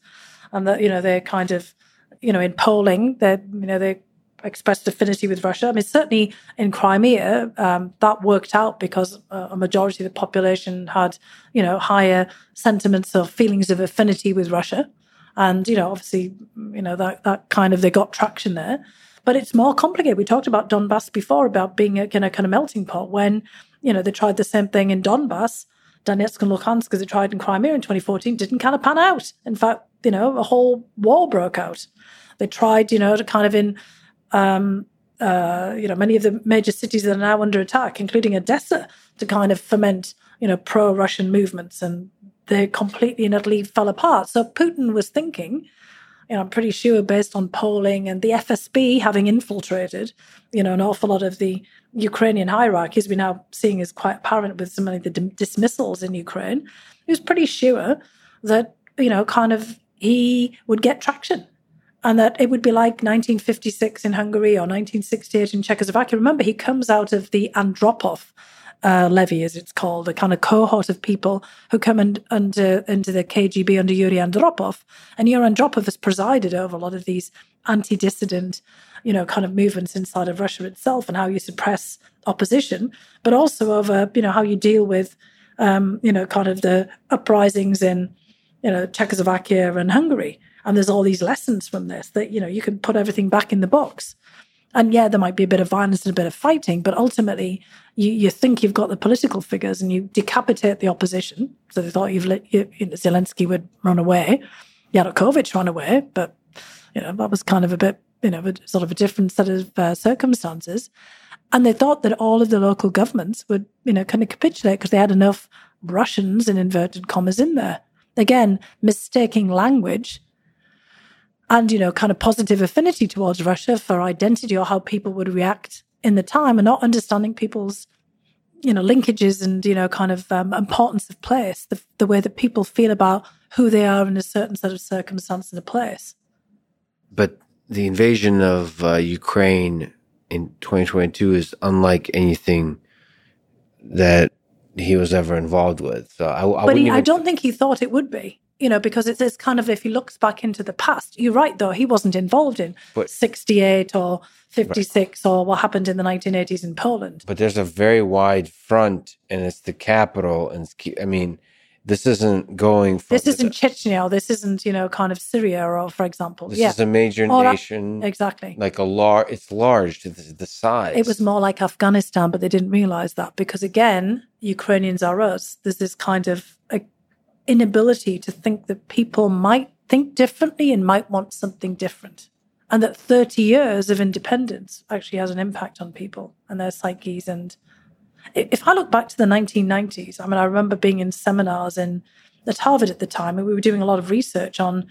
and that, you know, they're kind of, you know, in polling, they're you know, they expressed affinity with Russia. I mean, certainly in Crimea, um, that worked out because a majority of the population had, you know, higher sentiments or feelings of affinity with Russia. And, you know, obviously, you know, that, that kind of, they got traction there. But it's more complicated. We talked about Donbass before about being a kind of, kind of melting pot when, you know, they tried the same thing in Donbass, Donetsk and Luhansk, as they tried in Crimea in 2014, didn't kind of pan out. In fact, you know, a whole war broke out. They tried, you know, to kind of in, um, uh, you know, many of the major cities that are now under attack, including Odessa, to kind of foment, you know, pro-Russian movements, and they completely and utterly fell apart. So Putin was thinking, you know, I'm pretty sure based on polling and the FSB having infiltrated, you know, an awful lot of the Ukrainian hierarchies we're now seeing is quite apparent with so many of the dismissals in Ukraine. He was pretty sure that, you know, kind of he would get traction and that it would be like 1956 in Hungary or 1968 in Czechoslovakia. Remember, he comes out of the Andropov uh, levy, as it's called, a kind of cohort of people who come in, under into the KGB under Yuri Andropov. And Yuri Andropov has presided over a lot of these anti-dissident, you know, kind of movements inside of Russia itself and how you suppress opposition, but also over, you know, how you deal with, um, you know, kind of the uprisings in, you know, Czechoslovakia and Hungary. And there's all these lessons from this that, you know, you can put everything back in the box. And yeah, there might be a bit of violence and a bit of fighting, but ultimately, you, you think you've got the political figures and you decapitate the opposition. So they thought you've let you, you know, Zelensky would run away, Yanukovych ran away, but you know that was kind of a bit, you know, a, sort of a different set of uh, circumstances. And they thought that all of the local governments would, you know, kind of capitulate because they had enough Russians in inverted commas in there. Again, mistaking language and, you know, kind of positive affinity towards Russia for identity or how people would react in the time and not understanding people's, you know, linkages and, you know, kind of um, importance of place, the, the way that people feel about who they are in a certain set of circumstance and a place.
But the invasion of uh, Ukraine in 2022 is unlike anything that he was ever involved with. So I,
I but he. I don't think he thought it would be. You know, because it's this kind of if he looks back into the past, you're right though he wasn't involved in but, 68 or 56 right. or what happened in the 1980s in Poland.
But there's a very wide front, and it's the capital, and I mean, this isn't going.
From, this isn't Chechnya. This isn't you know kind of Syria or for example.
This yeah. is a major or nation.
exactly.
Like a large. It's large to the, the size.
It was more like Afghanistan, but they didn't realize that because again, Ukrainians are us. There's this kind of a, inability to think that people might think differently and might want something different. And that 30 years of independence actually has an impact on people and their psyches and if I look back to the 1990s, I mean, I remember being in seminars in at Harvard at the time, and we were doing a lot of research on,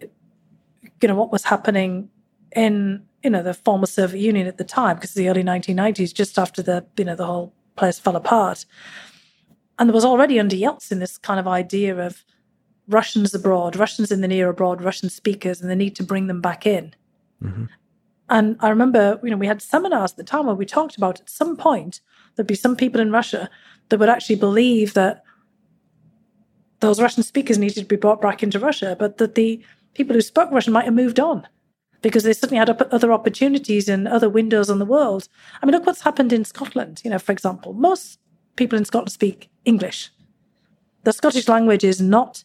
you know, what was happening in you know the former Soviet Union at the time, because the early 1990s, just after the you know the whole place fell apart, and there was already under Yeltsin this kind of idea of Russians abroad, Russians in the near abroad, Russian speakers, and the need to bring them back in. Mm-hmm. And I remember, you know, we had seminars at the time where we talked about at some point there'd be some people in Russia that would actually believe that those Russian speakers needed to be brought back into Russia, but that the people who spoke Russian might have moved on because they suddenly had other opportunities and other windows on the world. I mean, look what's happened in Scotland, you know, for example. Most people in Scotland speak English. The Scottish language is not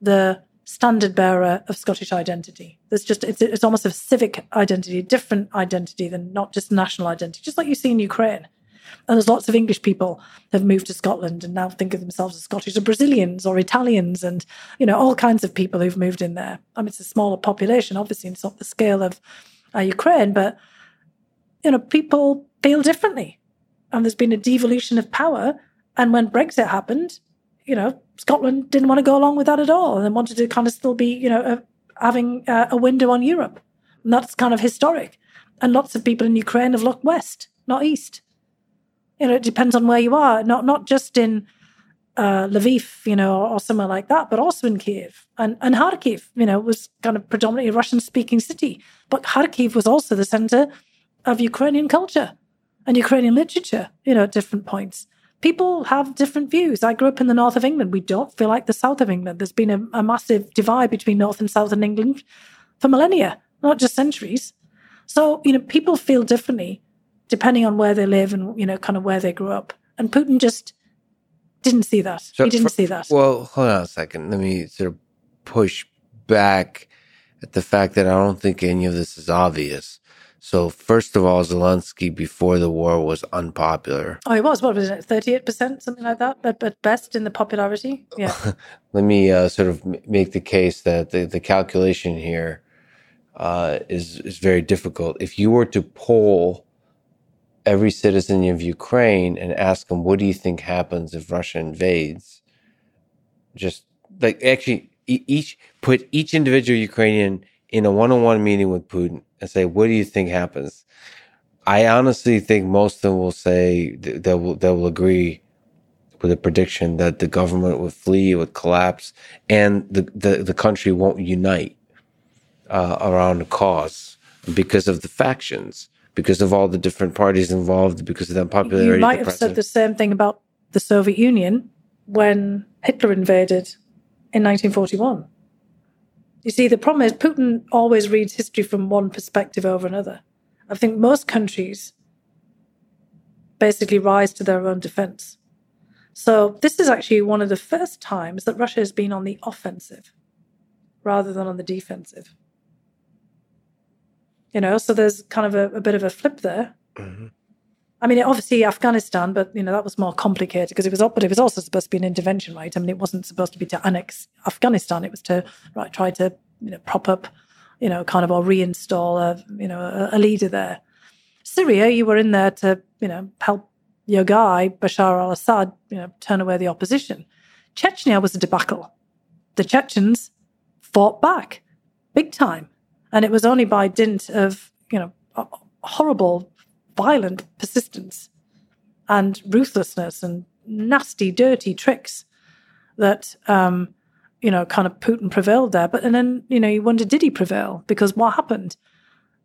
the standard bearer of Scottish identity. There's just it's it's almost a civic identity, a different identity than not just national identity, just like you see in Ukraine. And there's lots of English people have moved to Scotland and now think of themselves as Scottish or Brazilians or Italians and, you know, all kinds of people who've moved in there. I mean, it's a smaller population, obviously, it's not the scale of uh, Ukraine, but, you know, people feel differently. And there's been a devolution of power. And when Brexit happened, you know, Scotland didn't want to go along with that at all and wanted to kind of still be, you know, uh, having uh, a window on Europe. And that's kind of historic. And lots of people in Ukraine have looked west, not east you know, it depends on where you are, not not just in uh, Lviv, you know, or, somewhere like that, but also in Kiev and and Kharkiv, you know, was kind of predominantly a Russian-speaking city, but Kharkiv was also the center of Ukrainian culture and Ukrainian literature, you know, at different points. People have different views. I grew up in the north of England. We don't feel like the south of England. There's been a, a massive divide between north and south in England for millennia, not just centuries. So, you know, people feel differently depending on where they live and you know kind of where they grew up. And Putin just didn't see that. So he didn't for, see that.
Well, hold on a second. Let me sort of push back at the fact that I don't think any of this is obvious. So, first of all, Zelensky before the war was unpopular.
Oh, he was. What was it? Thirty-eight percent, something like that. But but best in the popularity. Yeah.
Let me uh, sort of make the case that the, the calculation here uh, is is very difficult. If you were to poll every citizen of Ukraine and ask them, what do you think happens if Russia invades? Just like actually each put each individual Ukrainian in a one-on-one meeting with Putin and say, what do you think happens? I honestly think most of them will say they will they will agree with a prediction that the government would flee, would collapse, and the the, the country won't unite uh, around a cause because of the factions because of all the different parties involved, because of the unpopularity.
You might have said the same thing about the Soviet Union when Hitler invaded in 1941. You see, the problem is Putin always reads history from one perspective over another. I think most countries basically rise to their own defense. So, this is actually one of the first times that Russia has been on the offensive rather than on the defensive. You know, so there's kind of a, a bit of a flip there. Mm-hmm. I mean, obviously Afghanistan, but you know that was more complicated because it was, but it was also supposed to be an intervention, right? I mean, it wasn't supposed to be to annex Afghanistan; it was to right try to you know prop up, you know, kind of or reinstall a you know a, a leader there. Syria, you were in there to you know help your guy Bashar al-Assad, you know, turn away the opposition. Chechnya was a debacle. The Chechens fought back, big time, and it was only by dint of you know horrible violent persistence and ruthlessness and nasty, dirty tricks that, um, you know, kind of Putin prevailed there. But and then, you know, you wonder, did he prevail? Because what happened?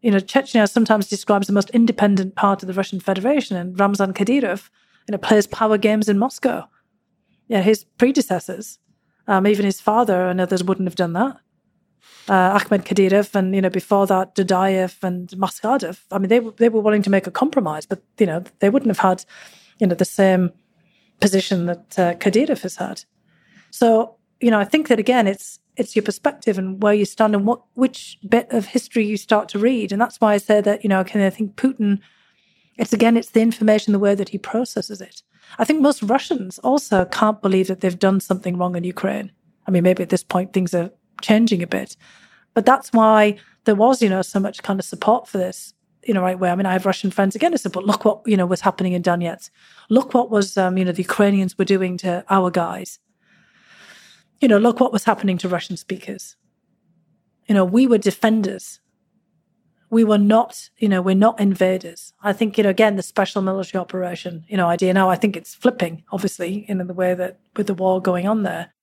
You know, Chechnya sometimes describes the most independent part of the Russian Federation, and Ramzan Kadyrov, you know, plays power games in Moscow. Yeah, his predecessors, um, even his father and others wouldn't have done that uh, Ahmed Kadyrov and you know before that Dudayev and Maskhadov. I mean, they they were willing to make a compromise, but you know they wouldn't have had you know the same position that uh, Kadyrov has had. So you know, I think that again, it's it's your perspective and where you stand and what which bit of history you start to read, and that's why I say that you know, can I think Putin. It's again, it's the information, the way that he processes it. I think most Russians also can't believe that they've done something wrong in Ukraine. I mean, maybe at this point things are changing a bit. But that's why there was, you know, so much kind of support for this, in a right way. I mean, I have Russian friends again. I said, but look what, you know, was happening in Donetsk. Look what was, um, you know, the Ukrainians were doing to our guys. You know, look what was happening to Russian speakers. You know, we were defenders. We were not, you know, we're not invaders. I think, you know, again, the special military operation, you know, idea now, I think it's flipping, obviously, in the way that with the war going on there.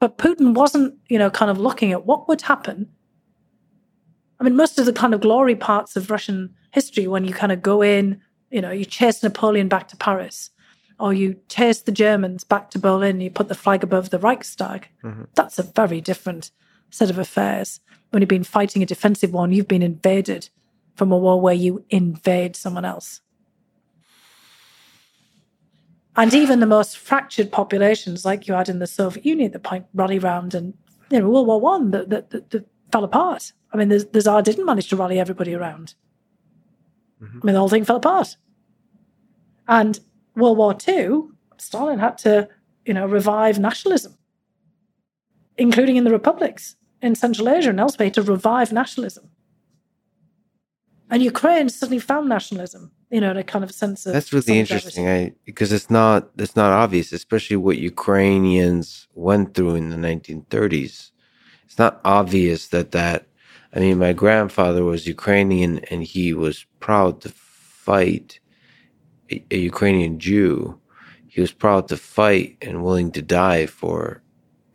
But Putin wasn't, you know, kind of looking at what would happen. I mean, most of the kind of glory parts of Russian history, when you kind of go in, you know, you chase Napoleon back to Paris, or you chase the Germans back to Berlin, you put the flag above the Reichstag. Mm-hmm. That's a very different set of affairs. When you've been fighting a defensive war, you've been invaded from a war where you invade someone else. And even the most fractured populations, like you had in the Soviet Union, the point rally round and you know World War One, that, that, that, that, fell apart. I mean, the, the Tsar didn't manage to rally everybody around. Mm-hmm. I mean, the whole thing fell apart. And World War Two, Stalin had to, you know, revive nationalism, including in the republics in Central Asia and elsewhere, to revive nationalism. And Ukraine suddenly found nationalism you know, in a kind of sense of
that's really interesting. I, because it's not it's not obvious, especially what Ukrainians went through in the 1930s. It's not obvious that that. I mean, my grandfather was Ukrainian, and he was proud to fight a, a Ukrainian Jew. He was proud to fight and willing to die for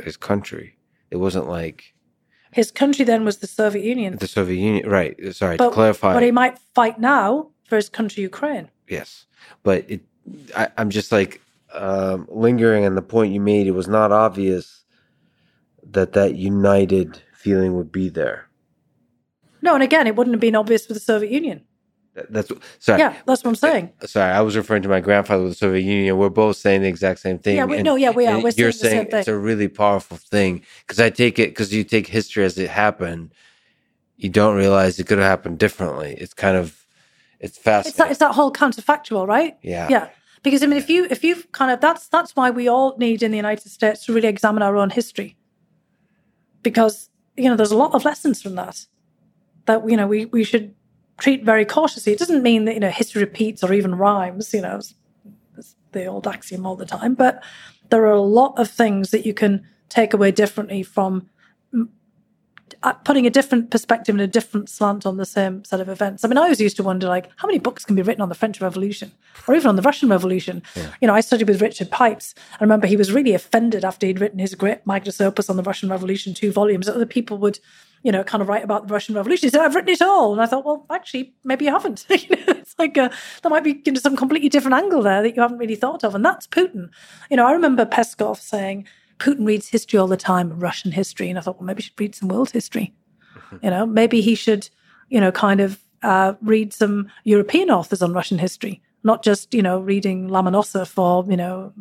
his country. It wasn't like
his country then was the Soviet Union.
The Soviet Union, right? Sorry but, to clarify.
But he might fight now for his country, Ukraine.
Yes, but it, I, am just like um, lingering on the point you made. It was not obvious that that united feeling would be there.
No, and again, it wouldn't have been obvious for the Soviet Union.
That's sorry.
Yeah, that's what I'm saying.
Sorry, I was referring to my grandfather with the Soviet Union. We're both saying the exact same thing.
Yeah, we, no, yeah, we are. We're
you're
saying,
saying it's a really powerful thing because I take it because you take history as it happened. You don't realize it could have happened differently. It's kind of it's fascinating.
It's that, it's that whole counterfactual, right?
Yeah.
Yeah. Because I mean, if you if you kind of that's that's why we all need in the United States to really examine our own history, because you know there's a lot of lessons from that that you know we we should treat very cautiously. It doesn't mean that you know history repeats or even rhymes. You know, it's, it's the old axiom all the time, but there are a lot of things that you can take away differently from uh, putting a different perspective and a different slant on the same set of events. I mean, I always used to wonder, like, how many books can be written on the French Revolution or even on the Russian Revolution? Yeah. You know, I studied with Richard Pipes. I remember he was really offended after he'd written his great magnus opus on the Russian Revolution, two volumes, that other people would, you know, kind of write about the Russian Revolution. He said, I've written it all. And I thought, well, actually, maybe you haven't. you know, it's like a, uh, there might be you know, some completely different angle there that you haven't really thought of. And that's Putin. You know, I remember Peskov saying, Putin reads history all the time, Russian history. And I thought, well, maybe he should read some world history. You know, maybe he should, you know, kind of uh, read some European authors on Russian history, not just, you know, reading Lomonosov or, you know,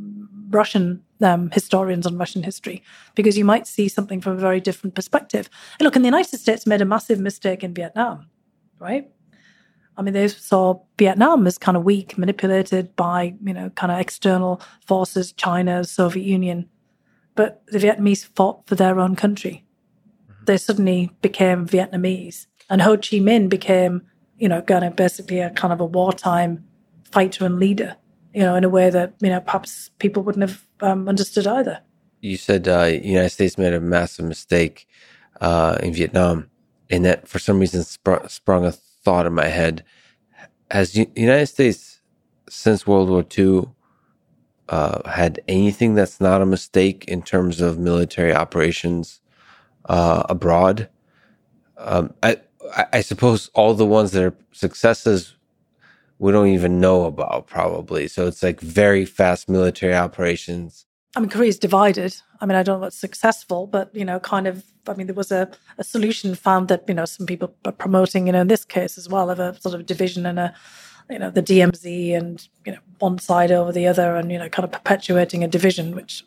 Russian um, historians on Russian history, because you might see something from a very different perspective. And look, and the United States made a massive mistake in Vietnam, right? I mean, they saw Vietnam as kind of weak, manipulated by, you know, kind of external forces, China, Soviet Union. But the Vietnamese fought for their own country. Mm-hmm. They suddenly became Vietnamese. And Ho Chi Minh became, you know, kind of basically a kind of a wartime fighter and leader, you know, in a way that, you know, perhaps people wouldn't have um, understood either.
You said uh, United States made a massive mistake uh, in Vietnam, and that for some reason spr- sprung a thought in my head. Has the United States since World War II uh, had anything that's not a mistake in terms of military operations uh, abroad? Um, I, I suppose all the ones that are successes we don't even know about probably. So it's like very fast military operations.
I mean, Korea's divided. I mean, I don't know what's successful, but you know, kind of. I mean, there was a, a solution found that you know some people are promoting. You know, in this case as well, of a sort of division and a, you know, the DMZ and you know one side over the other, and you know, kind of perpetuating a division, which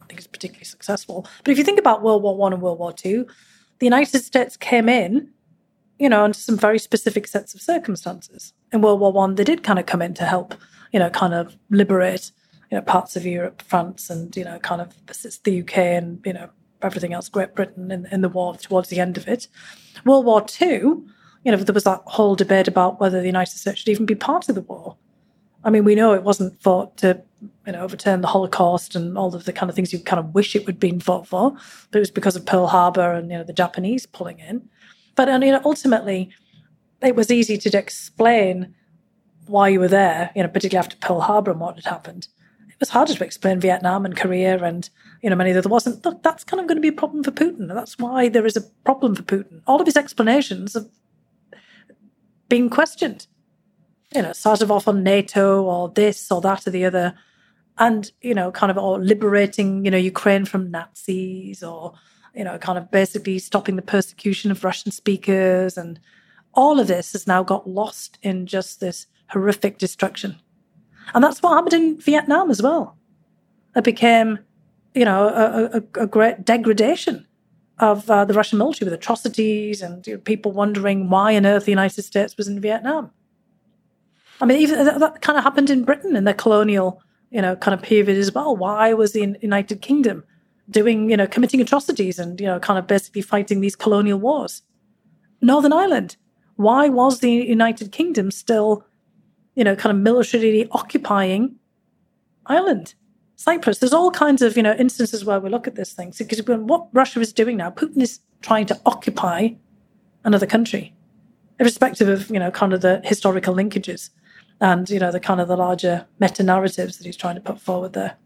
I think is particularly successful. But if you think about World War One and World War Two, the United States came in, you know, under some very specific sets of circumstances. In World War One, they did kind of come in to help, you know, kind of liberate you know parts of Europe, France, and you know kind of the UK and you know everything else, Great Britain in, in the war towards the end of it. World War Two, you know, there was that whole debate about whether the United States should even be part of the war. I mean, we know it wasn't fought to you know overturn the Holocaust and all of the kind of things you kind of wish it would been fought for, but it was because of Pearl Harbor and you know the Japanese pulling in. But and, you know, ultimately, it was easy to explain why you were there, you know, particularly after Pearl Harbor and what had happened It was harder to explain Vietnam and Korea and you know many that there wasn't. Look, that's kind of going to be a problem for Putin, and that's why there is a problem for Putin. All of his explanations have been questioned. You know, started off on NATO or this or that or the other, and you know, kind of or liberating you know Ukraine from Nazis or you know, kind of basically stopping the persecution of Russian speakers and all of this has now got lost in just this horrific destruction. And that's what happened in Vietnam as well. It became, you know, a, a, a great degradation of uh, the Russian military with atrocities and you know, people wondering why on earth the United States was in Vietnam. I mean, even that, that kind of happened in Britain in the colonial, you know, kind of period as well. Why was the United Kingdom doing, you know, committing atrocities and, you know, kind of basically fighting these colonial wars? Northern Ireland. Why was the United Kingdom still you know, kind of militarily occupying Ireland, Cyprus. There's all kinds of, you know, instances where we look at this thing. Because what Russia is doing now, Putin is trying to occupy another country, irrespective of, you know, kind of the historical linkages and, you know, the kind of the larger meta narratives that he's trying to put forward there.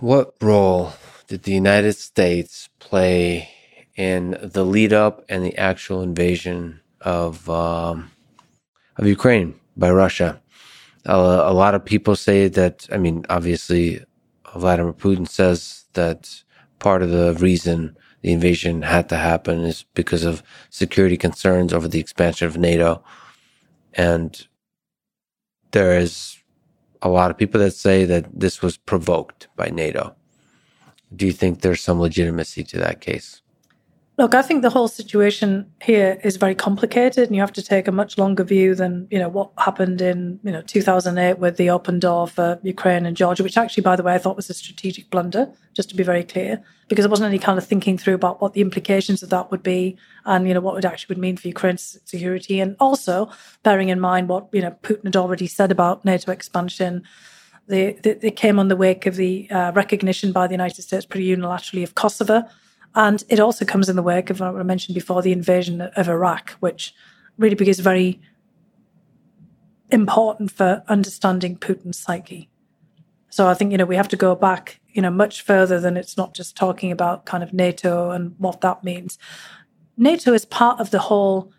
What role did the United States play in the lead up and the actual invasion of um, of Ukraine by Russia. Uh, a lot of people say that, I mean, obviously, Vladimir Putin says that part of the reason the invasion had to happen is because of security concerns over the expansion of NATO. And there is a lot of people that say that this was provoked by NATO. Do you think there's some legitimacy to that case?
Look, I think the whole situation here is very complicated, and you have to take a much longer view than you know what happened in you know 2008 with the open door for Ukraine and Georgia, which actually, by the way, I thought was a strategic blunder. Just to be very clear, because there wasn't any kind of thinking through about what the implications of that would be, and you know what it actually would mean for Ukraine's security, and also bearing in mind what you know Putin had already said about NATO expansion. They, they, they came on the wake of the uh, recognition by the United States pretty unilaterally of Kosovo and it also comes in the wake of what I mentioned before the invasion of Iraq, which really becomes very important for understanding Putin's psyche. So I think, you know, we have to go back, you know, much further than it's not just talking about kind of NATO and what that means. NATO is part of the whole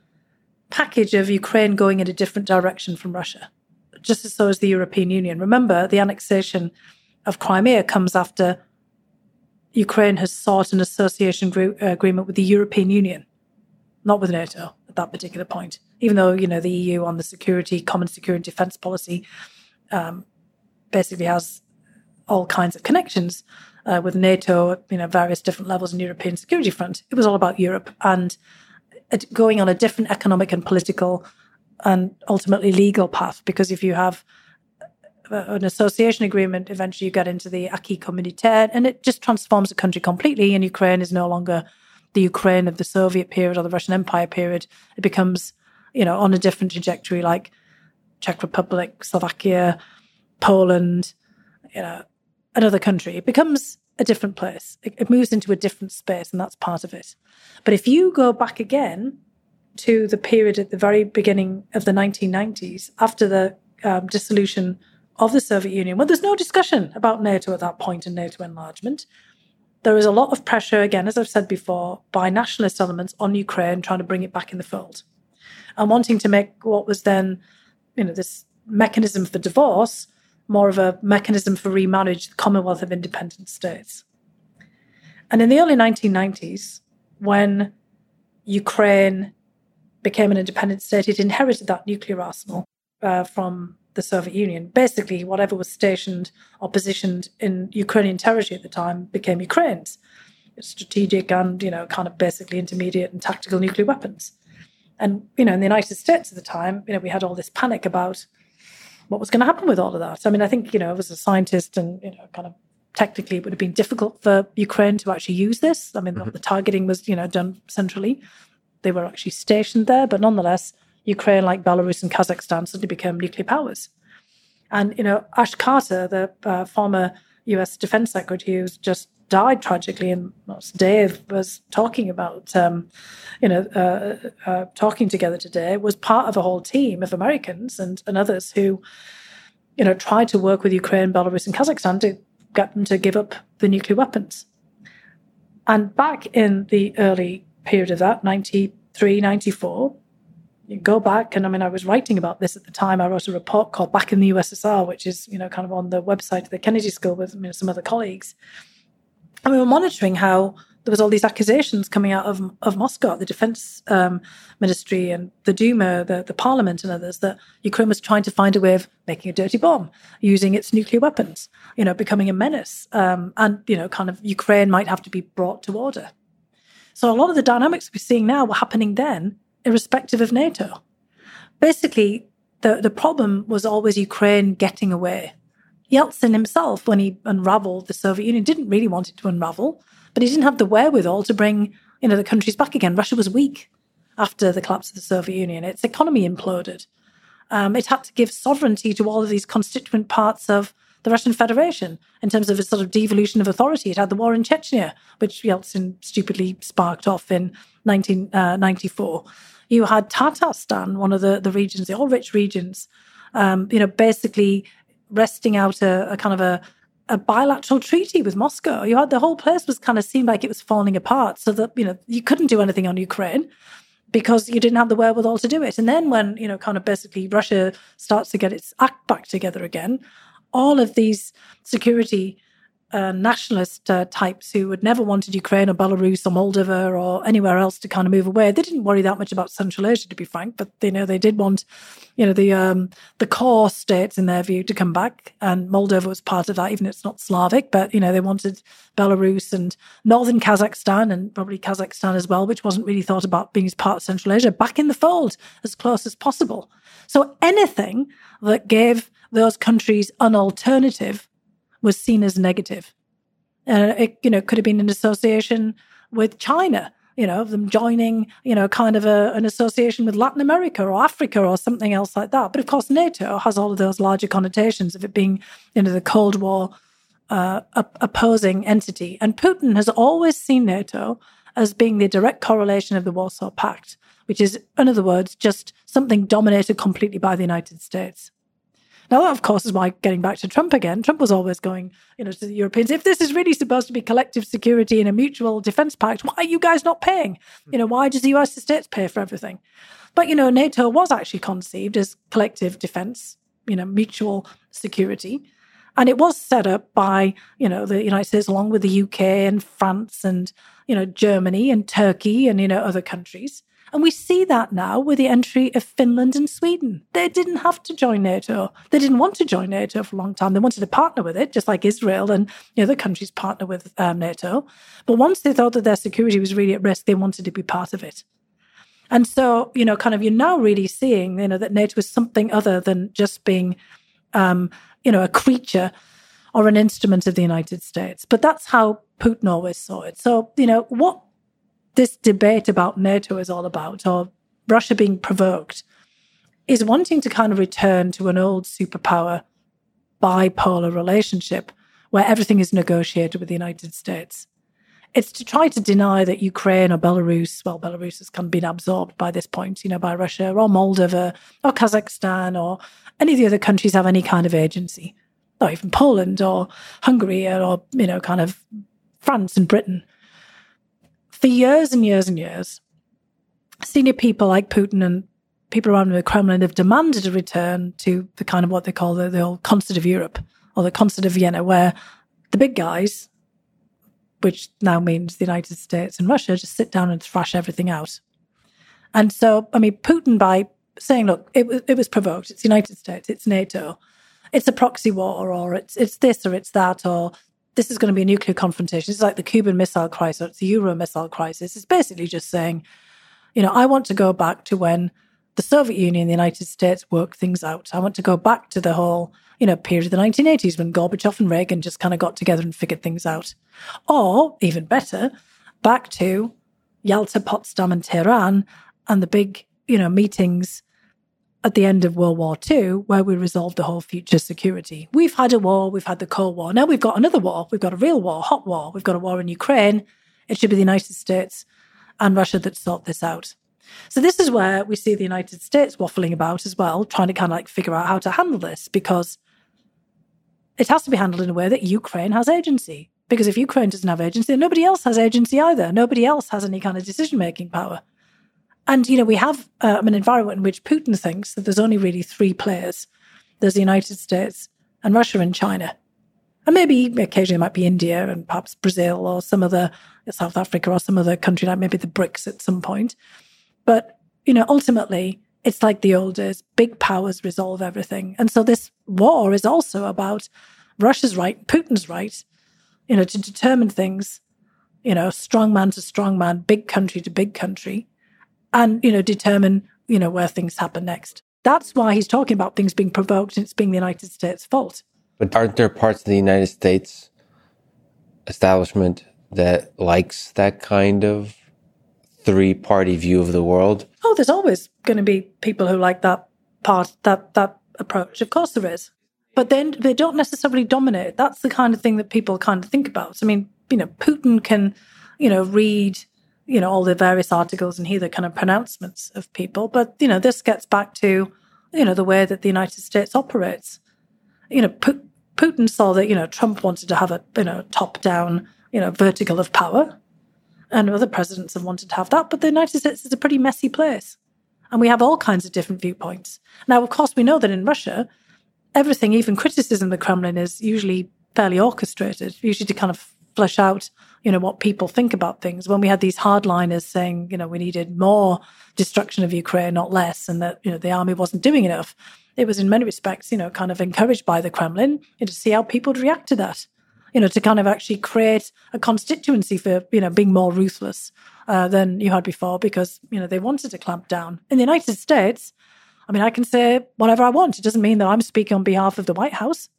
package of Ukraine going in a different direction from Russia, just as so is the European Union. Remember, the annexation of Crimea comes after Ukraine has sought an association uh, agreement with the European Union, not with NATO at that particular point. Even though you know the EU on the security, common security and defence policy, um, basically has all kinds of connections uh, with NATO, you know, various different levels in European security front. It was all about Europe, and going on a different economic and political and ultimately legal path. Because if you have an association agreement, eventually you get into the acquis communautaire, and it just transforms the country completely. And Ukraine is no longer the Ukraine of the Soviet period or the Russian Empire period. It becomes, you know, on a different trajectory, like Czech Republic, Slovakia, Poland, you know, another country. It becomes a different place. It, it moves into a different space, and that's part of it. But if you go back again to the period at the very beginning of the 1990s, after the um, dissolution of the Soviet Union, well, there's no discussion about NATO at that point and NATO enlargement. There is a lot of pressure, again, as I've said before, by nationalist elements on Ukraine trying to bring it back in the fold and wanting to make what was then, you know, this mechanism for divorce more of a mechanism for remarriage, the Commonwealth of Independent States. And in the early 1990s, when Ukraine became an independent state, it inherited that nuclear arsenal uh, from the Soviet Union. Basically, whatever was stationed or positioned in Ukrainian territory at the time became Ukraine's. Strategic and, you know, kind of basically intermediate and tactical nuclear weapons. And, you know, in the United States at the time, you know, we had all this panic about what was going to happen with all of that. I mean, I think, you know, as a scientist and, you know, kind of technically it would have been difficult for Ukraine to actually use this. I mean, mm-hmm. the targeting was, you know, done centrally. They were actually stationed there, but nonetheless, Ukraine, like Belarus and Kazakhstan, suddenly became nuclear powers. And, you know, Ash Carter, the uh, former US Defense Secretary, who's just died tragically, and Dave was talking about, um, you know, uh, uh, talking together today, was part of a whole team of Americans and, and others who, you know, tried to work with Ukraine, Belarus, and Kazakhstan to get them to give up the nuclear weapons. And back in the early period of that, 93, 94, you go back, and I mean, I was writing about this at the time. I wrote a report called Back in the USSR, which is, you know, kind of on the website of the Kennedy School with you know, some other colleagues. And we were monitoring how there was all these accusations coming out of of Moscow, the defense um, ministry and the Duma, the, the parliament and others, that Ukraine was trying to find a way of making a dirty bomb, using its nuclear weapons, you know, becoming a menace. Um, and, you know, kind of Ukraine might have to be brought to order. So a lot of the dynamics we're seeing now were happening then, irrespective of NATO. Basically, the, the problem was always Ukraine getting away Yeltsin himself, when he unraveled the Soviet Union, didn't really want it to unravel, but he didn't have the wherewithal to bring you know the countries back again. Russia was weak after the collapse of the Soviet Union; its economy imploded. Um, it had to give sovereignty to all of these constituent parts of the Russian Federation in terms of a sort of devolution of authority. It had the war in Chechnya, which Yeltsin stupidly sparked off in 1994. You had Tatarstan, one of the, the regions, the all rich regions, um, you know, basically wresting out a, a kind of a, a bilateral treaty with Moscow. You had the whole place was kind of seemed like it was falling apart, so that you know you couldn't do anything on Ukraine because you didn't have the wherewithal to do it. And then when you know, kind of basically Russia starts to get its act back together again, all of these security nationalist uh, types who had never wanted Ukraine or Belarus or Moldova or anywhere else to kind of move away. They didn't worry that much about Central Asia, to be frank, but you know they did want, you know, the um, the core states in their view to come back, and Moldova was part of that, even if it's not Slavic. But you know they wanted Belarus and northern Kazakhstan and probably Kazakhstan as well, which wasn't really thought about being as part of Central Asia, back in the fold as close as possible. So anything that gave those countries an alternative was seen as negative. Uh, it, you know, could have been an association with China, you know, of them joining, you know, kind of a, an association with Latin America or Africa or something else like that. But of course, NATO has all of those larger connotations of it being, you know, the Cold War uh, opposing entity. And Putin has always seen NATO as being the direct correlation of the Warsaw Pact, which is, in other words, just something dominated completely by the United States. Now, that, of course, is why getting back to Trump again, Trump was always going, you know, to the Europeans, if this is really supposed to be collective security and a mutual defense pact, why are you guys not paying? Hmm. You know, why does the US states pay for everything? But, you know, NATO was actually conceived as collective defense, you know, mutual security. And it was set up by, you know, the United States along with the UK and France and, you know, Germany and Turkey and, you know, other countries. And we see that now with the entry of Finland and Sweden. They didn't have to join NATO. They didn't want to join NATO for a long time. They wanted to partner with it, just like Israel and the other countries partner with um, NATO. But once they thought that their security was really at risk, they wanted to be part of it. And so, you know, kind of you're now really seeing, you know, that NATO is something other than just being, um, you know, a creature or an instrument of the United States. But that's how Putin always saw it. So, you know, what this debate about NATO is all about, or Russia being provoked, is wanting to kind of return to an old superpower bipolar relationship where everything is negotiated with the United States. It's to try to deny that Ukraine or Belarus, well, Belarus has kind of been absorbed by this point, you know, by Russia or Moldova or Kazakhstan or any of the other countries have any kind of agency, or even Poland or Hungary or, you know, kind of France and Britain. For years and years and years, senior people like Putin and people around the Kremlin have demanded a return to the kind of what they call the, the old concert of Europe or the concert of Vienna, where the big guys, which now means the United States and Russia, just sit down and thrash everything out. And so, I mean, Putin, by saying, look, it, was, it was provoked, it's the United States, it's NATO, it's a proxy war, or it's, it's this or it's that, or this is going to be a nuclear confrontation. It's like the Cuban Missile Crisis, it's the Euro Missile Crisis. It's basically just saying, you know, I want to go back to when the Soviet Union and the United States worked things out. I want to go back to the whole, you know, period of the 1980s when Gorbachev and Reagan just kind of got together and figured things out. Or, even better, back to Yalta, Potsdam, and Tehran and the big, you know, meetings at the end of World War II where we resolved the whole future security. We've had a war, we've had the Cold War. Now we've got another war. We've got a real war, hot war. We've got a war in Ukraine. It should be the United States and Russia that sort this out. So this is where we see the United States waffling about as well, trying to kind of like figure out how to handle this because it has to be handled in a way that Ukraine has agency. Because if Ukraine doesn't have agency, nobody else has agency either. Nobody else has any kind of decision making power. And, you know, we have um, an environment in which Putin thinks that there's only really three players there's the United States and Russia and China. And maybe occasionally it might be India and perhaps Brazil or some other South Africa or some other country like maybe the BRICS at some point. But, you know, ultimately, it's like the old days big powers resolve everything. And so this war is also about Russia's right, Putin's right, you know, to determine things, you know, strong man to strong man, big country to big country, and, you know, determine, you know, where things happen next. That's why he's talking about things being provoked and it's being the United States' fault.
But aren't there parts of the United States establishment that likes that kind of three party view of the world?
Oh, there's always going to be people who like that part, that that approach. Of course, there is. But then they don't necessarily dominate. That's the kind of thing that people kind of think about. I mean, you know, Putin can, you know, read, you know, all the various articles and hear the kind of pronouncements of people. But, you know, this gets back to, you know, the way that the United States operates. You know, Putin saw that, you know, Trump wanted to have a, you know, top down, you know, vertical of power and other presidents have wanted to have that. But the United States is a pretty messy place. And we have all kinds of different viewpoints. Now, of course, we know that in Russia, everything, even criticism of the Kremlin, is usually fairly orchestrated, usually to kind of flesh out, you know, what people think about things. When we had these hardliners saying, you know, we needed more destruction of Ukraine, not less, and that, you know, the army wasn't doing enough, it was in many respects, you know, kind of encouraged by the Kremlin to see how people would react to that you know, to kind of actually create a constituency for, you know, being more ruthless uh, than you had before because, you know, they wanted to clamp down. In the United States, I mean, I can say whatever I want. It doesn't mean that I'm speaking on behalf of the White House.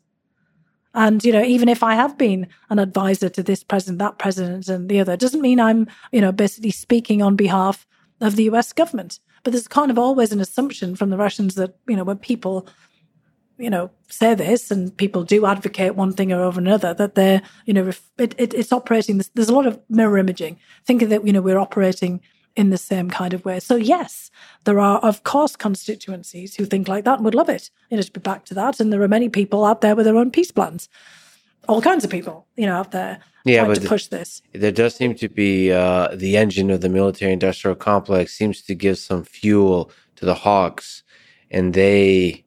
And, you know, even if I have been an advisor to this president, that president, and the other, it doesn't mean I'm, you know, basically speaking on behalf of the US government. But there's kind of always an assumption from the Russians that, you know, when people you know, say this and people do advocate one thing or over another, that they're, you know, it, it, it's operating. This, there's a lot of mirror imaging, thinking that, you know, we're operating in the same kind of way. So, yes, there are, of course, constituencies who think like that and would love it, you know, to be back to that. And there are many people out there with their own peace plans. All kinds of people, you know, out there yeah, trying to the, push this.
There does seem to be uh, the engine of the military industrial complex seems to give some fuel to the hawks, and they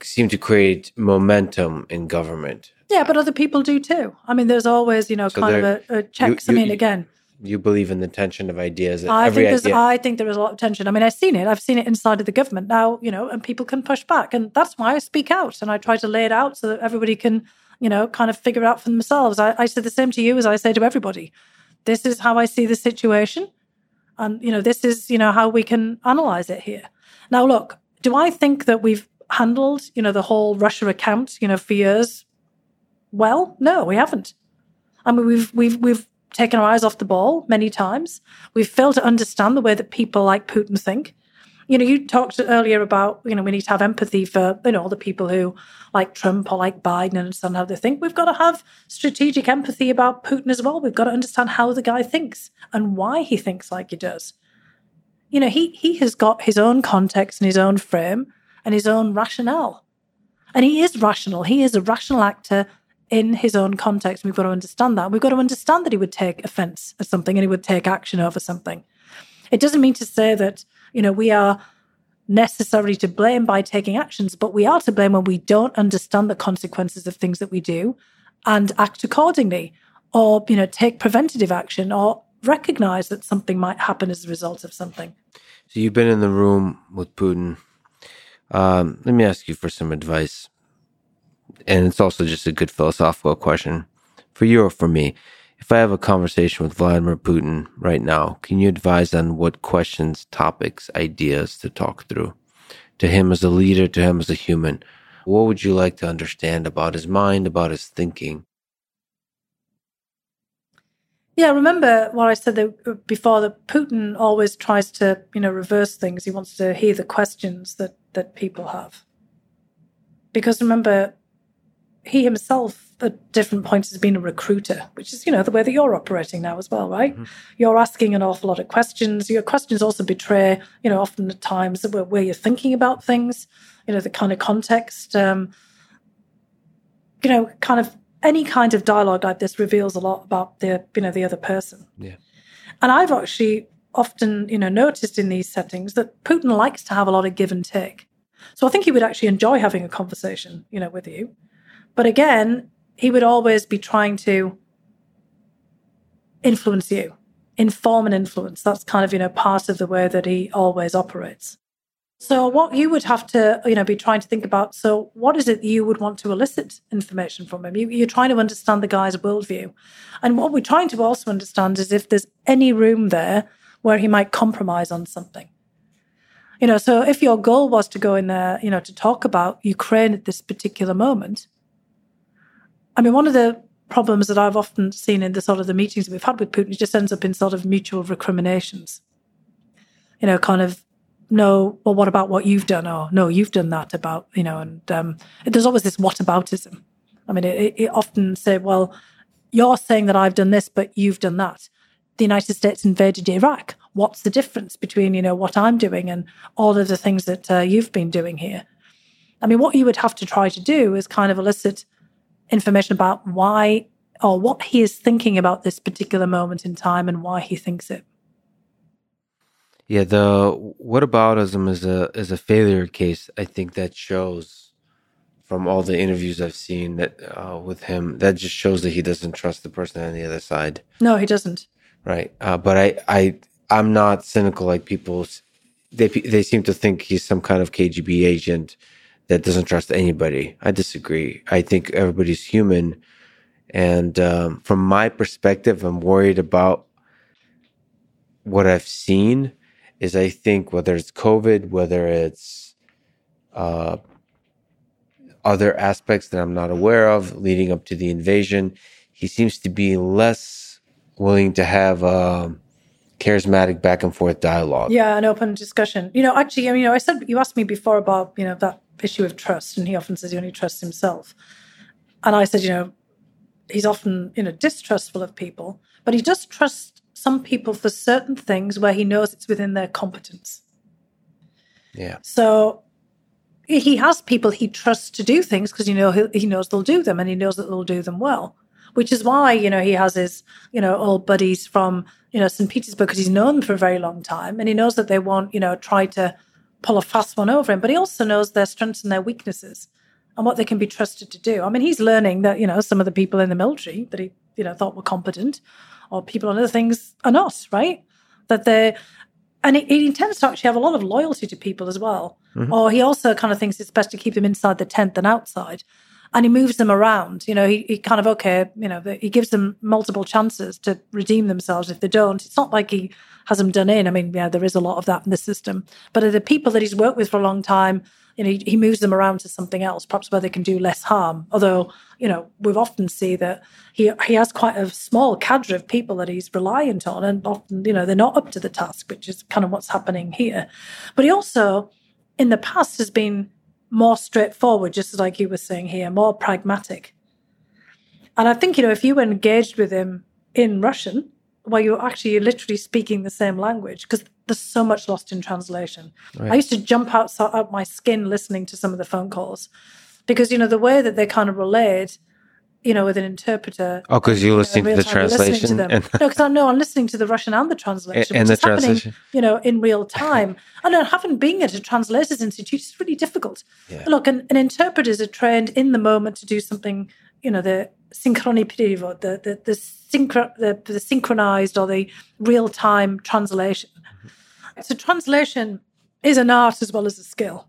seem to create momentum in government.
Yeah, but other people do too. I mean, there's always, you know, so kind of a, a checks. You, you, I mean, again,
you believe in the tension of ideas.
I think there's, idea- I think there is a lot of tension. I mean, I've seen it. I've seen it inside of the government now. You know, and people can push back, and that's why I speak out and I try to lay it out so that everybody can, you know, kind of figure it out for themselves. I, I say the same to you as I say to everybody. This is how I see the situation. And, you know, this is, you know, how we can analyze it here. Now, look, do I think that we've handled, you know, the whole Russia account, you know, for years? Well, no, we haven't. I mean, we've we've we've taken our eyes off the ball many times. We've failed to understand the way that people like Putin think. You know, you talked earlier about, you know, we need to have empathy for, you know, all the people who like Trump or like Biden and understand how they think. We've got to have strategic empathy about Putin as well. We've got to understand how the guy thinks and why he thinks like he does. You know, he he has got his own context and his own frame and his own rationale. And he is rational. He is a rational actor in his own context. We've got to understand that. We've got to understand that he would take offense at something and he would take action over something. It doesn't mean to say that, you know, we are necessarily to blame by taking actions, but we are to blame when we don't understand the consequences of things that we do and act accordingly or, you know, take preventative action or recognize that something might happen as a result of something.
So you've been in the room with Putin. Um, let me ask you for some advice and it's also just a good philosophical question for you or for me. If I have a conversation with Vladimir Putin right now, can you advise on what questions, topics, ideas to talk through? To him as a leader, to him as a human, what would you like to understand about his mind, about his thinking?
Yeah, remember what I said uh, before that Putin always tries to, you know, reverse things. He wants to hear the questions that that people have. Because remember, he himself at different points has been a recruiter, which is, you know, the way that you're operating now as well, right? Mm-hmm. You're asking an awful lot of questions. Your questions also betray, you know, often at times where, where you're thinking about things, you know, the kind of context. Um, you know, kind of any kind of dialogue like this reveals a lot about the, you know, the other person.
Yeah.
And I've actually often, you know, noticed in these settings that Putin likes to have a lot of give and take. So I think he would actually enjoy having a conversation, you know, with you. But again, he would always be trying to influence you, inform and influence. That's kind of, you know, part of the way that he always operates. So what you would have to, you know, be trying to think about, so what is it you would want to elicit information from him? You, you're trying to understand the guy's worldview. And what we're trying to also understand is if there's any room there where he might compromise on something. You know, so if your goal was to go in there, you know, to talk about Ukraine at this particular moment, I mean, one of the problems that I've often seen in the sort of the meetings that we've had with Putin just ends up in sort of mutual recriminations. You know, kind of, no, well, what about what you've done? Or no, you've done that about, you know, and um, there's always this whataboutism. I mean, it, it often say, well, you're saying that I've done this, but you've done that. The United States invaded Iraq. What's the difference between, you know, what I'm doing and all of the things that uh, you've been doing here? I mean, what you would have to try to do is kind of elicit information about why or what he is thinking about this particular moment in time and why he thinks it.
Yeah, the what whataboutism is a is a failure case. I think that shows from all the interviews I've seen that uh, with him that just shows that he doesn't trust the person on the other side.
No, he doesn't.
Right, uh, but I I I'm not cynical like people. They they seem to think he's some kind of KGB agent that doesn't trust anybody. I disagree. I think everybody's human. And um, from my perspective, I'm worried about what I've seen is I think whether it's COVID, whether it's uh, other aspects that I'm not aware of leading up to the invasion, he seems to be less willing to have a charismatic back and forth dialogue.
Yeah, an open discussion. You know, actually, I mean, you know, I said you asked me before about you know that issue of trust, and he often says he only trusts himself. And I said, you know, he's often, you know, distrustful of people, but he does trust some people for certain things where he knows it's within their competence.
Yeah.
So he has people he trusts to do things because you know he, he knows they'll do them and he knows that they'll do them well which is why you know he has his you know old buddies from you know st petersburg because he's known them for a very long time and he knows that they won't you know try to pull a fast one over him, but he also knows their strengths and their weaknesses and what they can be trusted to do. I mean, he's learning that, you know, some of the people in the military that he, you know, thought were competent or people on other things are not, right? That they're, and he, he tends to actually have a lot of loyalty to people as well. Mm-hmm. Or he also kind of thinks it's best to keep them inside the tent than outside. and he moves them around. You know, he, he kind of, okay, you know, he gives them multiple chances to redeem themselves if they don't. It's not like he has them done in. I mean, yeah, there is a lot of that in the system. But the people that he's worked with for a long time, you know, he, he moves them around to something else, perhaps where they can do less harm. Although, you know, we've often see that he he has quite a small cadre of people that he's reliant on, and often, you know, they're not up to the task, which is kind of what's happening here. But he also, in the past, has been more straightforward, just like you were saying here, more pragmatic. And I think, you know, if you were engaged with him in Russian, where you're actually literally speaking the same language, because there's so much lost in translation. Right. I used to jump out, out my skin listening to some of the phone calls because, you know, the way that they kind of relayed you know, with an interpreter.
Oh, because you're listening to the translation. To
and no, because I know I'm listening to the Russian and the translation. And, the translation, you know, in real time. and I haven't been at a translators institute. It's really difficult. Yeah. Look, an, an interpreters are trained in the moment to do something. You know, the synchrony perivod, the the the, synchro, the, the synchronized or the real time translation. Mm-hmm. So translation is an art as well as a skill.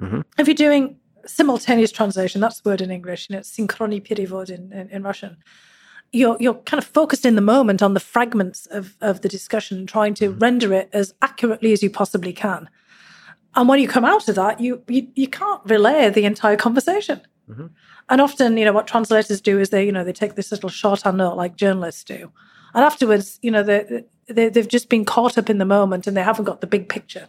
Mm-hmm. If you're doing simultaneous translation, that's the word in English, you know, synchrony perivod in, in, in, Russian. You're, you're kind of focused in the moment on the fragments of, of the discussion, trying to mm-hmm. render it as accurately as you possibly can. And when you come out of that, you you, you can't relay the entire conversation. Mm-hmm. And often, you know, what translators do is they, you know, they take this little shorthand note uh, like journalists do. And afterwards, you know, they, they, they've just been caught up in the moment and they haven't got the big picture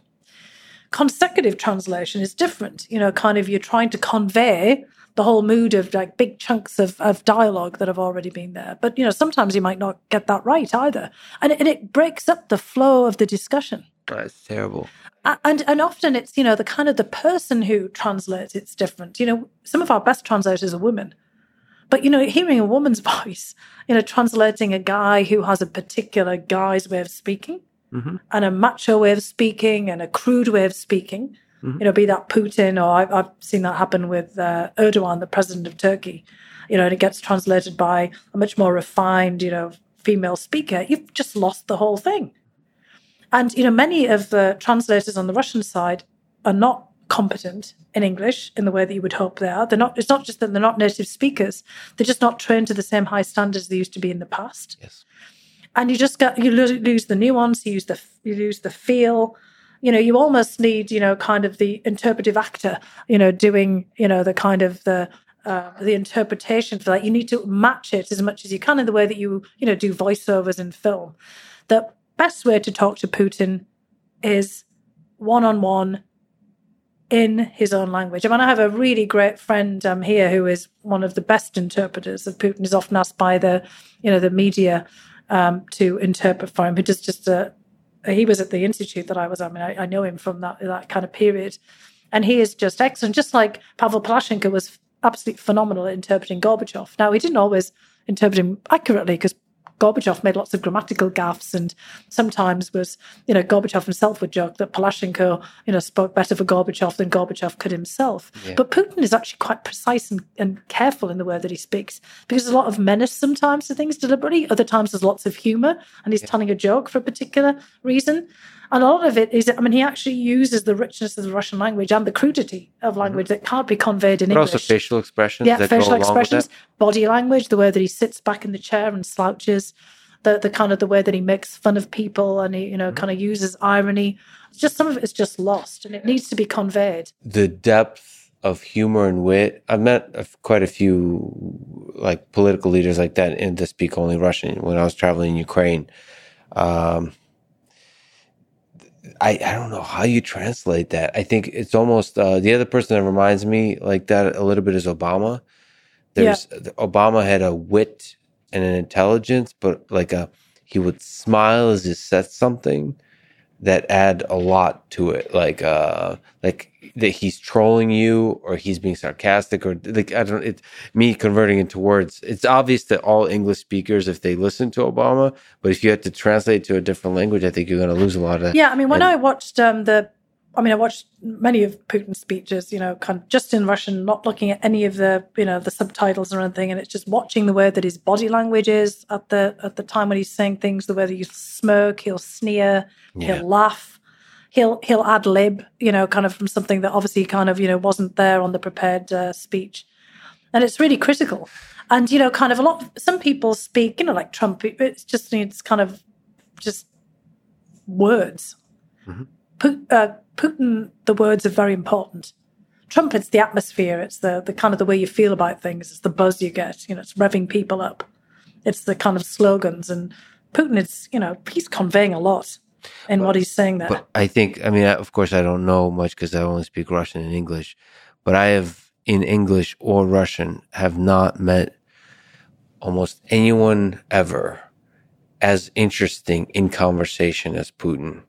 consecutive translation is different. You know, kind of you're trying to convey the whole mood of like big chunks of, of dialogue that have already been there. But, you know, sometimes you might not get that right either. And, and it breaks up the flow of the discussion.
That's terrible.
And and often it's, you know, the kind of the person who translates, it's different. You know, some of our best translators are women. But, you know, hearing a woman's voice, you know, translating a guy who has a particular guy's way of speaking, mm-hmm. and a macho way of speaking and a crude way of speaking. Mm-hmm. You know, be that Putin or I've, I've seen that happen with uh, Erdogan, the president of Turkey. You know, and it gets translated by a much more refined, you know, female speaker. You've just lost the whole thing. And you know, many of the translators on the Russian side are not competent in English in the way that you would hope they are. They're not. It's not just that they're not native speakers; they're just not trained to the same high standards they used to be in the past.
Yes
and you just get you lose the nuance you use the you lose the feel you know you almost need you know kind of the interpretive actor you know doing you know the kind of the uh, the interpretation for that you need to match it as much as you can in the way that you you know do voiceovers in film the best way to talk to putin is one on one in his own language. I mean, I have a really great friend um, here who is one of the best interpreters of Putin. Is often asked by the, you know, the media um, to interpret for him. He just just a, he was at the institute that I was. I mean, I, I, know him from that that kind of period, and he is just excellent. Just like Pavel Palazhchenko was absolutely phenomenal at interpreting Gorbachev. Now he didn't always interpret him accurately because Gorbachev made lots of grammatical gaffes, and sometimes was, you know, Gorbachev himself would joke that Palazhchenko, you know, spoke better for Gorbachev than Gorbachev could himself. Yeah. But Putin is actually quite precise and, and careful in the way that he speaks because there's a lot of menace sometimes to things deliberately. Other times there's lots of humor, and he's yeah. telling a joke for a particular reason. And a lot of it is, I mean, he actually uses the richness of the Russian language and the crudity of mm-hmm. language that can't be conveyed in
but
English.
also facial expressions.
Yeah, facial expressions, body language, the way that he sits back in the chair and slouches, the the kind of the way that he makes fun of people and he, you know, mm-hmm. kind of uses irony. just some of it is just lost, and it needs to be conveyed.
The depth of humor and wit. I've met quite a few like political leaders like that in to speak only Russian when I was traveling in Ukraine. Um, I, I don't know how you translate that. I think it's almost uh, the other person that reminds me like that a little bit is Obama. There's yeah. Obama had a wit and an intelligence, but like a he would smile as he said something that add a lot to it. Like uh like that he's trolling you or he's being sarcastic or like I don't it's me converting into words. It's obvious that all English speakers if they listen to Obama, but if you had to translate to a different language, I think you're gonna lose a lot of
Yeah, I mean when and, I watched um the I mean, I watched many of Putin's speeches, you know, kind of just in Russian, not looking at any of the, you know, the subtitles or anything, and it's just watching the way that his body language is at the at the time when he's saying things, the way that he'll smirk, he'll sneer, yeah. he'll laugh, he'll he'll ad lib, you know, kind of from something that obviously kind of you know wasn't there on the prepared uh, speech, and it's really critical. And you know, kind of a lot. Some people speak, you know, like Trump. It's just it's kind of just words. Pu- uh, Putin, the words are very important. Trump, it's the atmosphere. It's the the kind of the way you feel about things. It's the buzz you get. You know, it's revving people up. It's the kind of slogans. And Putin, it's you know, he's conveying a lot in what he's saying there.
But I think, I mean, of course, I don't know much because I only speak Russian and English. But I have, in English or Russian, have not met almost anyone ever as interesting in conversation as Putin.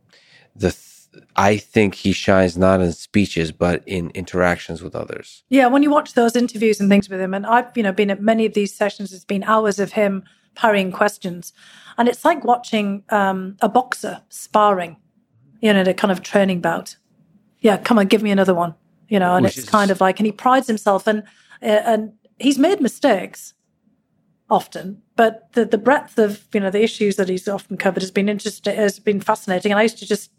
The th- I think he shines not in speeches but in interactions with others.
Yeah, when you watch those interviews and things with him, and I've you know been at many of these sessions, it's been hours of him parrying questions, and it's like watching um, a boxer sparring, you know, in a kind of training bout. Yeah, come on, give me another one, you know, and
Which
it's
is-
kind of like, and he prides himself, and uh, and he's made mistakes often, but the the breadth of you know the issues that he's often covered has been interesting, has been fascinating, and I used to just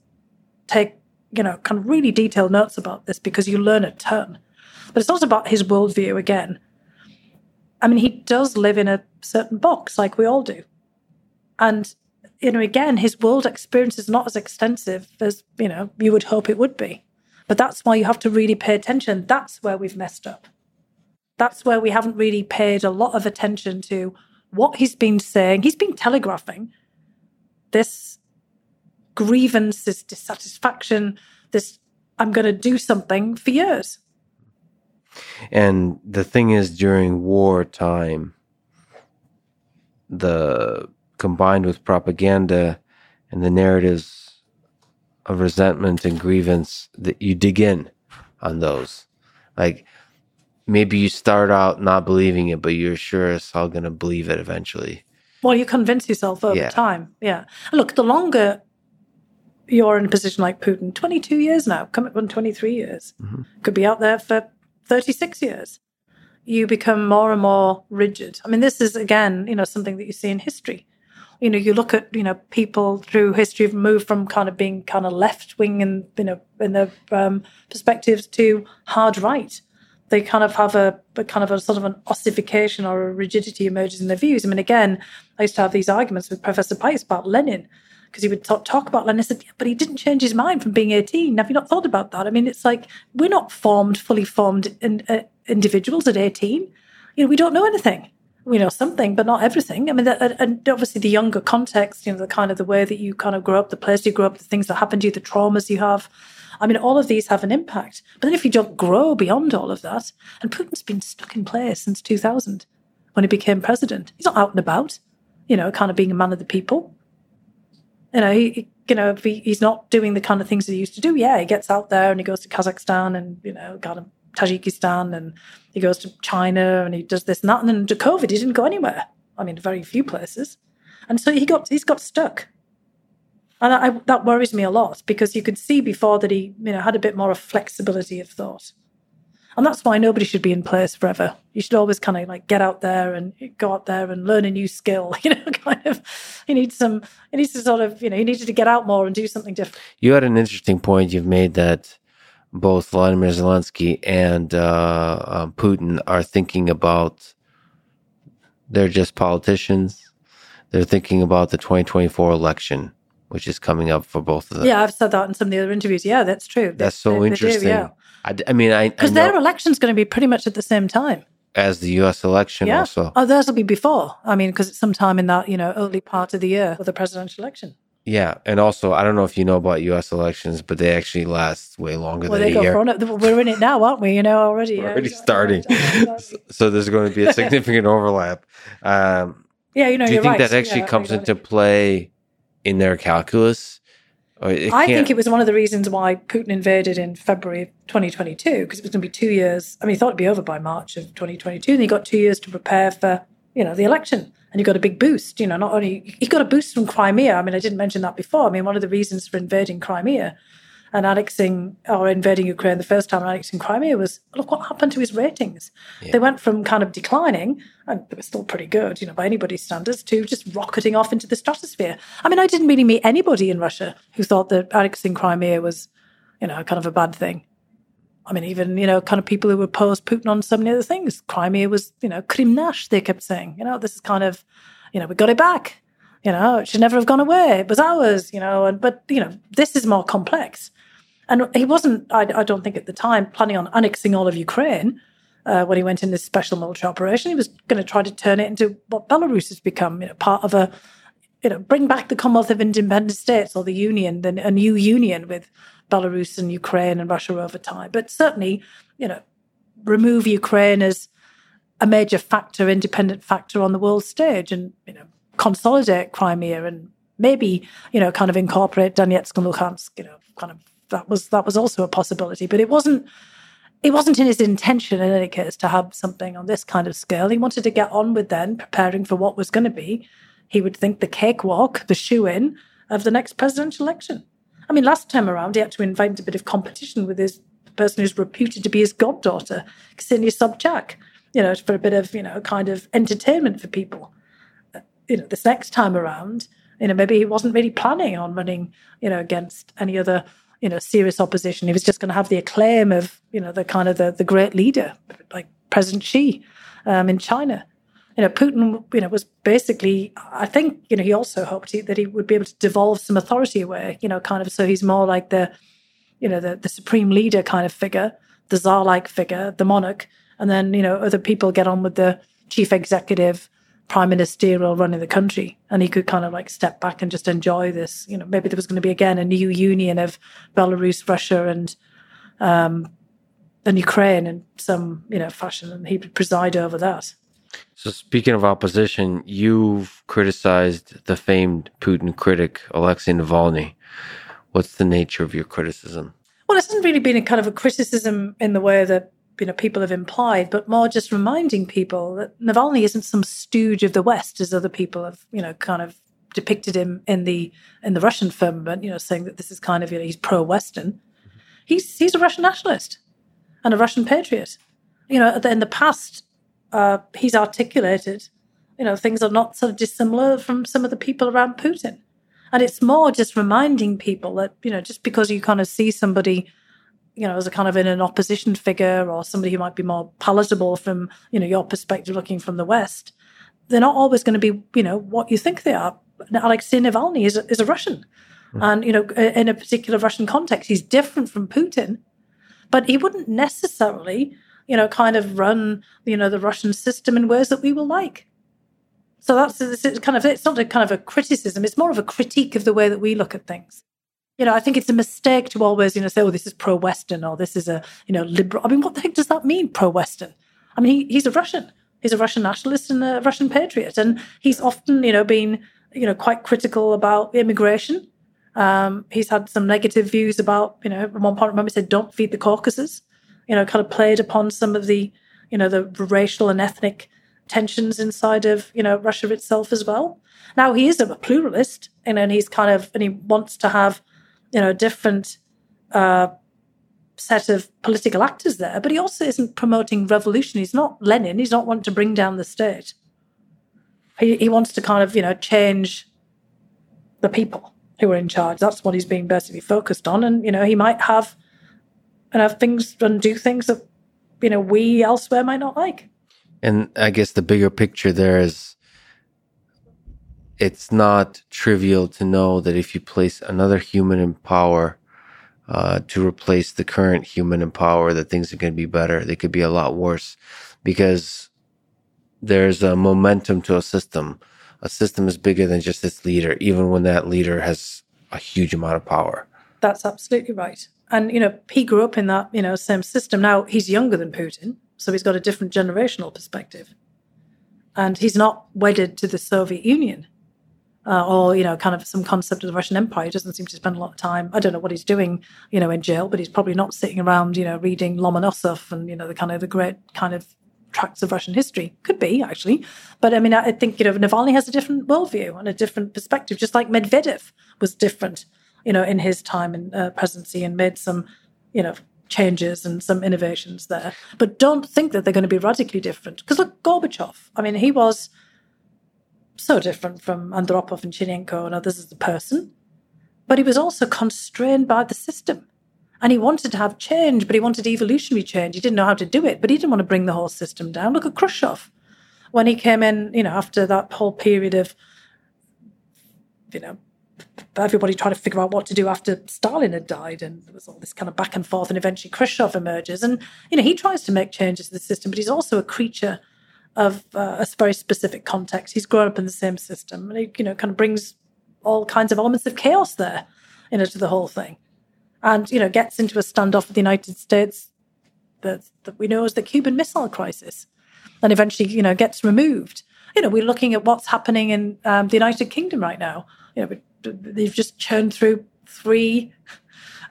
take you know kind of really detailed notes about this because you learn a ton. But it's not about his worldview again. I mean he does live in a certain box like we all do. And you know again his world experience is not as extensive as you know you would hope it would be. But that's why you have to really pay attention. That's where we've messed up. That's where we haven't really paid a lot of attention to what he's been saying. He's been telegraphing this grievance, this dissatisfaction, this I'm going to do something for years.
And the thing is, during wartime, the combined with propaganda and the narratives of resentment and grievance that you dig in on those. Like maybe you start out not believing it, but you're sure as hell gonna believe it eventually.
Well, you convince yourself over
Yeah.
time. Yeah. Look, the longer you're in a position like Putin, 22 years now, coming up on 23 years, could be out there for 36 years. You become more and more rigid. I mean, this is again, you know, something that you see in history. You know, you look at you know people through history have moved from kind of being kind of left wing and you know in their um, perspectives to hard right. They kind of have a, a kind of a sort of an ossification or a rigidity emerges in their views. I mean, again, I used to have these arguments with Professor Pipes about Lenin because he would talk, talk about Lenin. I said, yeah, but he didn't change his mind from being 18. Have you not thought about that? I mean, it's like we're not formed, fully formed in, uh, individuals at 18. You know, we don't know anything. We know something, but not everything. I mean, that, and- obviously the younger context, you know, the kind of the way that you kind of grow up, the place you grow up, the things that happen to you, the traumas you have. I mean, all of these have an impact. But then if you don't grow beyond all of that, and Putin's been stuck in place since 2000 when he became president, he's not out and about, you know, kind of being a man of the people you know, he, you know, if he, he's not doing the kind of things he used to do. Yeah, he gets out there and he goes to Kazakhstan and you know, kind of Tajikistan, and he goes to China and he does this and that. And then to COVID, he didn't go anywhere. I mean, very few places, and so he got he's got stuck. And I, I, that worries me a lot because you could see before that he, you know, had a bit more of flexibility of thought. And that's why nobody should be in place forever. You should always kind of like get out there and go out there and learn a new skill. You know, kind of. You need some. You need to sort of. You know, you needed to get out more and do something different.
You had an interesting point you've made that both Vladimir Zelensky and uh, um, Putin are thinking about. They're just politicians. They're thinking about the 2024 election, which is coming up for both of them.
Yeah, I've said that in some of the other interviews. Yeah, that's true.
That's so
they- they do,
interesting.
yeah,
I, I mean, I,
because their election's going to be pretty much at the same time.
as the U.S. election
Yeah.
also.
Oh, theirs will be before. I mean, because it's sometime in that you know early part of the year for the presidential election.
Yeah, and also I don't know if you know about U.S. elections, but they actually last way longer
Well,
than
they
a
go
year.
We're in it now, aren't we? You know already.
We're already starting, so there's going to be a significant overlap. Um,
Yeah, you know,
do you think
right.
that actually
Yeah,
comes into play in their calculus? Or it
I think it was one of the reasons why Putin invaded in February of 2022 because it was going to be two years. I mean, he thought it'd be over by March of 2022, and he got two years to prepare for you know the election, and he got a big boost. You know, not only he got a boost from Crimea. I mean, I didn't mention that before. I mean, one of the reasons for invading Crimea and annexing or invading Ukraine the first time annexing Crimea was look what happened to his ratings. They went from kind of declining, and they were still pretty good, you know, by anybody's standards, to just rocketing off into the stratosphere. I mean, I didn't really meet anybody in Russia who thought that annexing Crimea was, you know, kind of a bad thing. I mean, even, you know, kind of people who opposed Putin on so many other things. Crimea was, you know, Krim nash, they kept saying. You know, this is kind of, you know, we got it back. You know, it should never have gone away. It was ours, you know, and but, you know, this is more complex. And he wasn't, I, I don't think at the time, planning on annexing all of Ukraine uh, when he went in this special military operation. He was going to try to turn it into what Belarus has become, you know, part of a, you know, bring back the Commonwealth of Independent States or the Union, then a new union with Belarus and Ukraine and Russia over time. But certainly, you know, remove Ukraine as a major factor, independent factor on the world stage, and you know, consolidate Crimea and maybe you know, kind of incorporate Donetsk and Luhansk. You know, kind of that was that was also a possibility, but it wasn't. It wasn't in his intention, in any case, to have something on this kind of scale. He wanted to get on with then preparing for what was going to be. He would think the cakewalk, the shoo in of the next presidential election. I mean, last time around, he had to invite a bit of competition with his person who's reputed to be his goddaughter, Ksenia Sobchak, you know, for a bit of, you know, kind of entertainment for people. Uh, you know, this next time around, you know, maybe he wasn't really planning on running, you know, against any other, you know, serious opposition. He was just going to have the acclaim of, you know, the kind of the, the great leader, like President Xi um, in China you know, Putin, you know, was basically, I think, you know, he also hoped he, that he would be able to devolve some authority away, you know, kind of, so he's more like the, you know, the, the supreme leader kind of figure, the czar-like figure, the monarch, and then, you know, other people get on with the chief executive, prime ministerial running the country, and he could kind of like step back and just enjoy this, you know, maybe there was going to be again a new union of Belarus, Russia, and um, and Ukraine in some, you know, fashion, and he would preside over that.
So, speaking of opposition, you've criticized the famed Putin critic Alexei Navalny. What's the nature of your criticism?
Well, it hasn't really been a kind of a criticism in the way that you know people have implied, but more just reminding people that Navalny isn't some stooge of the West, as other people have you know kind of depicted him in the in the Russian firmament. You know, saying that this is kind of you know he's pro-Western. He's he's a Russian nationalist and a Russian patriot. You know, in the past, uh, he's articulated, you know, things are not so dissimilar from some of the people around Putin. And it's more just reminding people that, you know, just because you kind of see somebody, you know, as a kind of in an opposition figure or somebody who might be more palatable from, you know, your perspective looking from the West, they're not always going to be, you know, what you think they are. Alexei Navalny is a, is a Russian. Mm. And, you know, in a particular Russian context, he's different from Putin, but he wouldn't necessarily you know, kind of run, you know, the Russian system in ways that we will like. So that's it's kind of it's not a kind of a criticism; it's more of a critique of the way that we look at things. You know, I think it's a mistake to always, you know, say, "Oh, this is pro-Western" or "This is a, you know, liberal." I mean, what the heck does that mean, pro-Western? I mean, he, he's a Russian. He's a Russian nationalist and a Russian patriot, and he's often, you know, been, you know, quite critical about immigration. Um, he's had some negative views about, you know, at one point, remember he said, "Don't feed the Caucasus." you know, kind of played upon some of the, you know, the racial and ethnic tensions inside of, you know, Russia itself as well. Now he is a pluralist, you know, and he's kind of, and he wants to have, you know, a different uh, set of political actors there, but he also isn't promoting revolution. He's not Lenin. He's not wanting to bring down the state. He, he wants to kind of, you know, change the people who are in charge. That's what he's being basically focused on. And, you know, he might have and have things and do things that you know we elsewhere might not like.
And I guess the bigger picture there is it's not trivial to know that if you place another human in power uh, to replace the current human in power, that things are going to be better. They could be a lot worse because there's a momentum to a system. A system is bigger than just its leader, even when that leader has a huge amount of power.
That's absolutely right. And, you know, he grew up in that, you know, same system. Now he's younger than Putin, so he's got a different generational perspective. And he's not wedded to the Soviet Union uh, or, you know, kind of some concept of the Russian Empire. He doesn't seem to spend a lot of time. I don't know what he's doing, you know, in jail, but he's probably not sitting around, you know, reading Lomonosov and, you know, the kind of the great kind of tracts of Russian history. Could be, actually. But I mean, I think, you know, Navalny has a different worldview and a different perspective, just like Medvedev was different you know, in his time in uh, presidency and made some, you know, changes and some innovations there. But don't think that they're going to be radically different. Because look, Gorbachev, I mean, he was so different from Andropov and Chernenko and others as a person, but he was also constrained by the system. And he wanted to have change, but he wanted evolutionary change. He didn't know how to do it, but he didn't want to bring the whole system down. Look at Khrushchev. When he came in, you know, after that whole period of, you know, everybody trying to figure out what to do after Stalin had died, and there was all this kind of back and forth, and eventually Khrushchev emerges, and you know he tries to make changes to the system, but he's also a creature of uh, a very specific context. He's grown up in the same system, and he you know kind of brings all kinds of elements of chaos there, you know, to the whole thing, and you know gets into a standoff with the United States that that we know as the Cuban Missile Crisis, and eventually you know gets removed. You know, we're looking at what's happening in um, the United Kingdom right now. You know, they've just churned through three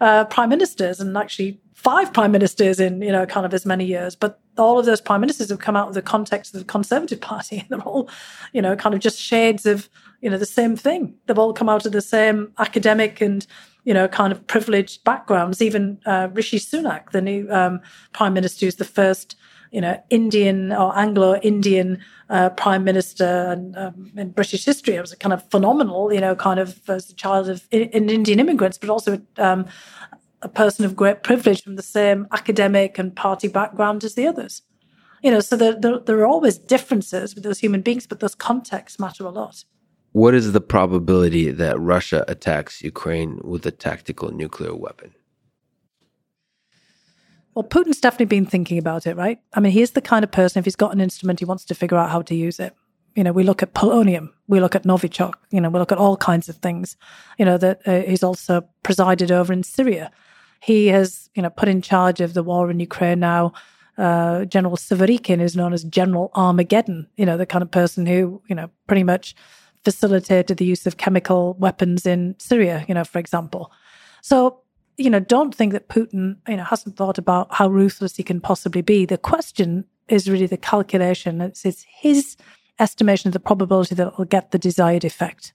uh, prime ministers and actually five prime ministers in you know kind of as many years but all of those prime ministers have come out of the context of the conservative party. They're all you know kind of just shades of you know the same thing. They've all come out of the same academic and you know kind of privileged backgrounds. Even uh, rishi sunak the new um, prime minister who's the first you know indian or anglo-indian uh, prime minister and, um, in British history. It was a kind of phenomenal, you know, kind of as a child of in, Indian immigrants, but also um, a person of great privilege from the same academic and party background as the others. You know, so there, there, there are always differences with those human beings, but those contexts matter a lot.
What is the probability that Russia attacks Ukraine with a tactical nuclear weapon?
Well, Putin's definitely been thinking about it, right? I mean, he's the kind of person, if he's got an instrument, he wants to figure out how to use it. You know, we look at polonium, we look at Novichok, you know, we look at all kinds of things, you know, that uh, he's also presided over in Syria. He has, you know, put in charge of the war in Ukraine now. Uh, General Surovikin is known as General Armageddon, you know, the kind of person who, you know, pretty much facilitated the use of chemical weapons in Syria, you know, for example. So you know, don't think that Putin, you know, hasn't thought about how ruthless he can possibly be. The question is really the calculation. It's, it's his estimation of the probability that it will get the desired effect.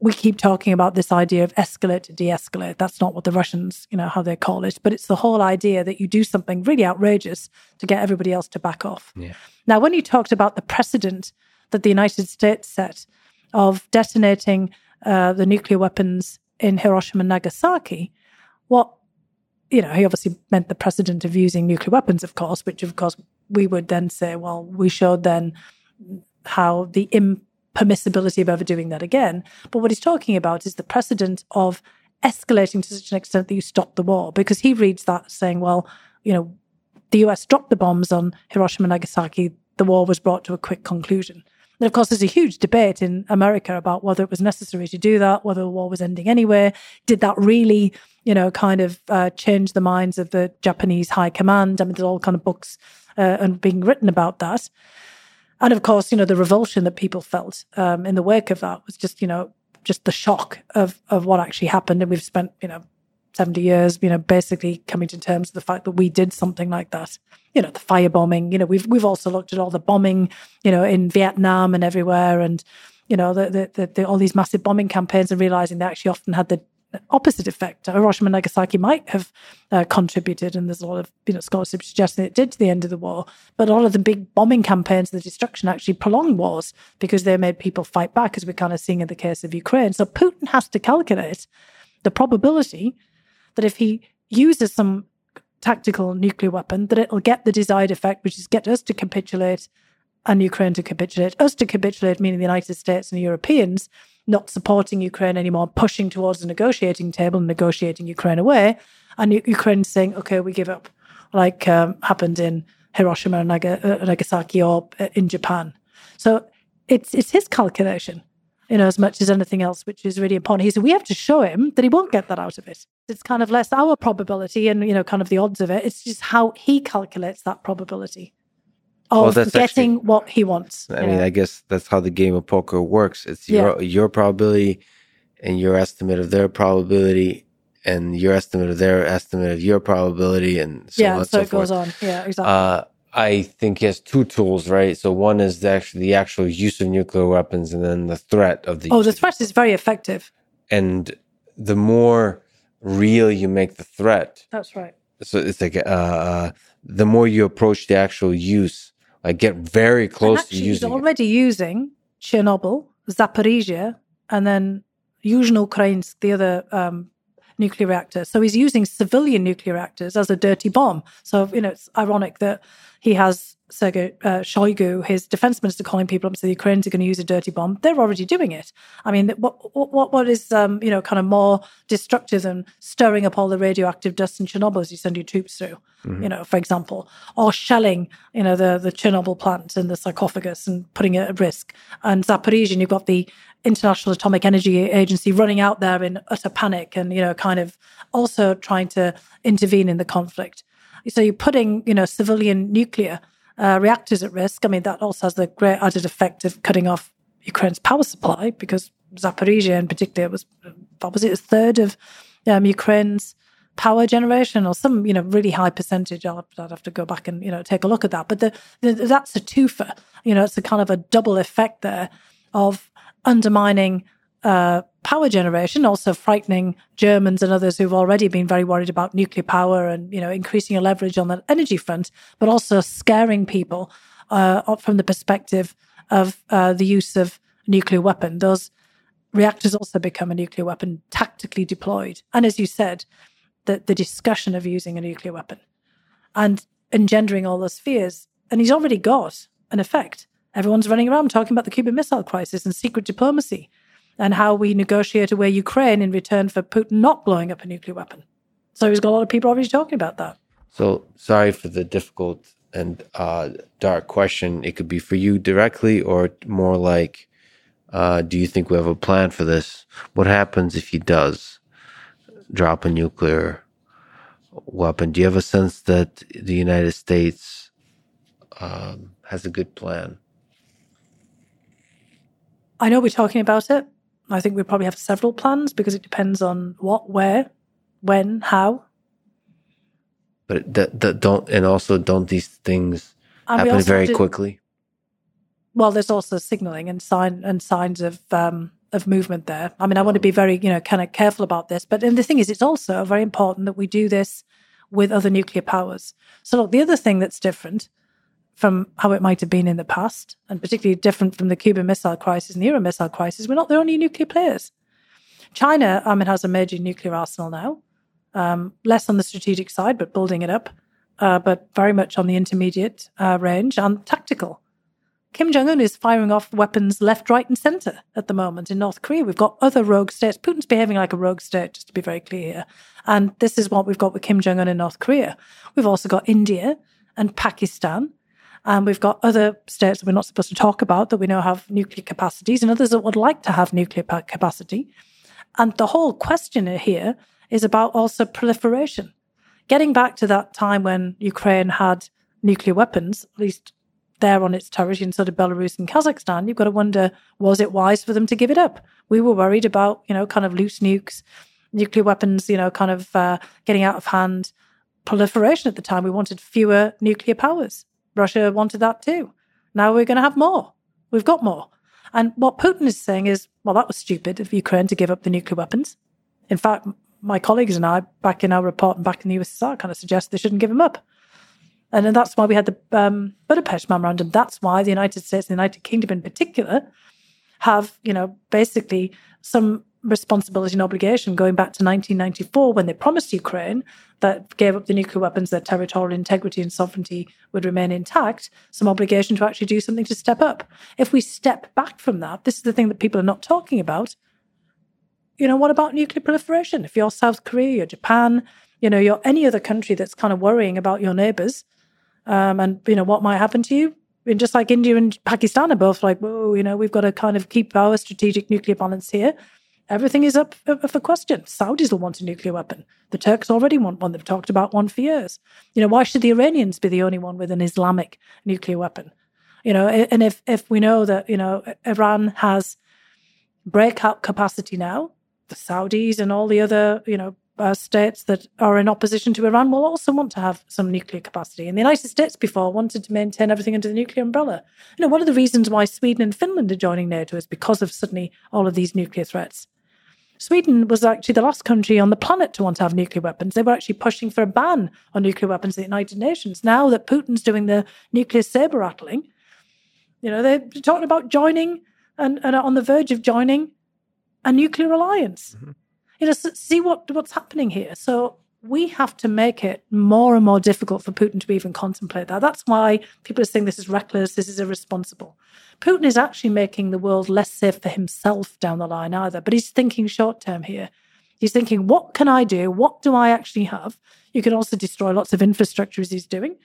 We keep talking about this idea of escalate to de-escalate. That's not what the Russians, you know, how they call it, but it's the whole idea that you do something really outrageous to get everybody else to back off. Yeah. Now, when you talked about the precedent that the United States set of detonating uh, the nuclear weapons in Hiroshima and Nagasaki, what you know, he obviously meant the precedent of using nuclear weapons, of course, which of course we would then say, well, we showed then how the impermissibility of ever doing that again. But what he's talking about is the precedent of escalating to such an extent that you stop the war, because he reads that saying, well, you know, the US dropped the bombs on Hiroshima and Nagasaki, the war was brought to a quick conclusion. And of course, there's a huge debate in America about whether it was necessary to do that, whether the war was ending anyway. Did that really, you know, kind of uh, change the minds of the Japanese high command? I mean, there's all kind of books uh, and being written about that. And of course, you know, the revulsion that people felt um, in the wake of that was just, you know, just the shock of of what actually happened. And we've spent, you know, 70 years, you know, basically coming to terms with the fact that we did something like that. You know, the firebombing, you know, we've we've also looked at all the bombing, you know, in Vietnam and everywhere and you know, the, the, the, all these massive bombing campaigns and realizing they actually often had the opposite effect. Hiroshima and Nagasaki might have uh, contributed, and there's a lot of you know scholarship suggesting it did to the end of the war. But a lot of the big bombing campaigns, the destruction, actually prolonged wars because they made people fight back, as we're kind of seeing in the case of Ukraine. So Putin has to calculate the probability that if he uses some tactical nuclear weapon, that it'll get the desired effect, which is get us to capitulate and Ukraine to capitulate. Us to capitulate, meaning the United States and the Europeans not supporting Ukraine anymore, pushing towards the negotiating table and negotiating Ukraine away, and Ukraine saying, okay, we give up, like um, happened in Hiroshima and uh, Nagasaki or uh, in Japan. So it's it's his calculation you know, as much as anything else, which is really important. He said, we have to show him that he won't get that out of it. It's kind of less our probability and, you know, kind of the odds of it. It's just how he calculates that probability of well, getting actually, what he wants.
I mean, know? I guess that's how the game of poker works. It's your, yeah. your probability and your estimate of their probability and your estimate of their estimate of your probability and so
yeah,
on.
So,
so
it forth. goes on. Yeah, exactly.
Uh, I think he has two tools, right? So one is the actual, the actual use of nuclear weapons, and then the threat of the.
Oh, the threat is very effective.
And the more real you make the threat,
that's right.
So it's like uh, uh, the more you approach the actual use, like get very close
actually,
to using.
He's already
it.
using Chernobyl, Zaporizhia, and then Yuzhno Ukrainsk, the other um, nuclear reactor. So he's using civilian nuclear reactors as a dirty bomb. So, you know, it's ironic that he has Sergei uh, Shoigu, his defense minister, calling people up and say the Ukrainians are going to use a dirty bomb. They're already doing it. I mean, what what what is um, you know kind of more destructive than stirring up all the radioactive dust in Chernobyl as you send your troops through? Mm-hmm. You know, for example, or shelling you know the the Chernobyl plant and the sarcophagus and putting it at risk. And Zaporizhia, you've got the International Atomic Energy Agency running out there in utter panic and you know kind of also trying to intervene in the conflict. So you're putting you know civilian nuclear uh, reactors at risk. I mean, that also has the great added effect of cutting off Ukraine's power supply because Zaporizhia, in particular, was what was it a third of um, Ukraine's power generation or some you know really high percentage. I'll, I'd have to go back and you know take a look at that. But the, the, that's a twofer. You know, it's a kind of a double effect there of undermining uh, power generation, also frightening Germans and others who've already been very worried about nuclear power and you know increasing your leverage on the energy front, but also scaring people uh, from the perspective of uh, the use of nuclear weapon. Those reactors also become a nuclear weapon tactically deployed, and as you said, the the discussion of using a nuclear weapon and engendering all those fears, and he's already got an effect. Everyone's running around talking about the Cuban Missile Crisis and secret diplomacy and how we negotiate away Ukraine in return for Putin not blowing up a nuclear weapon. So he's got a lot of people already talking about that.
So sorry for the difficult and uh, dark question. It could be for you directly, or more like, uh, do you think we have a plan for this? What happens if he does drop a nuclear weapon? Do you have a sense that the United States um, has a good plan?
I know we're talking about it. I think we probably have several plans because it depends on what, where, when, how.
But that, that don't, and also don't these things and happen very do, quickly?
Well, there's also signaling and sign and signs of um, of movement there. I mean, I want to be very, you know, kind of careful about this. But and the thing is, it's also very important that we do this with other nuclear powers. So look, the other thing that's different from how it might have been in the past, and particularly different from the Cuban Missile Crisis and the Iran Missile Crisis, we're not the only nuclear players. China, I mean, has a major nuclear arsenal now, um, less on the strategic side, but building it up, uh, but very much on the intermediate uh, range and tactical. Kim Jong un is firing off weapons left, right, and center at the moment in North Korea. We've got other rogue states. Putin's behaving like a rogue state, just to be very clear here. And this is what we've got with Kim Jong un in North Korea. We've also got India and Pakistan and we've got other states that we're not supposed to talk about that we know have nuclear capacities and others that would like to have nuclear capacity. And the whole question here is about also proliferation. Getting back to that time when Ukraine had nuclear weapons, at least there on its territory sort of Belarus and Kazakhstan, you've got to wonder, was it wise for them to give it up? We were worried about, you know, kind of loose nukes, nuclear weapons, you know, kind of uh, getting out of hand, proliferation at the time. We wanted fewer nuclear powers. Russia wanted that too. Now we're going to have more. We've got more. And what Putin is saying is, well, that was stupid of Ukraine to give up the nuclear weapons. In fact, my colleagues and I, back in our report and back in the USSR, kind of suggest they shouldn't give them up. And then that's why we had the um, Budapest Memorandum. That's why the United States and the United Kingdom in particular have, you know, basically some responsibility and obligation going back to 1994 when they promised Ukraine that gave up the nuclear weapons, their territorial integrity and sovereignty would remain intact, some obligation to actually do something to step up. If we step back from that, this is the thing that people are not talking about. You know, what about nuclear proliferation? If you're South Korea, you're Japan, you know, you're any other country that's kind of worrying about your neighbors um, and, you know, what might happen to you. And just like India and Pakistan are both like, whoa, you know, we've got to kind of keep our strategic nuclear balance here everything is up for question. Saudis will want a nuclear weapon. The Turks already want one. They've talked about one for years. You know, why should the Iranians be the only one with an Islamic nuclear weapon? You know, and if if we know that you know Iran has breakout capacity now, the Saudis and all the other you know uh, states that are in opposition to Iran will also want to have some nuclear capacity. And the United States before wanted to maintain everything under the nuclear umbrella. You know, one of the reasons why Sweden and Finland are joining NATO is because of suddenly all of these nuclear threats. Sweden was actually the last country on the planet to want to have nuclear weapons. They were actually pushing for a ban on nuclear weapons at the United Nations. Now that Putin's doing the nuclear saber rattling, you know, they're talking about joining and, and on the verge of joining a nuclear alliance. Mm-hmm. you know, see what what's happening here. So we have to make it more and more difficult for Putin to even contemplate that. That's why people are saying this is reckless, this is irresponsible. Putin is actually making the world less safe for himself down the line either, but he's thinking short term here. He's thinking, what can I do? What do I actually have? You can also destroy lots of infrastructure as he's doing.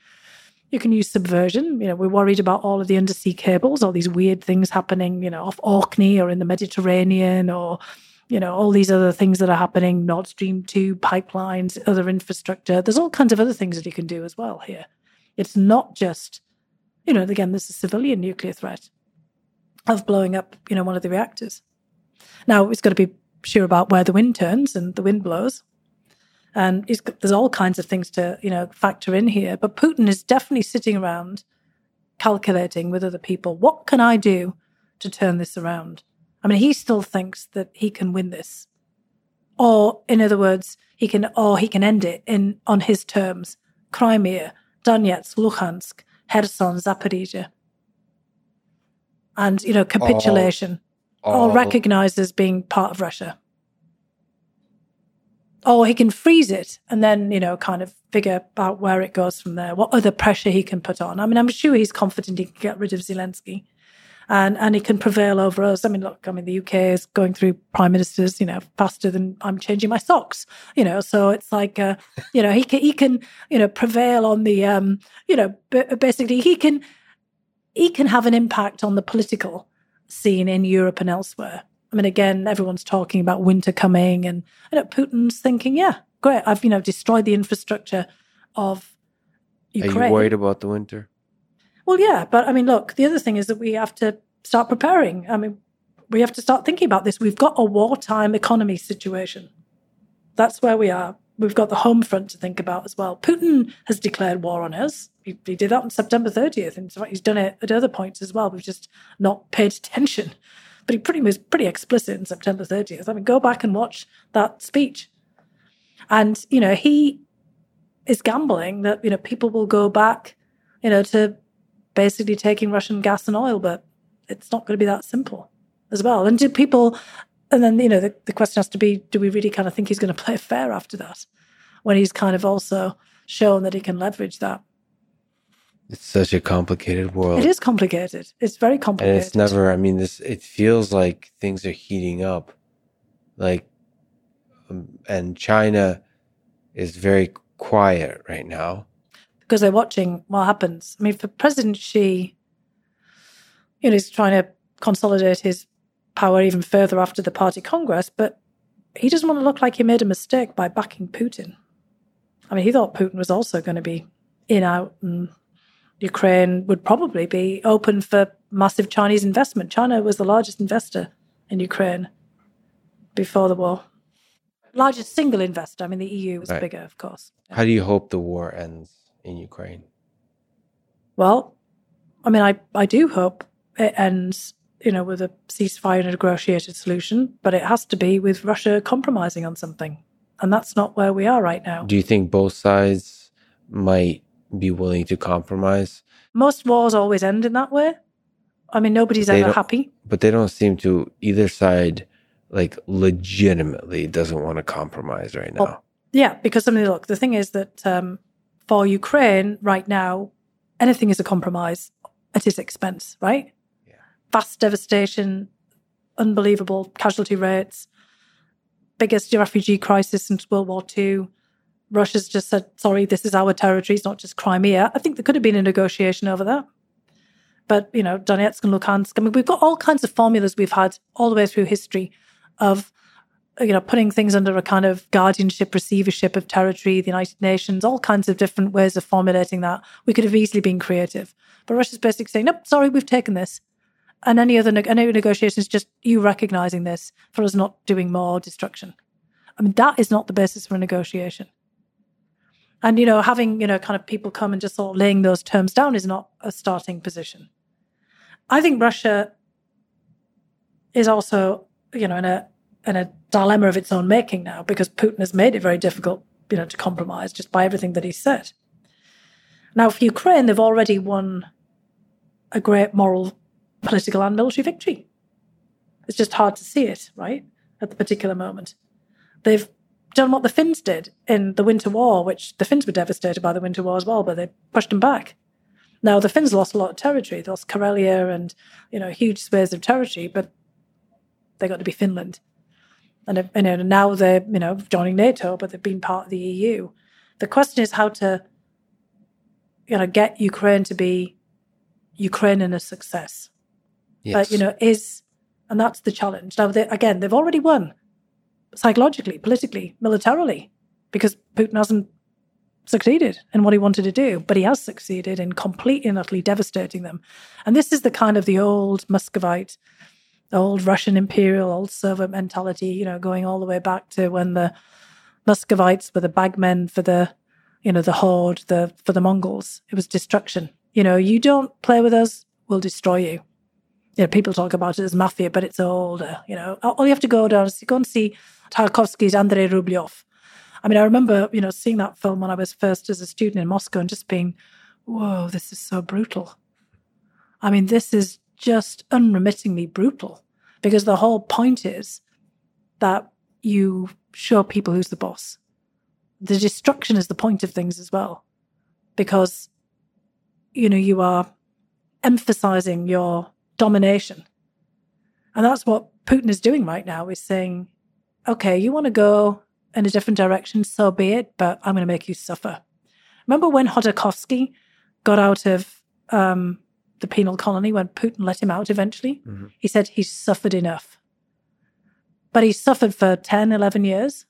You can use subversion. You know, we're worried about all of the undersea cables, all these weird things happening, you know, off Orkney or in the Mediterranean or you know, all these other things that are happening, Nord Stream 2 pipelines, other infrastructure. There's all kinds of other things that you can do as well here. It's not just, you know, again, there's a civilian nuclear threat of blowing up, you know, one of the reactors. Now, it's got to be sure about where the wind turns and the wind blows. And there's all kinds of things to, you know, factor in here. But Putin is definitely sitting around calculating with other people, what can I do to turn this around? I mean, he still thinks that he can win this. Or, in other words, he can, or he can end it in on his terms. Crimea, Donetsk, Luhansk, Kherson, Zaporizhia. And, you know, capitulation, all, all recognized as being part of Russia. Or he can freeze it and then, you know, kind of figure out where it goes from there, what other pressure he can put on. I mean, I'm sure he's confident he can get rid of Zelensky and and he can prevail over us. I mean, look, I mean, the UK is going through prime ministers, you know, faster than I'm changing my socks, you know. So it's like, uh, you know, he can he can you know prevail on the, um, you know, basically he can he can have an impact on the political scene in Europe and elsewhere. I mean, again, everyone's talking about winter coming, and you know, Putin's thinking, yeah, great, I've you know destroyed the infrastructure of Ukraine.
Are you worried about the winter?
Well, yeah, but I mean, look, the other thing is that we have to start preparing. I mean, we have to start thinking about this. We've got a wartime economy situation. That's where we are. We've got the home front to think about as well. Putin has declared war on us. He, he did that on September 30th. And he's done it at other points as well. We've just not paid attention. But he pretty was pretty explicit in September 30th. I mean, go back and watch that speech. And, you know, he is gambling that, you know, people will go back, you know, to basically taking Russian gas and oil, but it's not going to be that simple as well. And do people, and then, you know, the, the question has to be do we really kind of think he's going to play fair after that when he's kind of also shown that he can leverage that?
It's such a complicated world.
It is complicated. It's very complicated.
And it's never, I mean, this, it feels like things are heating up. Like, um, and China is very quiet right now
because they're watching what happens. I mean, for President Xi, you know, he's trying to consolidate his power even further after the party congress, but he doesn't want to look like he made a mistake by backing Putin. I mean, he thought Putin was also going to be in out, and Ukraine would probably be open for massive Chinese investment. China was the largest investor in Ukraine before the war. Largest single investor. I mean, the EU was right. bigger, of course.
How do you hope the war ends? in Ukraine?
Well, I mean, I, I do hope it ends, you know, with a ceasefire and a negotiated solution, but it has to be with Russia compromising on something. And that's not where we are right now.
Do you think both sides might be willing to compromise?
Most wars always end in that way. I mean, nobody's ever happy.
But they don't seem to, either side, like legitimately doesn't want to compromise right now. Well,
yeah, because I mean, look, the thing is that um, for Ukraine right now, anything is a compromise at his expense, right? Vast devastation, unbelievable casualty rates, biggest refugee crisis since World War II. Russia's just said, sorry, this is our territory, it's not just Crimea. I think there could have been a negotiation over that. But, you know, Donetsk and Luhansk, I mean, we've got all kinds of formulas we've had all the way through history of you know, putting things under a kind of guardianship, receivership of territory, the United Nations, all kinds of different ways of formulating that. We could have easily been creative. But Russia's basically saying, nope, sorry, we've taken this. And any other any negotiation is just you recognizing this for us not doing more destruction. I mean, that is not the basis for a negotiation. And, you know, having, you know, kind of people come and just sort of laying those terms down is not a starting position. I think Russia is also, you know, in a in a dilemma of its own making now because Putin has made it very difficult, you know, to compromise just by everything that he said. Now, for Ukraine, they've already won a great moral, political, and military victory. It's just hard to see it, right, at the particular moment. They've done what the Finns did in the Winter War, which the Finns were devastated by the Winter War as well, but they pushed them back. Now the Finns lost a lot of territory. They lost Karelia and you know huge swathes of territory, but they got to be Finland. And, and now they're you know joining NATO, but they've been part of the EU. The question is how to you know get Ukraine to be Ukraine in a success. Yes. But you know is and that's the challenge. Now they, again, they've already won psychologically, politically, militarily, because Putin hasn't succeeded in what he wanted to do, but he has succeeded in completely and utterly devastating them. And this is the kind of the old Muscovite, old Russian imperial, old servant mentality, you know, going all the way back to when the Muscovites were the bagmen for the, you know, the horde, the for the Mongols. It was destruction. You know, you don't play with us, we'll destroy you. You know, people talk about it as mafia, but it's older. You know, all you have to go down is go and see Tarkovsky's Andrei Rublev I mean, I remember, you know, seeing that film when I was first as a student in Moscow and just being, whoa, this is so brutal. I mean, this is just unremittingly brutal because the whole point is that you show people who's the boss. The destruction is the point of things as well because, you know, you are emphasizing your domination. And that's what Putin is doing right now is saying, okay, you want to go in a different direction, so be it, but I'm going to make you suffer. Remember when Khodorkovsky got out of um, the penal colony when Putin let him out eventually? Mm-hmm. He said he's suffered enough. But he suffered for 10, 11 years.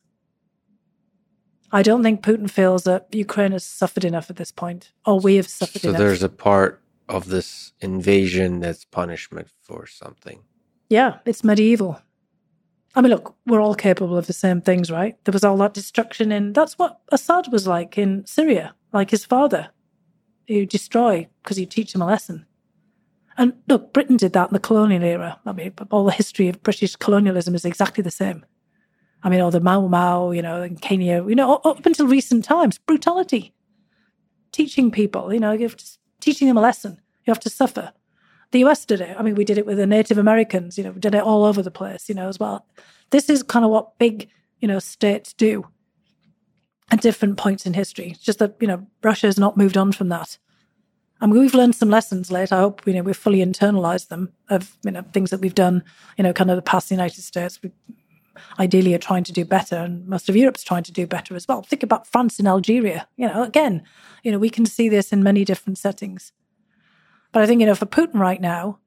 I don't think Putin feels that Ukraine has suffered enough at this point, or we have suffered
so
enough.
So there's a part of this invasion that's punishment for something.
Yeah, it's medieval. I mean, look, we're all capable of the same things, right? There was all that destruction in. That's what Assad was like in Syria, like his father. You destroy because you teach him a lesson. And look, Britain did that in the colonial era. I mean, all the history of British colonialism is exactly the same. I mean, all the Mau Mau, you know, in Kenya, you know, up until recent times, brutality. Teaching people, you know, you to, teaching them a lesson. You have to suffer. The US did it. I mean, we did it with the Native Americans, you know, we did it all over the place, you know, as well. This is kind of what big, you know, states do at different points in history. It's just that, you know, Russia has not moved on from that. I mean, we've learned some lessons late. I hope, you know, we've fully internalized them of, you know, things that we've done, you know, kind of the past United States. We ideally are trying to do better and most of Europe's trying to do better as well. Think about France and Algeria. You know, again, you know, we can see this in many different settings. But I think, you know, for Putin right now,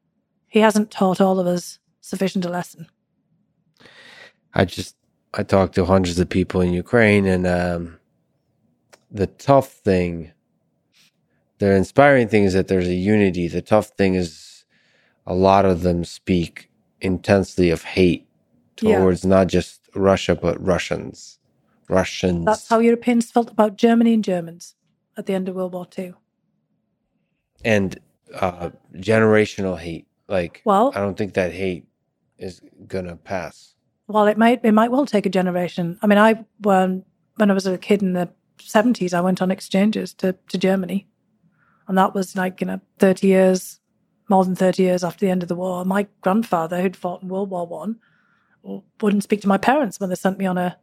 he hasn't taught all of us sufficient a lesson.
I just, I talked to hundreds of people in Ukraine, and um, the tough thing, the inspiring thing is that there's a unity. The tough thing is a lot of them speak intensely of hate towards yeah. not just Russia, but Russians. Russians.
That's how Europeans felt about Germany and Germans at the end of World War II.
And uh, generational hate. Like,
well,
I don't think that hate is gonna pass.
Well, it might it might well take a generation. I mean, I when when I was a kid in the seventies, I went on exchanges to to Germany, and that was like you know thirty years, more than thirty years after the end of the war. My grandfather, who'd fought in World War One, wouldn't speak to my parents when they sent me on a.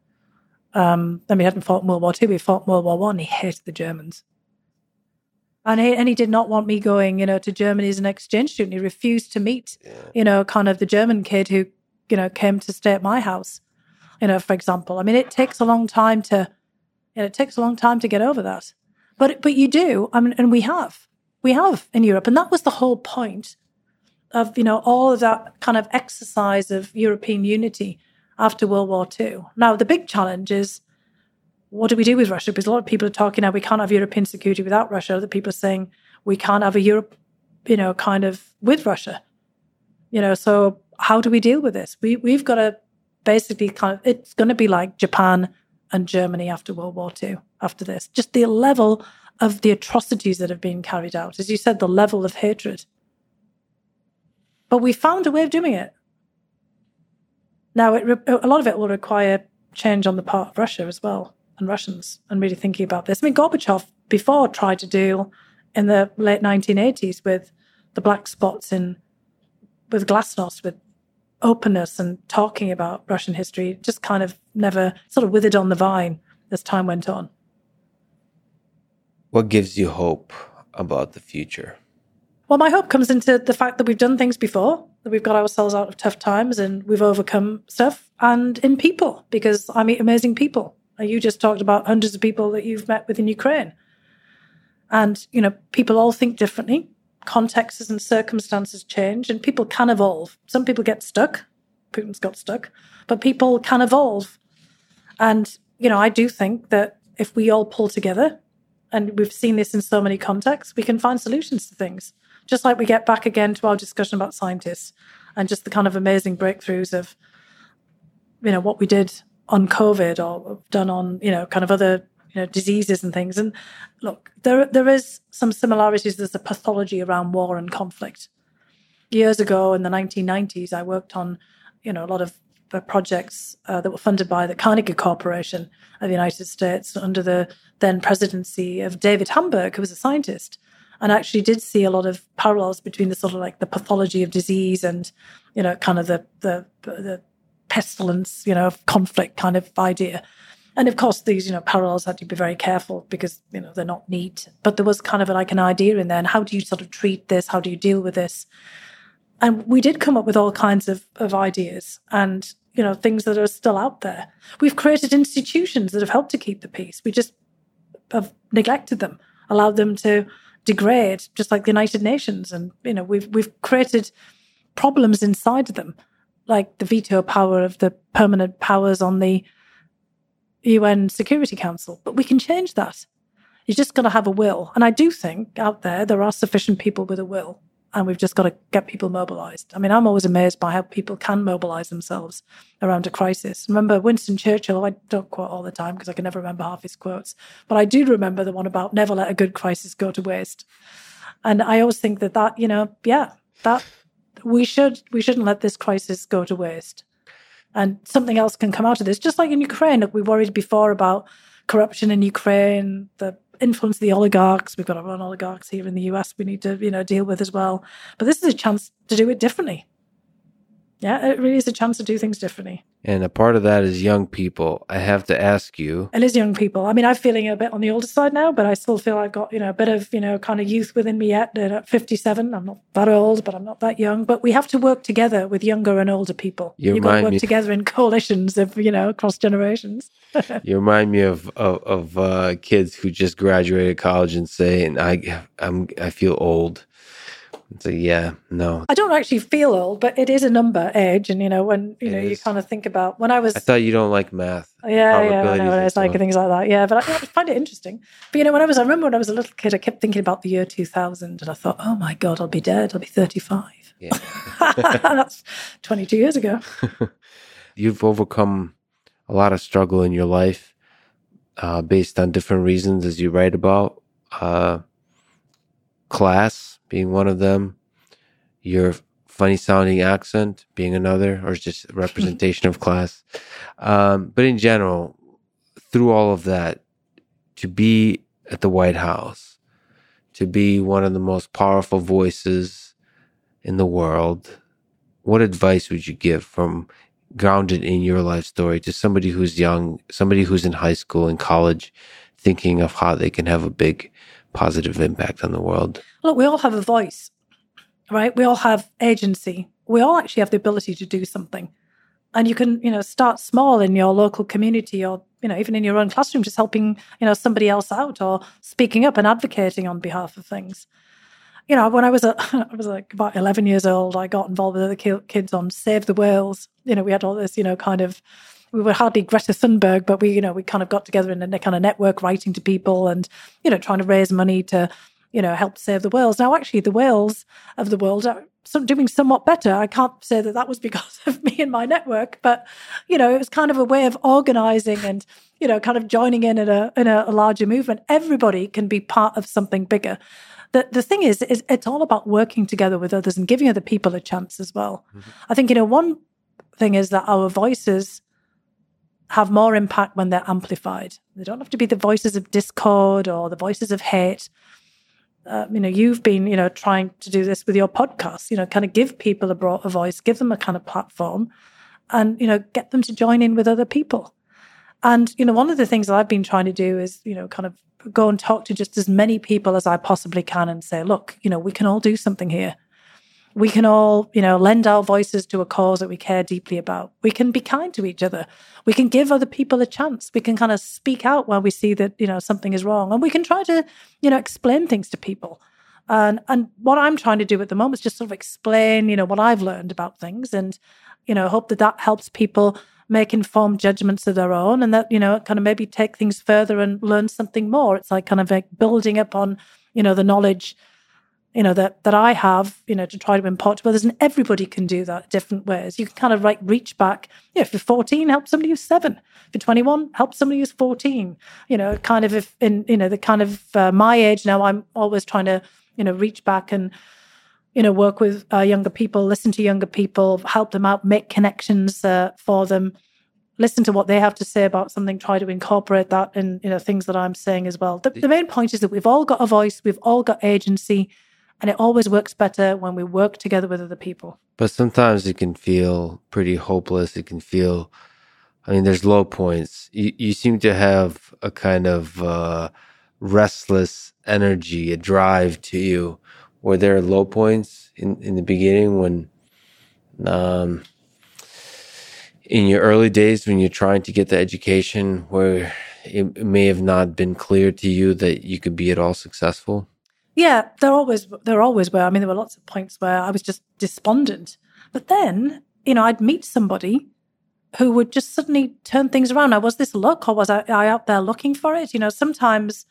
Um, I mean, he hadn't fought in World War Two, he fought in World War One. He hated the Germans. And he, and he did not want me going, you know, to Germany as an exchange student. He refused to meet, yeah. you know, kind of the German kid who, you know, came to stay at my house, you know, for example. I mean, it takes a long time to, you know, it takes a long time to get over that. But, but you do. I mean, and we have, we have in Europe. And that was the whole point of, you know, all of that kind of exercise of European unity after World War II. Now, the big challenge is what do we do with Russia? Because a lot of people are talking now we can't have European security without Russia. Other people are saying we can't have a Europe, you know, kind of with Russia. You know, so how do we deal with this? We we've got to basically kind of it's going to be like Japan and Germany after World War II. After this, just the level of the atrocities that have been carried out, as you said, the level of hatred. But we found a way of doing it. Now, it, a lot of it will require change on the part of Russia as well and Russians and really thinking about this. I mean, Gorbachev before tried to deal in the late 1980s with the black spots in with glasnost with openness and talking about Russian history just kind of never sort of withered on the vine as time went on.
What gives you hope about the future?
Well, my hope comes into the fact that we've done things before, that we've got ourselves out of tough times and we've overcome stuff, and in people, because I meet amazing people. You just talked about hundreds of people that you've met within Ukraine. And, you know, people all think differently. Contexts and circumstances change, and people can evolve. Some people get stuck. Putin's got stuck, but people can evolve. And, you know, I do think that if we all pull together, and we've seen this in so many contexts, we can find solutions to things. Just like we get back again to our discussion about scientists and just the kind of amazing breakthroughs of, you know, what we did on COVID or done on, you know, kind of other you know, diseases and things. And look, there there is some similarities. There's a pathology around war and conflict. Years ago, in the 1990s, I worked on, you know, a lot of projects uh, that were funded by the Carnegie Corporation of the United States under the then presidency of David Hamburg, who was a scientist, and actually did see a lot of parallels between the sort of like the pathology of disease and, you know, kind of the the, the pestilence, you know, of conflict kind of idea. And of course, these, you know, parallels had to be very careful because, you know, they're not neat. But there was kind of like an idea in there. And how do you sort of treat this? How do you deal with this? And we did come up with all kinds of, of ideas and, you know, things that are still out there. We've created institutions that have helped to keep the peace. We just have neglected them, allowed them to degrade, just like the United Nations. And, you know, we've, we've created problems inside them, like the veto power of the permanent powers on the UN Security Council. But we can change that. You're just got to have a will. And I do think out there, there are sufficient people with a will. And we've just got to get people mobilized. I mean, I'm always amazed by how people can mobilize themselves around a crisis. Remember Winston Churchill, I don't quote all the time because I can never remember half his quotes, but I do remember the one about never let a good crisis go to waste. And I always think that that, you know, yeah, that we should, we shouldn't let this crisis go to waste and something else can come out of this. Just like in Ukraine, look, we worried before about corruption in Ukraine, the influence the oligarchs. We've got our own oligarchs here in the US we need to, you know, deal with as well. But this is a chance to do it differently yeah, it really is a chance to do things differently.
And a part of that is young people. I have to ask you.
It is young people. I mean, I'm feeling a bit on the older side now, but I still feel I've got, you know, a bit of, you know, kind of youth within me yet. At 57, I'm not that old, but I'm not that young. But we have to work together with younger and older people. You You've got to work me, together in coalitions of, you know, across generations.
you remind me of of, of uh, kids who just graduated college and say, and I, I'm, I feel old so yeah, no.
I don't actually feel old, but it is a number, age, and you know when you it know is. you kind of think about when I was.
I thought you don't like math.
Yeah, yeah, I know. It's like things like that. Yeah, but I, I, find it interesting. But you know, when I was, I remember when I was a little kid, I kept thinking about the year two thousand, and I thought, oh my god, I'll be dead. I'll be thirty-five. Yeah, that's twenty-two years ago.
You've overcome a lot of struggle in your life, uh, based on different reasons, as you write about. Uh, class being one of them, your funny sounding accent being another, or just representation of class. Um, but in general, through all of that, to be at the White House, to be one of the most powerful voices in the world, what advice would you give from grounded in your life story to somebody who's young, somebody who's in high school and college, thinking of how they can have a big positive impact on the world?
Look, we all have a voice, right? We all have agency. We all actually have the ability to do something. And you can, you know, start small in your local community or, you know, even in your own classroom, just helping, you know, somebody else out or speaking up and advocating on behalf of things. You know, when I was a, I was like about 11 years old, I got involved with other kids on Save the Whales. You know, we had all this, you know, kind of we were hardly Greta Thunberg, but we, you know, we kind of got together in a kind of network writing to people and, you know, trying to raise money to, you know, help save the whales. Now, actually, the whales of the world are doing somewhat better. I can't say that that was because of me and my network, but, you know, it was kind of a way of organizing and, you know, kind of joining in in a, in a, larger movement. Everybody can be part of something bigger. The, the thing is, is it's all about working together with others and giving other people a chance as well. Mm-hmm. I think, you know, one thing is that our voices have more impact when they're amplified. They don't have to be the voices of discord or the voices of hate. uh, you know, you've been, you know, trying to do this with your podcast, you know, kind of give people a a voice, give them a kind of platform and, you know, get them to join in with other people. And, you know, one of the things that I've been trying to do is, you know, kind of go and talk to just as many people as I possibly can and say, look, you know, we can all do something here. We can all, you know, lend our voices to a cause that we care deeply about. We can be kind to each other. We can give other people a chance. We can kind of speak out when we see that, you know, something is wrong. And we can try to, you know, explain things to people. And and what I'm trying to do at the moment is just sort of explain, you know, what I've learned about things and, you know, hope that that helps people make informed judgments of their own and that, you know, kind of maybe take things further and learn something more. It's like kind of like building upon, you know, the knowledge, you know, that that I have, you know, to try to impart to others. And everybody can do that different ways. You can kind of like reach back. Yeah, if you're 14, help somebody who's seven. If you're 21, help somebody who's 14. You know, kind of if in, you know, the kind of uh, my age now, I'm always trying to, you know, reach back and you know, work with uh, younger people, listen to younger people, help them out, make connections uh, for them, listen to what they have to say about something, try to incorporate that in, you know, things that I'm saying as well. The, the main point is that we've all got a voice, we've all got agency, and it always works better when we work together with other people.
But sometimes it can feel pretty hopeless. It can feel, I mean, there's low points. You, you seem to have a kind of uh, restless energy, a drive to you were there are low points in, in the beginning when um, in your early days when you're trying to get the education where it may have not been clear to you that you could be at all successful
yeah there always there always were i mean there were lots of points where i was just despondent but then you know i'd meet somebody who would just suddenly turn things around now was this luck or was I, I out there looking for it you know sometimes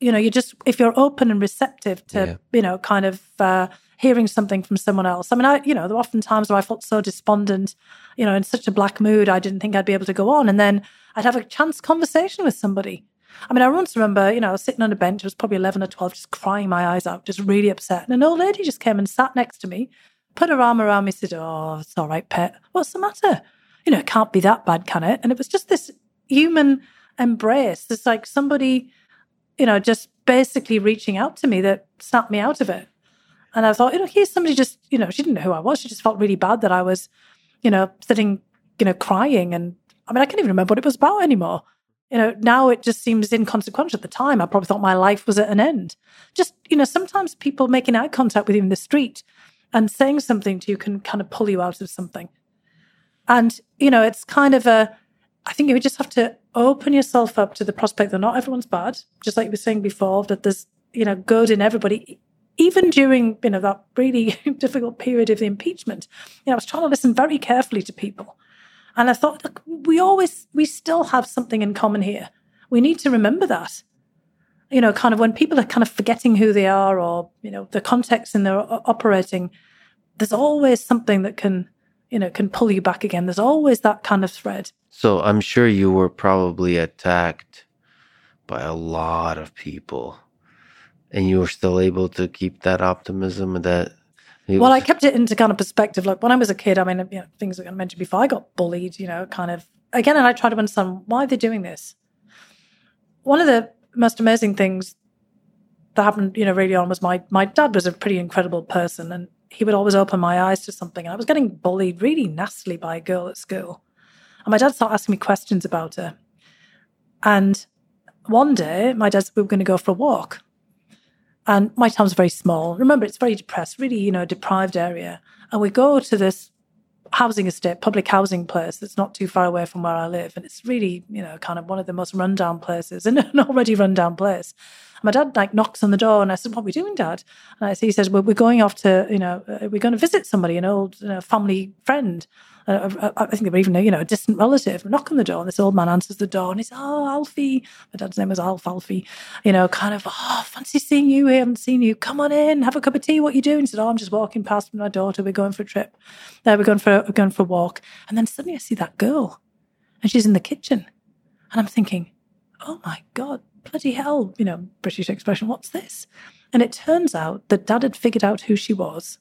you know, you just if you're open and receptive to, yeah. you know, kind of uh, hearing something from someone else. I mean, I, you know, there were often times where I felt so despondent, you know, in such a black mood, I didn't think I'd be able to go on, and then I'd have a chance conversation with somebody. I mean, I once remember, you know, I was sitting on a bench, it was probably 11 or 12, just crying my eyes out, just really upset. And an old lady just came and sat next to me, put her arm around me, said, Oh, it's all right, pet. What's the matter? You know, it can't be that bad, can it? And it was just this human embrace. It's like somebody you know, just basically reaching out to me that snapped me out of it. And I thought, you know, here's somebody just, you know, she didn't know who I was. She just felt really bad that I was, you know, sitting, you know, crying. And I mean, I can't even remember what it was about anymore. You know, now it just seems inconsequential. At the time, I probably thought my life was at an end. Just, you know, sometimes people making eye contact with you in the street and saying something to you can kind of pull you out of something. And, you know, it's kind of a, I think you just have to open yourself up to the prospect that not everyone's bad, just like you were saying before, that there's, you know, good in everybody. Even during, you know, that really difficult period of the impeachment, you know, I was trying to listen very carefully to people. And I thought, look, we always, we still have something in common here. We need to remember that. You know, kind of when people are kind of forgetting who they are or, you know, the context in their operating, there's always something that can, you know, can pull you back again. There's always that kind of thread.
So I'm sure you were probably attacked by a lot of people, and you were still able to keep that optimism that.
Well, was... I kept it into kind of perspective. Like when I was a kid, I mean, you know, things I mentioned before, I got bullied. You know, kind of again, and I tried to understand why they're doing this. One of the most amazing things that happened, you know, really on was my my dad was a pretty incredible person, and he would always open my eyes to something. And I was getting bullied really nastily by a girl at school. And my dad started asking me questions about her. And one day, my dad said we were going to go for a walk. And my town's very small. Remember, it's very depressed, really, you know, deprived area. And we go to this housing estate, public housing place that's not too far away from where I live. And it's really, you know, kind of one of the most rundown places and an already rundown place. My dad like knocks on the door and I said, What are we doing, Dad? And I, see he says, well, We're going off to, you know, uh, we're going to visit somebody, an old you know, family friend. Uh, I think they were even, you know, a distant relative. We knock on the door, and this old man answers the door, and he's, "Oh, Alfie." My dad's name was Alf Alfie. You know, kind of, "Oh, fancy seeing you. We haven't seen you. Come on in, have a cup of tea. What are you doing?" He said, "Oh, I'm just walking past with my daughter. We're going for a trip. There, we're going for we're going for a walk." And then suddenly I see that girl, and she's in the kitchen, and I'm thinking, "Oh my god, bloody hell!" You know, British expression. What's this? And it turns out that Dad had figured out who she was,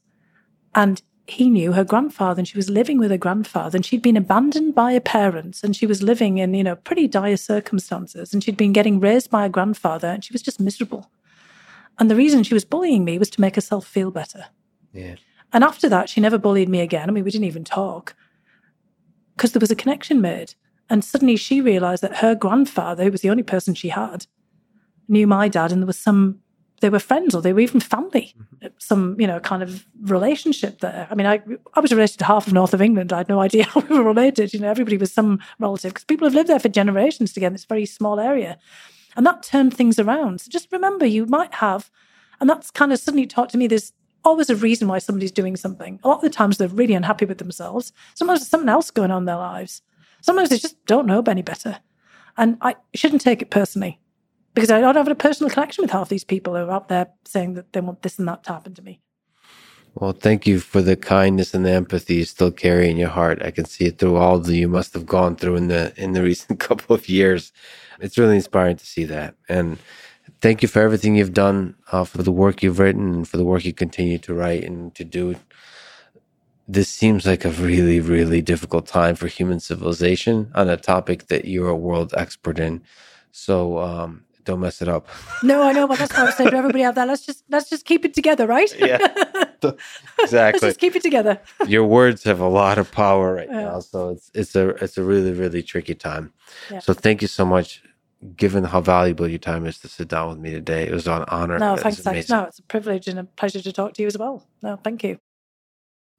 and he knew her grandfather and she was living with her grandfather and she'd been abandoned by her parents and she was living in, you know, pretty dire circumstances and she'd been getting raised by her grandfather and she was just miserable. And the reason she was bullying me was to make herself feel better.
Yeah.
And after that, she never bullied me again. I mean, we didn't even talk because there was a connection made. And suddenly she realized that her grandfather, who was the only person she had, knew my dad, and there was some, they were friends or they were even family, mm-hmm. some, you know, kind of relationship there. I mean, I, I was related to half of North of England. I had no idea how we were related. You know, everybody was some relative because people have lived there for generations together. It's a very small area. And that turned things around. So just remember, you might have, and that's kind of suddenly taught to me there's always a reason why somebody's doing something. A lot of the times they're really unhappy with themselves. Sometimes there's something else going on in their lives. Sometimes they just don't know any better. And I shouldn't take it personally because I don't have a personal connection with half these people who are out there saying that they want this and that to happen to me.
Well, thank you for the kindness and the empathy you still carry in your heart. I can see it through all that you must have gone through in the in the recent couple of years. It's really inspiring to see that. And thank you for everything you've done, uh, for the work you've written, and for the work you continue to write and to do. This seems like a really, really difficult time for human civilization on a topic that you're a world expert in. So um, don't mess it up.
No, I know, but that's what I was saying to everybody out there. Let's just let's just keep it together, right?
Yeah, exactly.
let's just keep it together.
Your words have a lot of power right yeah. now, so it's it's a it's a really really tricky time. Yeah. So thank you so much given how valuable your time is to sit down with me today. It was an honor.
No, thanks, thanks. No, it's a privilege and a pleasure to talk to you as well. No, thank you.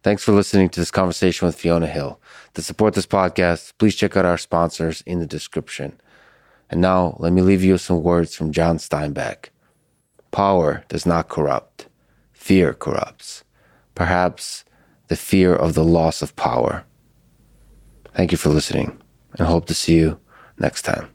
Thanks for listening to this conversation with Fiona Hill. To support this podcast, please check out our sponsors in the description. And now, let me leave you with some words from John Steinbeck. Power does not corrupt, fear corrupts. Perhaps the fear of the loss of power. Thank you for listening and hope to see you next time.